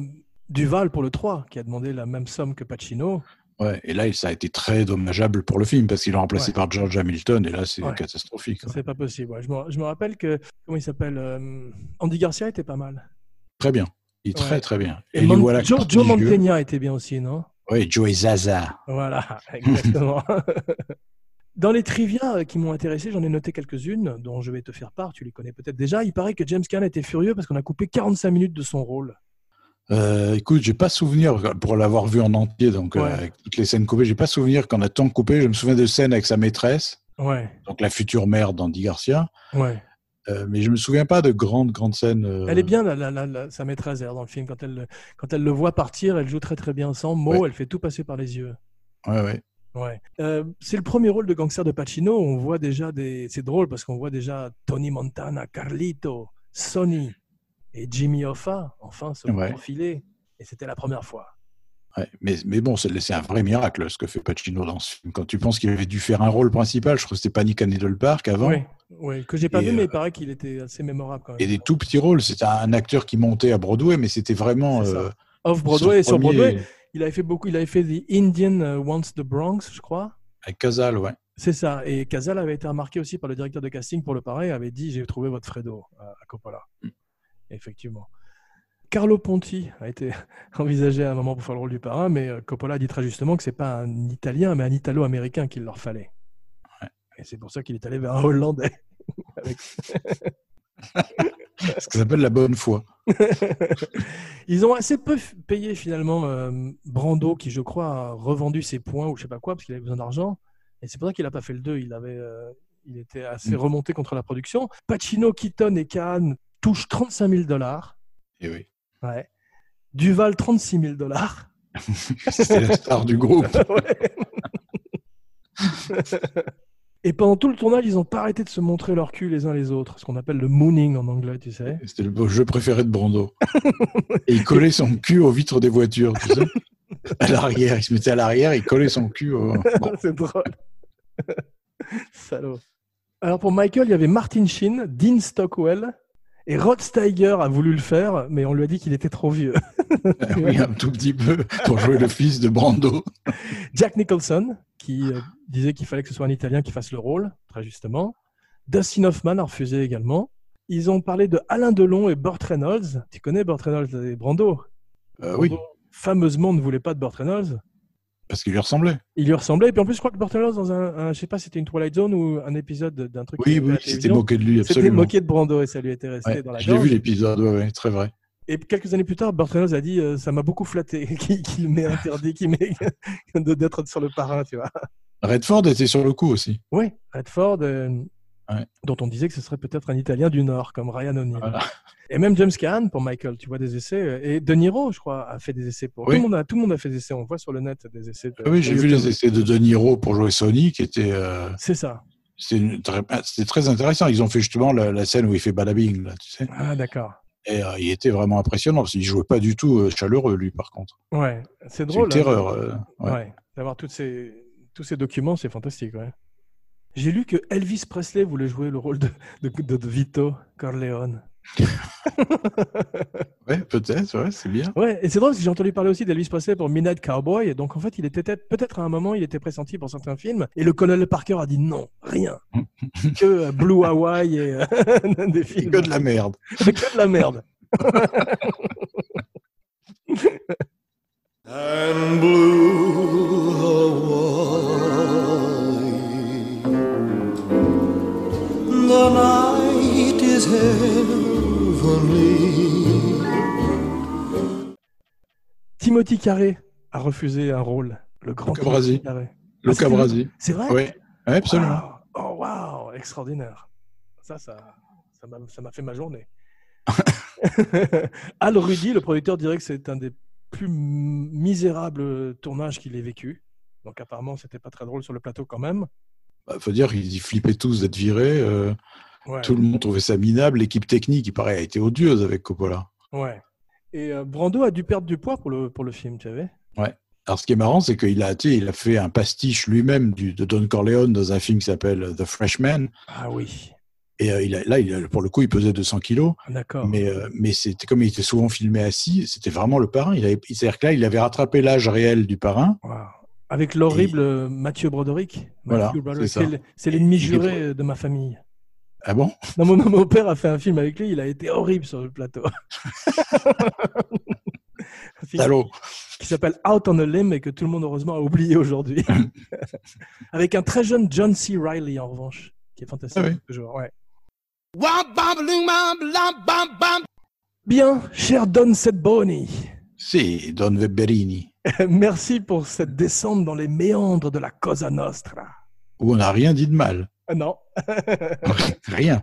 B: Duval pour le 3, qui a demandé la même somme que Pacino.
A: Ouais, et là, ça a été très dommageable pour le film, parce qu'il l'a remplacé
B: Ouais.
A: par George Hamilton, et là, c'est
B: Ouais.
A: catastrophique.
B: C'est pas possible. Je, me, je me rappelle que. Comment il s'appelle euh, Andy Garcia était pas mal.
A: Très bien. Il est très, très bien.
B: Et
A: l'acteur
B: Joe, Joe. Mantegna était bien aussi, non?
A: Oui, Joey Zaza.
B: Voilà, [laughs] exactement. [laughs] Dans les trivia euh, qui m'ont intéressé, j'en ai noté quelques-unes, dont je vais te faire part, tu les connais peut-être déjà. Il paraît que James Caan était furieux parce qu'on a coupé 45 minutes de son rôle.
A: Euh, écoute, j'ai pas souvenir pour l'avoir vu en entier, donc euh, avec toutes les scènes coupées, j'ai pas souvenir qu'on a tant coupé. Je me souviens de scènes avec sa maîtresse,
B: Ouais,
A: donc la future mère d'Andy Garcia,
B: ouais.
A: euh, mais je me souviens pas de grandes grandes scènes. euh,
B: Elle est bien, la, la- la- sa maîtresse, dans le film. Quand elle, quand elle le voit partir, elle joue très très bien sans mots,
A: Ouais.
B: elle fait tout passer par les yeux.
A: Ouais, ouais.
B: Ouais. Euh, c'est le premier rôle de gangster de Pacino. On voit déjà des. C'est drôle parce qu'on voit déjà Tony Montana, Carlito, Sonny et Jimmy Hoffa enfin se
A: Ouais.
B: profiler. Et c'était la première fois.
A: ouais. Mais, mais bon, c'est un vrai miracle ce que fait Pacino dans ce film. Quand tu penses qu'il avait dû faire un rôle principal, je crois que c'était Panic at Needle Park avant.
B: Oui, oui, que j'ai pas
A: Et,
B: vu, mais
A: euh,
B: il paraît qu'il était assez mémorable quand même.
A: Et des tout petits rôles. C'était un acteur qui montait à Broadway, mais c'était vraiment. Euh,
B: Off Broadway et sur Broadway, il avait fait beaucoup. Il avait fait The Indian euh, Wants the Bronx, je crois.
A: Avec Casal, ouais.
B: C'est ça. Et Casal avait été remarqué aussi par le directeur de casting pour le pareil, avait dit J'ai trouvé votre Fredo à à Coppola.
A: Mm.
B: Effectivement. Carlo Ponti a été [laughs] envisagé à un moment pour faire le rôle du parrain, mais euh, Coppola a dit très justement que c'est pas un Italien, mais un Italo-américain qu'il leur fallait. Et c'est pour ça qu'il est allé vers un Hollandais. Avec- [laughs]
A: Ce que ça s'appelle la bonne foi. [laughs]
B: Ils ont assez peu payé finalement euh, Brando, qui je crois a revendu ses points ou je sais pas quoi, parce qu'il avait besoin d'argent. Et c'est pour ça qu'il n'a pas fait le 2. Il, avait, euh, il était assez
A: Mm.
B: remonté contre la production. Pacino, Keaton et Kahn touchent 35 000 dollars.
A: Et oui.
B: Ouais. Duval, 36 000 dollars. [laughs]
A: C'était la star du groupe. [laughs]
B: Et pendant tout le tournage, ils n'ont pas arrêté de se montrer leur cul les uns les autres, ce qu'on appelle le mooning en anglais, tu sais.
A: C'était le jeu préféré de Brando. Et il collait son cul aux vitres des voitures, tu sais. À l'arrière, il se mettait à l'arrière, il collait son cul au... Bon, [laughs]
B: c'est drôle. Salaud. Alors pour Michael, il y avait Martin Sheen, Dean Stockwell et Rod Steiger a voulu le faire, mais on lui a dit qu'il était trop vieux.
A: oui, un tout petit peu pour jouer le fils de Brando.
B: Jack Nicholson, qui euh, disait qu'il fallait que ce soit un Italien qui fasse le rôle, très justement. Dustin Hoffman a refusé également. Ils ont parlé de Alain Delon et Burt Reynolds. Tu connais Burt Reynolds et Brando?
A: Euh, oui,
B: fameusement ne voulait pas de Burt Reynolds.
A: Parce qu'il lui ressemblait.
B: Il lui ressemblait. Et puis en plus, je crois que Burt Reynolds, dans un, un- je sais pas, c'était une Twilight Zone ou un épisode d'un truc.
A: Oui, oui, c'était moqué de lui,
B: C'était
A: absolument.
B: moqué de Brando et ça lui était resté
A: Ouais,
B: dans la gorge.
A: vu l'épisode, ouais, ouais, très vrai.
B: Et quelques années plus tard, Burt Reynolds a dit euh, ça m'a beaucoup flatté [laughs] qu'il m'ait interdit, qu'il m'ait [laughs] de- d'être sur le parrain, tu vois.
A: Redford était sur le coup aussi.
B: Oui, Redford, euh,
A: Ouais.
B: dont on disait que ce serait peut-être un Italien du Nord, comme Ryan O'Neill.
A: Voilà.
B: Et même James Caan pour Michael, tu vois des essais. euh, Et De Niro, je crois, a fait des essais pour.
A: Oui.
B: Tout, le monde a, tout le monde a fait des essais. On voit sur le net des essais. de-
A: Ah oui, j'ai vu les essais de De Niro pour jouer Sony, qui était, euh,
B: C'est ça.
A: c'était très, ah, c'était très intéressant. Ils ont fait justement la, la scène où il fait Badabing, là, tu sais.
B: Ah, d'accord.
A: Et euh, il était vraiment impressionnant, parce qu'il jouait pas du tout euh, chaleureux, lui, par contre.
B: Ouais, c'est
A: C'est
B: drôle.
A: une
B: hein,
A: terreur. ouais.
B: Ouais. D'avoir ces, tous ces documents, c'est fantastique. Ouais. J'ai lu que Elvis Presley voulait jouer le rôle de, de, de- de Vito Corleone. [laughs]
A: Ouais, peut-être, ouais, c'est bien.
B: Ouais, et c'est drôle parce que j'ai entendu parler aussi d'Elvis Presley pour Midnight Cowboy. Et donc, en fait, il était peut-être peut-être à un moment, il était pressenti pour certains films. Et le colonel Parker a dit non, rien. [laughs] que euh, Blue Hawaii et euh, [laughs] des films.
A: Que de la merde.
B: que de la merde.
I: and blue Hawaii. The night is heavenly.
B: Timothy Carré a refusé un rôle. Le grand
A: Luca Brasi.
B: Timothy Carré.
A: Luca
B: Ah,
A: Brasi.
B: C'est vrai?
A: Oui, ouais, absolument.
B: Wow. Oh, waouh, extraordinaire. Ça, ça, ça m'a ça fait ma journée. [laughs] Al Rudy, le producteur, dirait que c'est un des plus misérables tournages qu'il ait vécu. Donc apparemment, c'était pas très drôle sur le plateau quand même.
A: Bah, faut dire qu'ils flippaient tous d'être virés. euh,
B: Ouais.
A: Tout le monde trouvait ça minable. L'équipe technique, il paraît, a été odieuse avec Coppola.
B: Ouais. Et euh, Brando a dû perdre du poids pour le, pour le film, tu savais
A: Ouais. Alors, ce qui est marrant, c'est qu'il a, tu sais, il a fait un pastiche lui-même de Don Corleone dans un film qui s'appelle The Freshman.
B: Ah oui,
A: Et euh, il a, là, il a- pour le coup, il pesait 200 kilos.
B: d'accord.
A: Mais, euh, mais c'était comme il était souvent filmé assis, c'était vraiment le parrain. Il avait, c'est-à-dire que là, il avait rattrapé l'âge réel du parrain.
B: Wow. Avec l'horrible euh, Mathieu Broderick.
A: Voilà, c'est
B: l'ennemi juré de ma famille.
A: Ah bon?
B: Non, mon, mon père a fait un film avec lui, il a été horrible sur le plateau. [laughs] Un film
A: Salaud.
B: qui s'appelle Out on a Limb et que tout le monde heureusement a oublié aujourd'hui. [laughs] avec un très jeune John C. Riley en revanche, qui est fantastique.
A: Ah oui.
B: toujours, ouais. Bien, cher Don Setboni,
A: Si, Don Weberini. [laughs]
B: merci pour cette descente dans les méandres de la Cosa Nostra.
A: Où on n'a rien dit de mal.
B: Ah Non. [laughs]
A: Rien.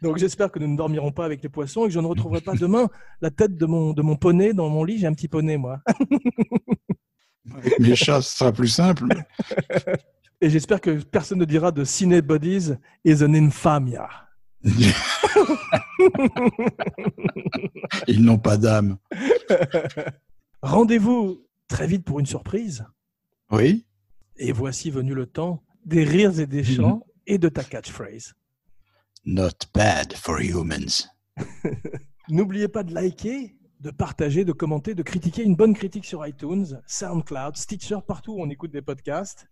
B: Donc j'espère que nous ne dormirons pas avec les poissons et que je ne retrouverai pas demain la tête de mon, de mon poney dans mon lit. J'ai un petit poney, moi.
A: Avec mes chats, ce sera plus simple. [laughs]
B: Et j'espère que personne ne dira de Cine Bodies is an infamia. [laughs]
A: Ils n'ont pas d'âme. [laughs]
B: Rendez-vous très vite pour une surprise.
A: Oui
B: Et voici venu le temps des rires et des chants et de ta catchphrase.
A: Not bad for humans. [laughs]
B: N'oubliez pas de liker, de partager, de commenter, de critiquer. Une bonne critique sur iTunes, SoundCloud, Stitcher, partout où on écoute des podcasts.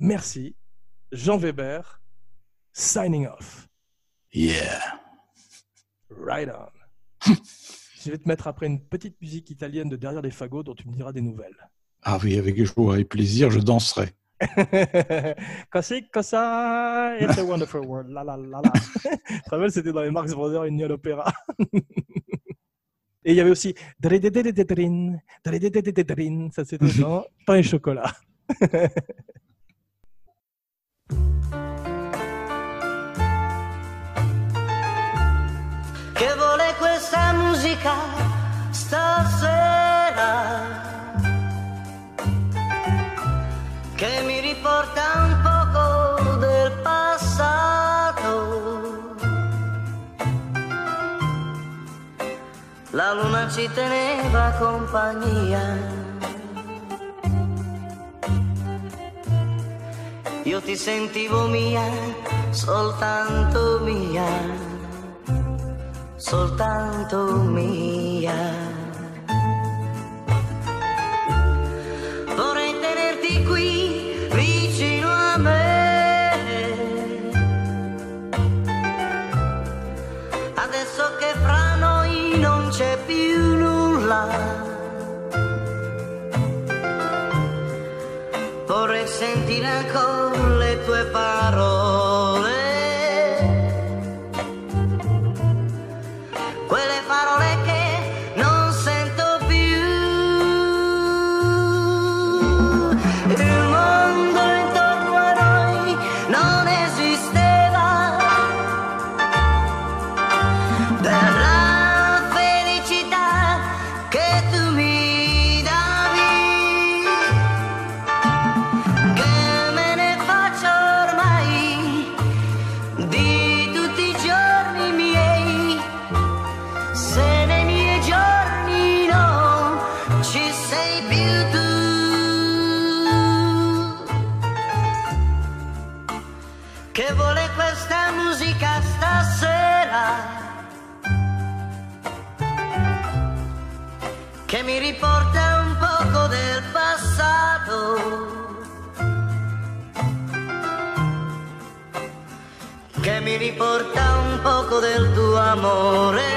B: Merci. Jean Weber, signing off.
A: Yeah.
B: Right on. [laughs] Je vais te mettre après une petite musique italienne de derrière les fagots dont tu me diras des nouvelles.
A: Ah oui, avec joie et plaisir, je danserai. [laughs]
B: Così, cosa, it's a wonderful world. La la la la. [laughs] C'était dans les Marx Brothers Une nuit à l'opéra. Et il y avait aussi ça c'était dans Pain et chocolat.
L: Questa musica stasera? Che mi riporta un poco del passato. La luna ci teneva compagnia. Io ti sentivo mia, soltanto mia soltanto mia. Vorrei tenerti qui vicino a me. Adesso che fra noi non c'è più nulla. Vorrei sentire ancora le tue parole. del tu amor.